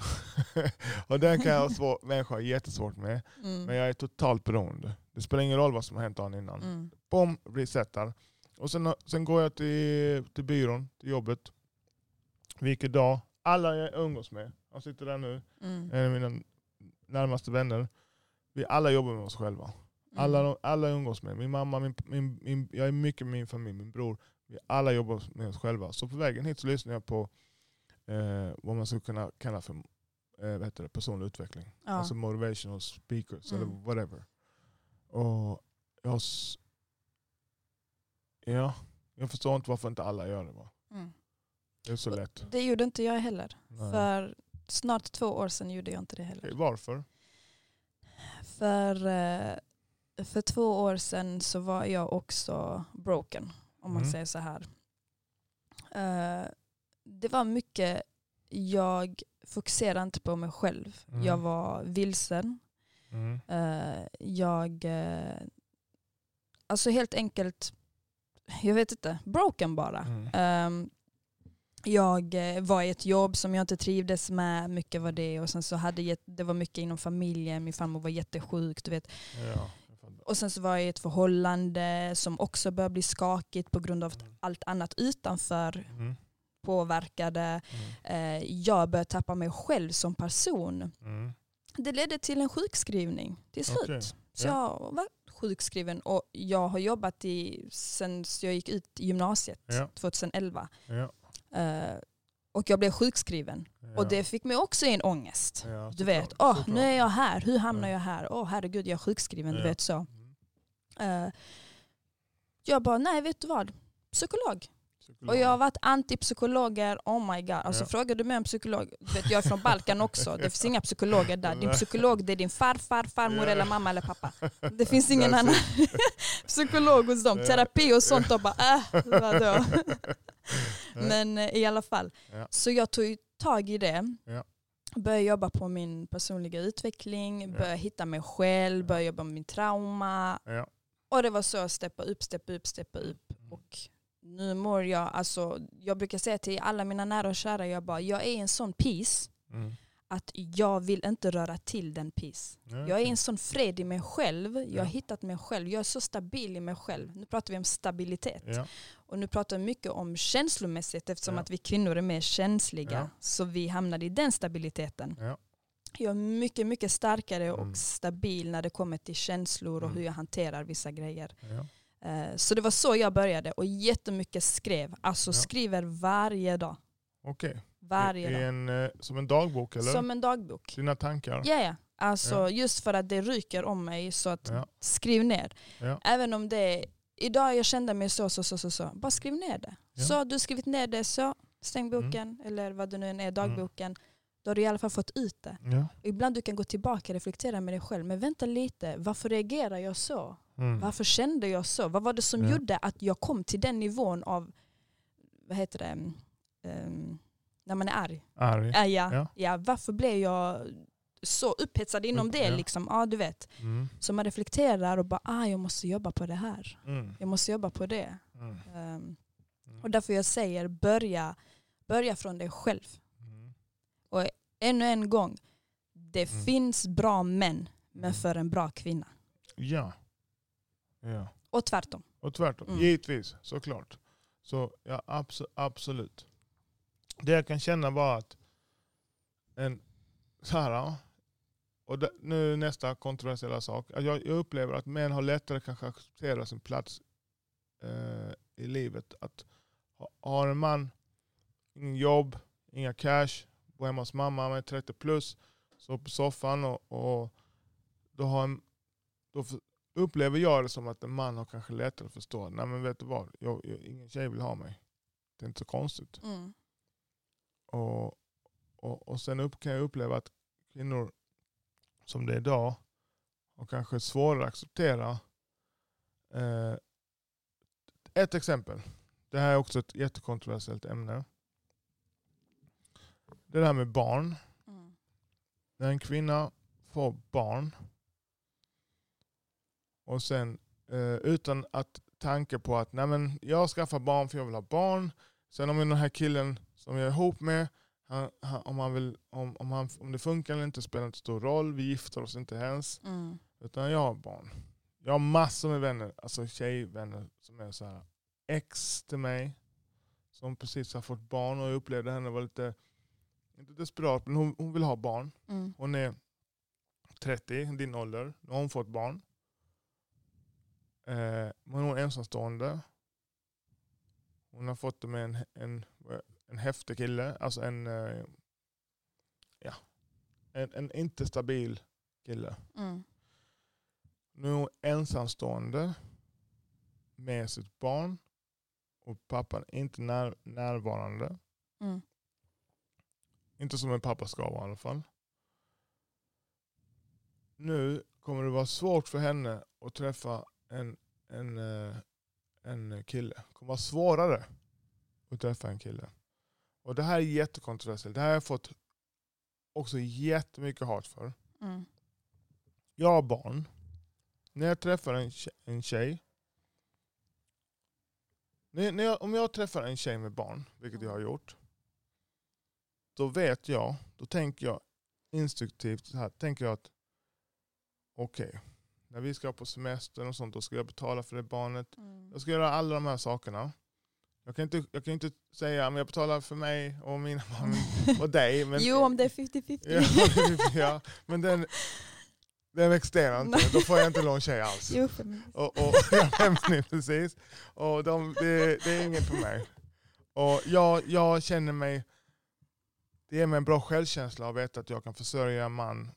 Speaker 1: och den kan jag svår, människor ha jättesvårt med.
Speaker 2: Mm.
Speaker 1: Men jag är totalt beroende. Det spelar ingen roll vad som har hänt dagen innan.
Speaker 2: Mm.
Speaker 1: Bom, resetar. Och sen, sen går jag till, till byrån, till jobbet. Vilken dag. Alla jag umgås med. Jag sitter där nu.
Speaker 2: Mm.
Speaker 1: En av mina närmaste vänner. Vi alla jobbar med oss själva. Alla, alla umgås med. Min mamma, min, min, min, jag är mycket med min familj, min bror. Vi alla jobbar med oss själva. Så på vägen hit så lyssnar jag på eh, vad man skulle kunna kalla för eh, vad heter det, personlig utveckling.
Speaker 2: Ja.
Speaker 1: Alltså motivational speakers eller
Speaker 2: Mm.
Speaker 1: whatever. Och jag, ja, jag förstår inte varför inte alla gör det. Va?
Speaker 2: Mm.
Speaker 1: Det är så lätt.
Speaker 2: Det gjorde inte jag heller.
Speaker 1: Nej.
Speaker 2: För snart två år sedan gjorde jag inte det heller.
Speaker 1: Varför?
Speaker 2: För, eh, för två år sedan så var jag också broken, om man
Speaker 1: Mm.
Speaker 2: säger så här. Eh, Det var mycket, jag fokuserade inte på mig själv.
Speaker 1: Mm.
Speaker 2: Jag var vilsen.
Speaker 1: Mm.
Speaker 2: Eh, Jag, eh, alltså helt enkelt, jag vet inte, broken bara. Ehm, jag var i ett jobb som jag inte trivdes med, mycket var det. Och sen så hade jag, det var mycket inom familjen, min farmor var jättesjuk. Du vet.
Speaker 1: Ja.
Speaker 2: Och sen så var jag i ett förhållande som också började bli skakigt på grund av att
Speaker 1: Mm.
Speaker 2: allt annat utanför
Speaker 1: Mm.
Speaker 2: påverkade.
Speaker 1: Mm.
Speaker 2: Eh, Jag började tappa mig själv som person.
Speaker 1: Mm.
Speaker 2: Det ledde till en sjukskrivning till slut.
Speaker 1: Okej,
Speaker 2: Så jag var sjukskriven och jag har jobbat i, sen jag gick ut gymnasiet
Speaker 1: Ja.
Speaker 2: 2011.
Speaker 1: Ja.
Speaker 2: Eh, och jag blev sjukskriven.
Speaker 1: Ja.
Speaker 2: Och det fick mig också i en ångest.
Speaker 1: Ja,
Speaker 2: Du vet, åh
Speaker 1: såklart.
Speaker 2: nu är jag här, hur hamnar
Speaker 1: Ja.
Speaker 2: jag här? Åh herregud jag är sjukskriven, du
Speaker 1: Ja.
Speaker 2: vet så. Eh, jag bara, nej vet du vad? Psykolog.
Speaker 1: Psykolog.
Speaker 2: Och jag har varit antipsykologer, oh my god. Alltså
Speaker 1: Ja.
Speaker 2: frågar du mig om psykolog, vet, jag är från Balkan också, det finns inga psykologer där. Din psykolog det är din farfar, farmor
Speaker 1: Ja.
Speaker 2: eller mamma eller pappa. Det finns ingen annan psykolog hos dem. Terapi och sånt och bara äh, vadå? Men eh, i alla fall.
Speaker 1: Ja.
Speaker 2: Så jag tog tag i det.
Speaker 1: Ja.
Speaker 2: Började jobba på min personliga utveckling,
Speaker 1: Ja.
Speaker 2: började hitta mig själv,
Speaker 1: Ja.
Speaker 2: började jobba med min trauma. Och det var så steppa upp, steppa upp, steppa upp.
Speaker 1: Mm.
Speaker 2: Och nu mår jag, alltså jag brukar säga till alla mina nära och kära, jag bara, jag är en sån peace
Speaker 1: Mm.
Speaker 2: att jag vill inte röra till den peace.
Speaker 1: Ja,
Speaker 2: Jag är en sån fred i mig själv, jag
Speaker 1: Ja.
Speaker 2: har hittat mig själv, jag är så stabil i mig själv. Nu pratar vi om stabilitet.
Speaker 1: Ja.
Speaker 2: Och nu pratar vi mycket om känslomässigt eftersom
Speaker 1: Ja.
Speaker 2: att vi kvinnor är mer känsliga.
Speaker 1: Ja.
Speaker 2: Så vi hamnar i den stabiliteten.
Speaker 1: Ja.
Speaker 2: Jag är mycket, mycket starkare
Speaker 1: Mm.
Speaker 2: och stabil när det kommer till känslor och
Speaker 1: Mm.
Speaker 2: hur jag hanterar vissa grejer.
Speaker 1: Ja.
Speaker 2: Eh, Så det var så jag började och jättemycket skrev. Alltså
Speaker 1: Ja.
Speaker 2: skriver varje dag.
Speaker 1: Okej.
Speaker 2: Varje
Speaker 1: I,
Speaker 2: dag.
Speaker 1: en, eh, som en dagbok eller?
Speaker 2: Som en dagbok.
Speaker 1: Dina tankar?
Speaker 2: Ja, ja. Alltså
Speaker 1: Ja.
Speaker 2: just för att det ryker om mig så att
Speaker 1: Ja.
Speaker 2: skriv ner. Även om det är, idag jag kände mig så, så, så, så, så. Bara skriv ner det. Så du skrivit ner det, så stäng
Speaker 1: Mm.
Speaker 2: boken eller vad det nu än är, dagboken. Då har du i alla fall fått ut det.
Speaker 1: Ja.
Speaker 2: Ibland du kan gå tillbaka och reflektera med dig själv. Men vänta lite, varför reagerar jag så?
Speaker 1: Mm.
Speaker 2: Varför kände jag så? Vad var det som
Speaker 1: Ja.
Speaker 2: gjorde att jag kom till den nivån av, vad heter det, Ehm, när man är arg?
Speaker 1: Arg?
Speaker 2: Äh, ja.
Speaker 1: Ja.
Speaker 2: Ja. varför blev jag så upphetsad inom det? Liksom? Ja, du vet.
Speaker 1: Mm.
Speaker 2: Så man reflekterar och bara, ah, jag måste jobba på det här.
Speaker 1: Mm.
Speaker 2: Jag måste jobba på det.
Speaker 1: Mm.
Speaker 2: och därför jag säger, börja, börja från dig själv.
Speaker 1: Mm.
Speaker 2: Ännu en gång, det
Speaker 1: Mm.
Speaker 2: finns bra män, men
Speaker 1: Mm.
Speaker 2: för en bra kvinna.
Speaker 1: Ja. ja.
Speaker 2: Och tvärtom.
Speaker 1: Och tvärtom,
Speaker 2: Mm.
Speaker 1: givetvis, såklart. Så ja, abso absolut. Det jag kan känna bara att en, så här, och det, nu nästa kontroversiella sak. Jag, jag upplever att män har lättare kanske att acceptera sin plats eh, i livet. Att ha, har en man, ingen jobb, inga cash, bor hemma hos mamma med 30 plus, så på soffan och, och då, har en, då upplever jag det som att en man har kanske lättare att förstå. Nej men vet du vad, jag, jag, ingen tjej vill ha mig. Det är inte så konstigt.
Speaker 2: Mm.
Speaker 1: Och, och, och sen upp, kan jag uppleva att kvinnor som det är idag har kanske svårare att acceptera. Eh, ett exempel. Det här är också ett jättekontroversiellt ämne. Det där med barn.
Speaker 2: Mm.
Speaker 1: När en kvinna får barn och sen eh, utan att tanke på att nej men jag skaffar barn för jag vill ha barn. Sen om den här killen som jag är ihop med, han, han, om, han vill, om, om, han, om det funkar eller inte spelar inte stor roll. Vi gifter oss inte ens.
Speaker 2: Mm.
Speaker 1: Utan jag har barn. Jag har massor med vänner, alltså tjejvänner som är så här ex till mig. Som precis har fått barn och jag upplevde henne var lite, inte desperat, men hon, hon vill ha barn.
Speaker 2: Mm.
Speaker 1: Hon är 30, din ålder. Nu har hon fått barn. Eh, men hon är ensamstående. Hon har fått det med en, en, en häftig kille. Alltså en, eh, ja, en, en inte stabil kille.
Speaker 2: Mm.
Speaker 1: Nu är hon ensamstående med sitt barn. Och pappan är inte när, närvarande.
Speaker 2: Mm.
Speaker 1: Inte som en pappa ska vara i alla fall. Nu kommer det vara svårt för henne att träffa en, en, eh, en kille. Det kommer vara svårare att träffa en kille. Och det här är jättekontroversiellt. Det här har jag fått också jättemycket hat för.
Speaker 2: Mm.
Speaker 1: Jag har barn. När jag träffar en tjej, en tjej när, när jag, om jag träffar en tjej med barn, vilket jag har gjort, då vet jag, då tänker jag instinktivt så här, tänker jag att okej, när vi ska på semester och sånt, då ska jag betala för det barnet.
Speaker 2: Mm.
Speaker 1: Jag ska göra alla de här sakerna. Jag kan inte, jag kan inte säga att jag betalar för mig och mina barn och dig. Men,
Speaker 2: jo, om det är 50-50.
Speaker 1: ja, ja, men den, den existerar inte. Då får jag inte någon tjej alls.
Speaker 2: jo.
Speaker 1: Och, och, ja, precis. Och de, det, det är inget för mig. Och jag, jag känner mig, det ger mig en bra självkänsla att veta att jag kan försörja en man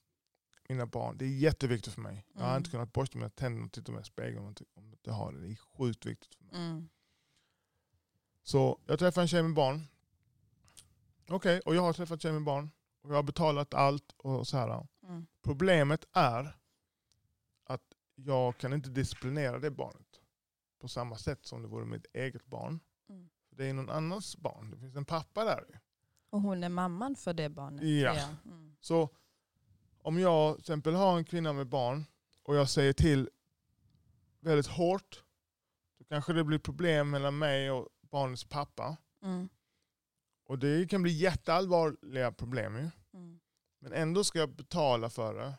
Speaker 1: mina barn. Det är jätteviktigt för mig. Jag har
Speaker 2: Mm.
Speaker 1: inte kunnat borsta mina tänder och titta mig i spegeln om jag inte- har det. Det är sjukt viktigt för mig.
Speaker 2: Mm.
Speaker 1: Så jag träffade en tjej med barn. Okej, och jag har träffat tjej med barn. Och jag har betalat allt och så här.
Speaker 2: Mm.
Speaker 1: Problemet är att jag kan inte disciplinera det barnet på samma sätt som det vore mitt eget barn.
Speaker 2: Mm.
Speaker 1: Det är någon annans barn. Det finns en pappa där.
Speaker 2: Och hon är mamman för det barnet.
Speaker 1: Ja.
Speaker 2: Mm.
Speaker 1: Så om jag till exempel har en kvinna med barn och jag säger till väldigt hårt, då kanske det blir problem mellan mig och barnets pappa.
Speaker 2: Mm.
Speaker 1: Och det kan bli jätteallvarliga problem ju.
Speaker 2: Mm.
Speaker 1: Men ändå ska jag betala för det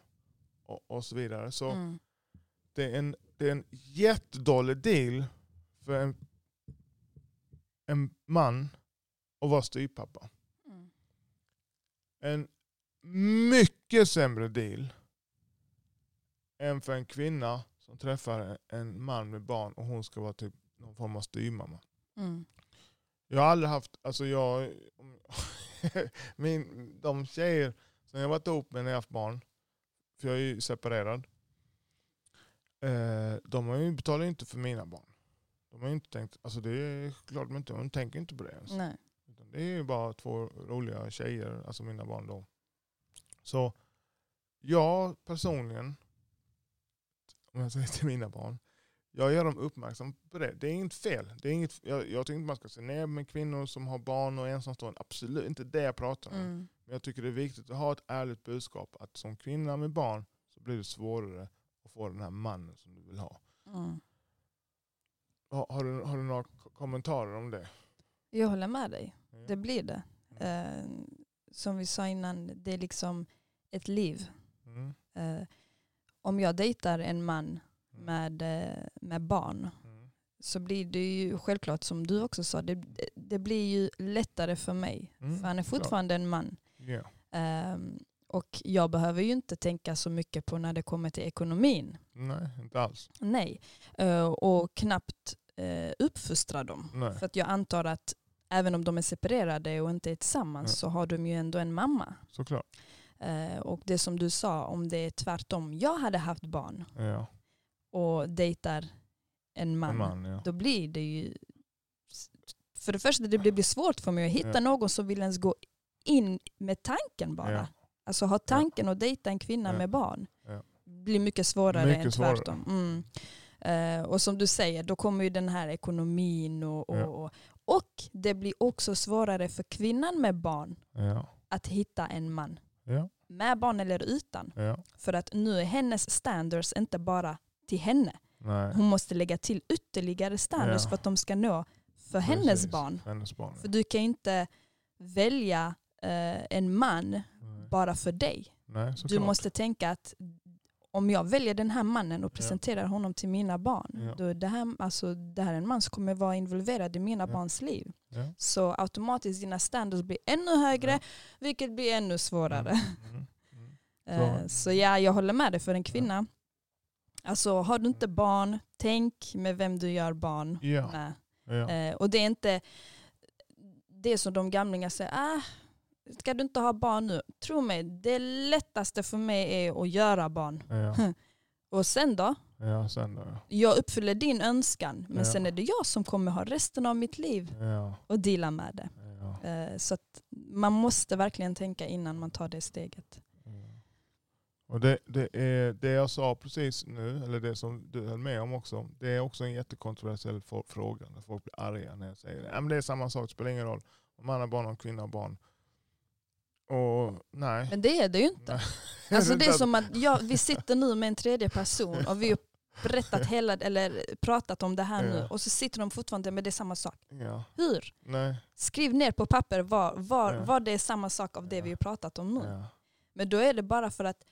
Speaker 1: och, och så vidare. Så
Speaker 2: Mm.
Speaker 1: det, är en, det är en jättedålig deal för en, en man att vara styvpappa. En mycket sämre deal än för en kvinna som träffar en man med barn och hon ska vara typ någon form av styvmamma.
Speaker 2: Mm.
Speaker 1: Jag har aldrig haft, alltså jag, min, de tjejer som jag varit ihop med när jag haft barn, för jag är ju separerad, eh, de har ju, betalar ju inte för mina barn. De har inte tänkt, alltså det är klart de inte, de tänker inte på det ens.
Speaker 2: Nej.
Speaker 1: Det är ju bara två roliga tjejer, alltså mina barn då. Så jag personligen, om jag säger till mina barn, jag gör dem uppmärksam på det. Det är inget fel. Det är inget, jag, jag tycker inte man ska se ner med kvinnor som har barn och ensamstående. Absolut inte det jag pratar om.
Speaker 2: Mm.
Speaker 1: Men jag tycker det är viktigt att ha ett ärligt budskap. Att som kvinna med barn så blir det svårare att få den här mannen som du vill ha.
Speaker 2: Mm.
Speaker 1: Har, har, du, har du några kommentarer om det?
Speaker 2: Jag håller med dig.
Speaker 1: Ja.
Speaker 2: Det blir det. Eh, som vi sa innan, det är liksom ett liv.
Speaker 1: Mm.
Speaker 2: Eh, om jag dejtar en man
Speaker 1: Mm.
Speaker 2: med, eh, med barn
Speaker 1: Mm.
Speaker 2: så blir det ju självklart som du också sa, det, det blir ju lättare för mig.
Speaker 1: Mm,
Speaker 2: För han är fortfarande en man.
Speaker 1: Ja.
Speaker 2: Ehm, och jag behöver ju inte tänka så mycket på när det kommer till ekonomin.
Speaker 1: Nej, inte alls.
Speaker 2: Nej. Eh, och knappt uh, uppfostra dem.
Speaker 1: Nej.
Speaker 2: För att jag antar att även om de är separerade och inte är tillsammans
Speaker 1: Ja.
Speaker 2: så har de ju ändå en mamma.
Speaker 1: Såklart.
Speaker 2: Eh, och det som du sa, om det är tvärtom, jag hade haft barn
Speaker 1: Ja.
Speaker 2: och dejtar en man,
Speaker 1: En man, ja.
Speaker 2: då blir det ju... För det första, det blir svårt för mig att hitta någon som vill ens gå in med tanken bara. Alltså ha tanken att dejta en kvinna med barn. Blir mycket svårare
Speaker 1: Mycket
Speaker 2: än
Speaker 1: svårare.
Speaker 2: tvärtom. Mm. Eh, och som du säger, då kommer ju den här ekonomin och, och, och, och det blir också svårare för kvinnan med barn
Speaker 1: Ja.
Speaker 2: att hitta en man.
Speaker 1: Ja.
Speaker 2: Med barn eller utan.
Speaker 1: Ja.
Speaker 2: För att nu är hennes standards inte bara till henne.
Speaker 1: Nej.
Speaker 2: Hon måste lägga till ytterligare standards för att de ska nå för hennes
Speaker 1: Precis.
Speaker 2: barn.
Speaker 1: För hennes barn.
Speaker 2: För du kan inte välja eh, en man
Speaker 1: Nej.
Speaker 2: bara för dig.
Speaker 1: Nej,
Speaker 2: Du måste tänka att om jag väljer den här mannen och presenterar honom till mina barn,
Speaker 1: Ja.
Speaker 2: då är det, här, alltså, det här är en man som kommer vara involverad i mina
Speaker 1: Ja.
Speaker 2: barns liv.
Speaker 1: Ja.
Speaker 2: Så automatiskt dina standards blir ännu högre,
Speaker 1: Ja.
Speaker 2: vilket blir ännu svårare.
Speaker 1: Mm. Mm.
Speaker 2: Eh,
Speaker 1: Så-
Speaker 2: Så ja, jag håller med dig för en kvinna. Alltså har du inte barn, tänk med vem du gör barn
Speaker 1: Ja.
Speaker 2: med.
Speaker 1: Ja.
Speaker 2: Eh, Och det är inte det som de gamlingar säger, ah, ska du inte ha barn nu? Tro mig, det lättaste för mig är att göra barn.
Speaker 1: Ja.
Speaker 2: Och sen då?
Speaker 1: ja, sen då. ja.
Speaker 2: Jag uppfyller din önskan, men
Speaker 1: Ja.
Speaker 2: sen är det jag som kommer ha resten av mitt liv
Speaker 1: Ja.
Speaker 2: och deala med det. Eh, Så man måste verkligen tänka innan man tar det steget.
Speaker 1: Ja. Och det, det, är, det jag sa precis nu, eller det som du höll med om också, det är också en jättekontroversiell fråga. När folk blir arga när jag säger det. Men det är samma sak, det spelar ingen roll om man har barn och kvinna har barn. Och nej.
Speaker 2: Men det är det ju inte.
Speaker 1: Nej.
Speaker 2: Alltså det är som att ja, vi sitter nu med en tredje person och vi har berättat hela, eller pratat om det här nu och så sitter de fortfarande med det är samma sak.
Speaker 1: Ja,
Speaker 2: Hur?
Speaker 1: nej.
Speaker 2: Skriv ner på papper var, var, var det är samma sak av det vi har pratat om nu. Men då är det bara för att,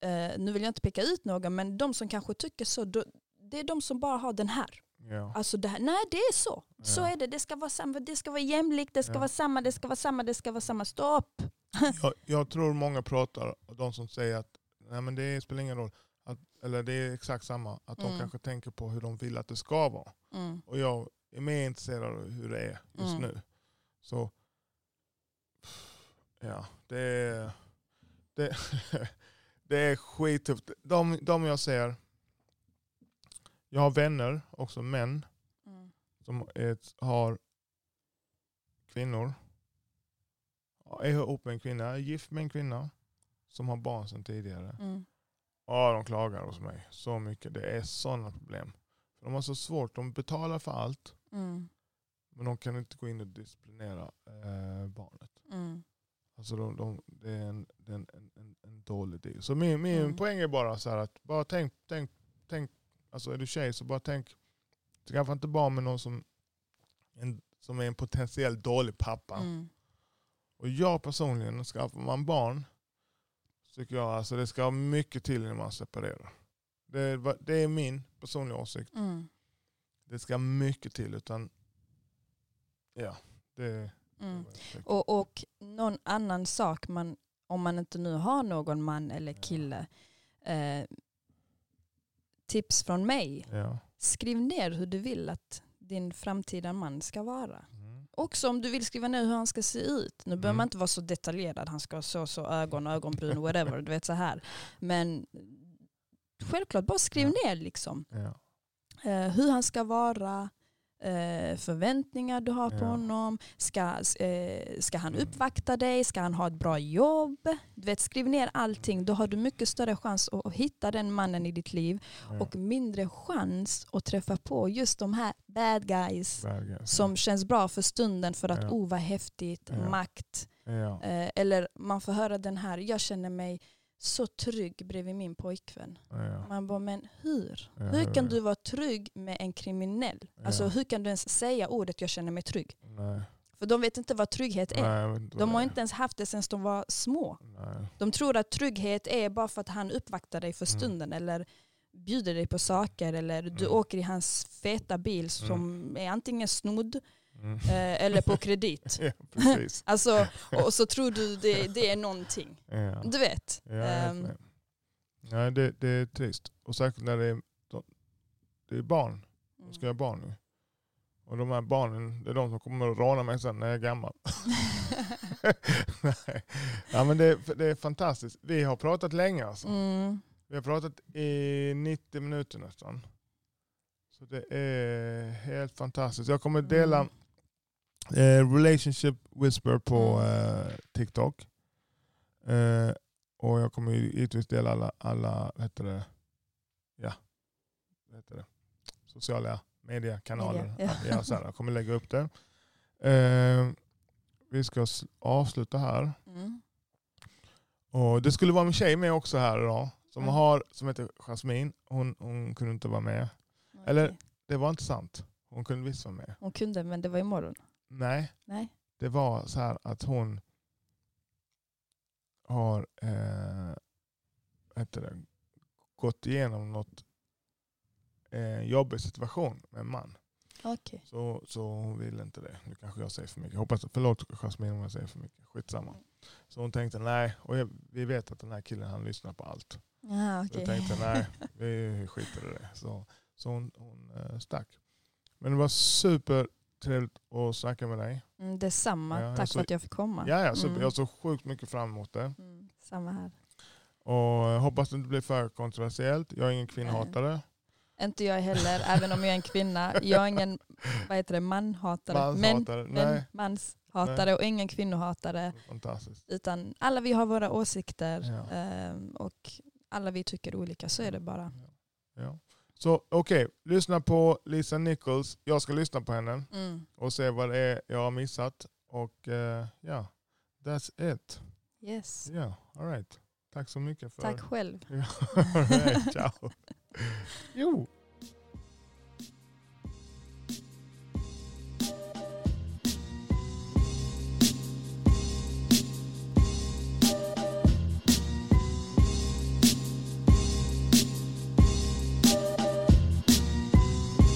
Speaker 2: eh, nu vill jag inte peka ut någon, men de som kanske tycker så, då, det är de som bara har den här.
Speaker 1: Ja.
Speaker 2: Alltså det här, nej det är så. Så
Speaker 1: Ja.
Speaker 2: är det, det ska vara samma, det ska vara jämlikt, det ska
Speaker 1: Ja.
Speaker 2: vara samma, det ska vara samma, det ska vara samma. Stopp!
Speaker 1: Jag, jag tror många pratar, de som säger att nej, men det spelar ingen roll, att, eller det är exakt samma, att de
Speaker 2: Mm.
Speaker 1: kanske tänker på hur de vill att det ska vara.
Speaker 2: Mm.
Speaker 1: Och jag är mer intresserad av hur det är just
Speaker 2: Mm.
Speaker 1: nu. Så ja, det är... Det, det är skittufft. De, de jag ser, jag har vänner, också män,
Speaker 2: Mm.
Speaker 1: som är, har kvinnor. Är ihop med en kvinna, är gift med en kvinna som har barn sedan tidigare.
Speaker 2: Mm.
Speaker 1: Ja, de klagar hos mig så mycket. Det är sådana problem. De har så svårt, de betalar för allt.
Speaker 2: Mm.
Speaker 1: Men de kan inte gå in och disciplinera eh, barnet.
Speaker 2: Mm.
Speaker 1: Alltså de, de, det är en, det är en, en, en dålig deal. Så min, min
Speaker 2: Mm.
Speaker 1: poäng är bara så att bara tänk, tänk, tänk, alltså är du tjej så bara tänk, skaffa inte barn med någon som, en, som är en potentiellt dålig pappa.
Speaker 2: Mm.
Speaker 1: Och jag personligen, skaffar man barn, så tycker jag alltså det ska mycket till innan man separerar. Det, det är min personliga åsikt.
Speaker 2: Mm.
Speaker 1: Det ska mycket till. utan ja, det,
Speaker 2: Mm.
Speaker 1: det.
Speaker 2: Och, och någon annan sak, man, om man inte nu har någon man eller kille. Eh, tips från mig.
Speaker 1: ja.
Speaker 2: Skriv ner hur du vill att din framtida man ska vara.
Speaker 1: Mm.
Speaker 2: Också om du vill skriva ner hur han ska se ut. Nu behöver
Speaker 1: Mm.
Speaker 2: man inte vara så detaljerad. Han ska ha så så ögon, ögonbryn, whatever. du vet så här. Men självklart bara skriv
Speaker 1: Ja.
Speaker 2: ner liksom.
Speaker 1: Ja.
Speaker 2: Eh, hur han ska vara, eh, förväntningar du har på
Speaker 1: Ja.
Speaker 2: honom. Ska, eh, ska han uppvakta dig? Ska han ha ett bra jobb? Du vet, skriv ner allting. Då har du mycket större chans att, hitta den mannen i ditt liv
Speaker 1: Ja.
Speaker 2: och mindre chans att träffa på just de här bad guys
Speaker 1: Bad guys.
Speaker 2: som känns bra för stunden för att
Speaker 1: Ja.
Speaker 2: oh vad häftigt,
Speaker 1: Ja.
Speaker 2: makt.
Speaker 1: ja.
Speaker 2: Eh, eller man får höra den här, jag känner mig så trygg bredvid min pojkvän.
Speaker 1: Ja.
Speaker 2: Man bara, men hur?
Speaker 1: Ja,
Speaker 2: hur kan du vara trygg med en kriminell? Alltså
Speaker 1: Ja.
Speaker 2: hur kan du ens säga ordet jag känner mig trygg?
Speaker 1: Nej.
Speaker 2: För de vet inte vad trygghet är.
Speaker 1: Nej,
Speaker 2: De har inte ens haft det sedan de var små.
Speaker 1: Nej.
Speaker 2: De tror att trygghet är bara för att han uppvaktar dig för
Speaker 1: Mm.
Speaker 2: stunden eller bjuder dig på saker eller du
Speaker 1: Mm.
Speaker 2: åker i hans feta bil som är antingen snodd
Speaker 1: Mm.
Speaker 2: eh, eller på kredit.
Speaker 1: ja.
Speaker 2: Alltså, och så tror du det, det är någonting.
Speaker 1: Ja.
Speaker 2: Du vet.
Speaker 1: Ja, vet
Speaker 2: Ehm.
Speaker 1: Nej, det, det är trist. Och särskilt när det är, det är barn. De ska
Speaker 2: mm.
Speaker 1: ha barn nu. Och de här barnen, det är de som kommer att råna mig sen när jag är gammal. Nej. ja, men det, det är fantastiskt. Vi har pratat länge alltså.
Speaker 2: mm.
Speaker 1: Vi har pratat i 90 minuter nästan. Så det är helt fantastiskt. Jag kommer dela eh, Relationship Whisper på
Speaker 2: Mm.
Speaker 1: eh, TikTok. Eh, och jag kommer givetvis dela alla, alla heter det, ja, heter det, sociala mediekanaler.
Speaker 2: Media, ja.
Speaker 1: Jag kommer lägga upp det. Eh, vi ska avsluta här.
Speaker 2: Mm.
Speaker 1: Och det skulle vara min tjej med också här idag. Som,
Speaker 2: Mm.
Speaker 1: har, som heter Jasmine. Hon, hon kunde inte vara med. Eller-
Speaker 2: Okej.
Speaker 1: Det var inte sant. Hon kunde visst vara med.
Speaker 2: Hon kunde men det var imorgon.
Speaker 1: Nej,
Speaker 2: Nej.
Speaker 1: det var så här att hon har eh, heter det, gått igenom något eh, jobbig situation med en man.
Speaker 2: Okej.
Speaker 1: Så, så hon ville inte det. Nu kanske jag säger för mycket. Hoppas, förlåt Jasmine om jag säger för mycket. Skitsamma. Så hon tänkte nej. Och jag, vi vet att den här killen han lyssnar på allt.
Speaker 2: Ja,
Speaker 1: Så
Speaker 2: okej.
Speaker 1: jag tänkte nej, vi skiter i det. Så, så hon, hon eh, stack. Men det var supertrevligt att snacka med dig.
Speaker 2: Mm, detsamma.
Speaker 1: Ja,
Speaker 2: Tack
Speaker 1: så-
Speaker 2: för att jag fick komma.
Speaker 1: Ja, ja, super.
Speaker 2: Mm.
Speaker 1: Jag såg sjukt mycket fram emot det.
Speaker 2: Mm, samma här.
Speaker 1: Och eh, hoppas det inte blir för kontroversiellt. Jag är ingen kvinnohatare.
Speaker 2: Inte jag heller, även om jag är en kvinna. Jag är ingen vad heter det, manhatare. Men,
Speaker 1: Manshatare.
Speaker 2: men
Speaker 1: Nej,
Speaker 2: manshatare och ingen kvinnohatare.
Speaker 1: fantastiskt.
Speaker 2: Utan alla vi har våra åsikter
Speaker 1: Ja.
Speaker 2: ehm, och alla vi tycker olika. Så är det bara.
Speaker 1: Ja. Så okej, lyssna på Lisa Nichols. Jag ska lyssna på henne
Speaker 2: Mm.
Speaker 1: och se vad det är jag har missat. Och eh, ja, that's it.
Speaker 2: Yes.
Speaker 1: Ja, all right. Tack så mycket. För
Speaker 2: Tack själv.
Speaker 1: Ja, all right, ciao. Jo.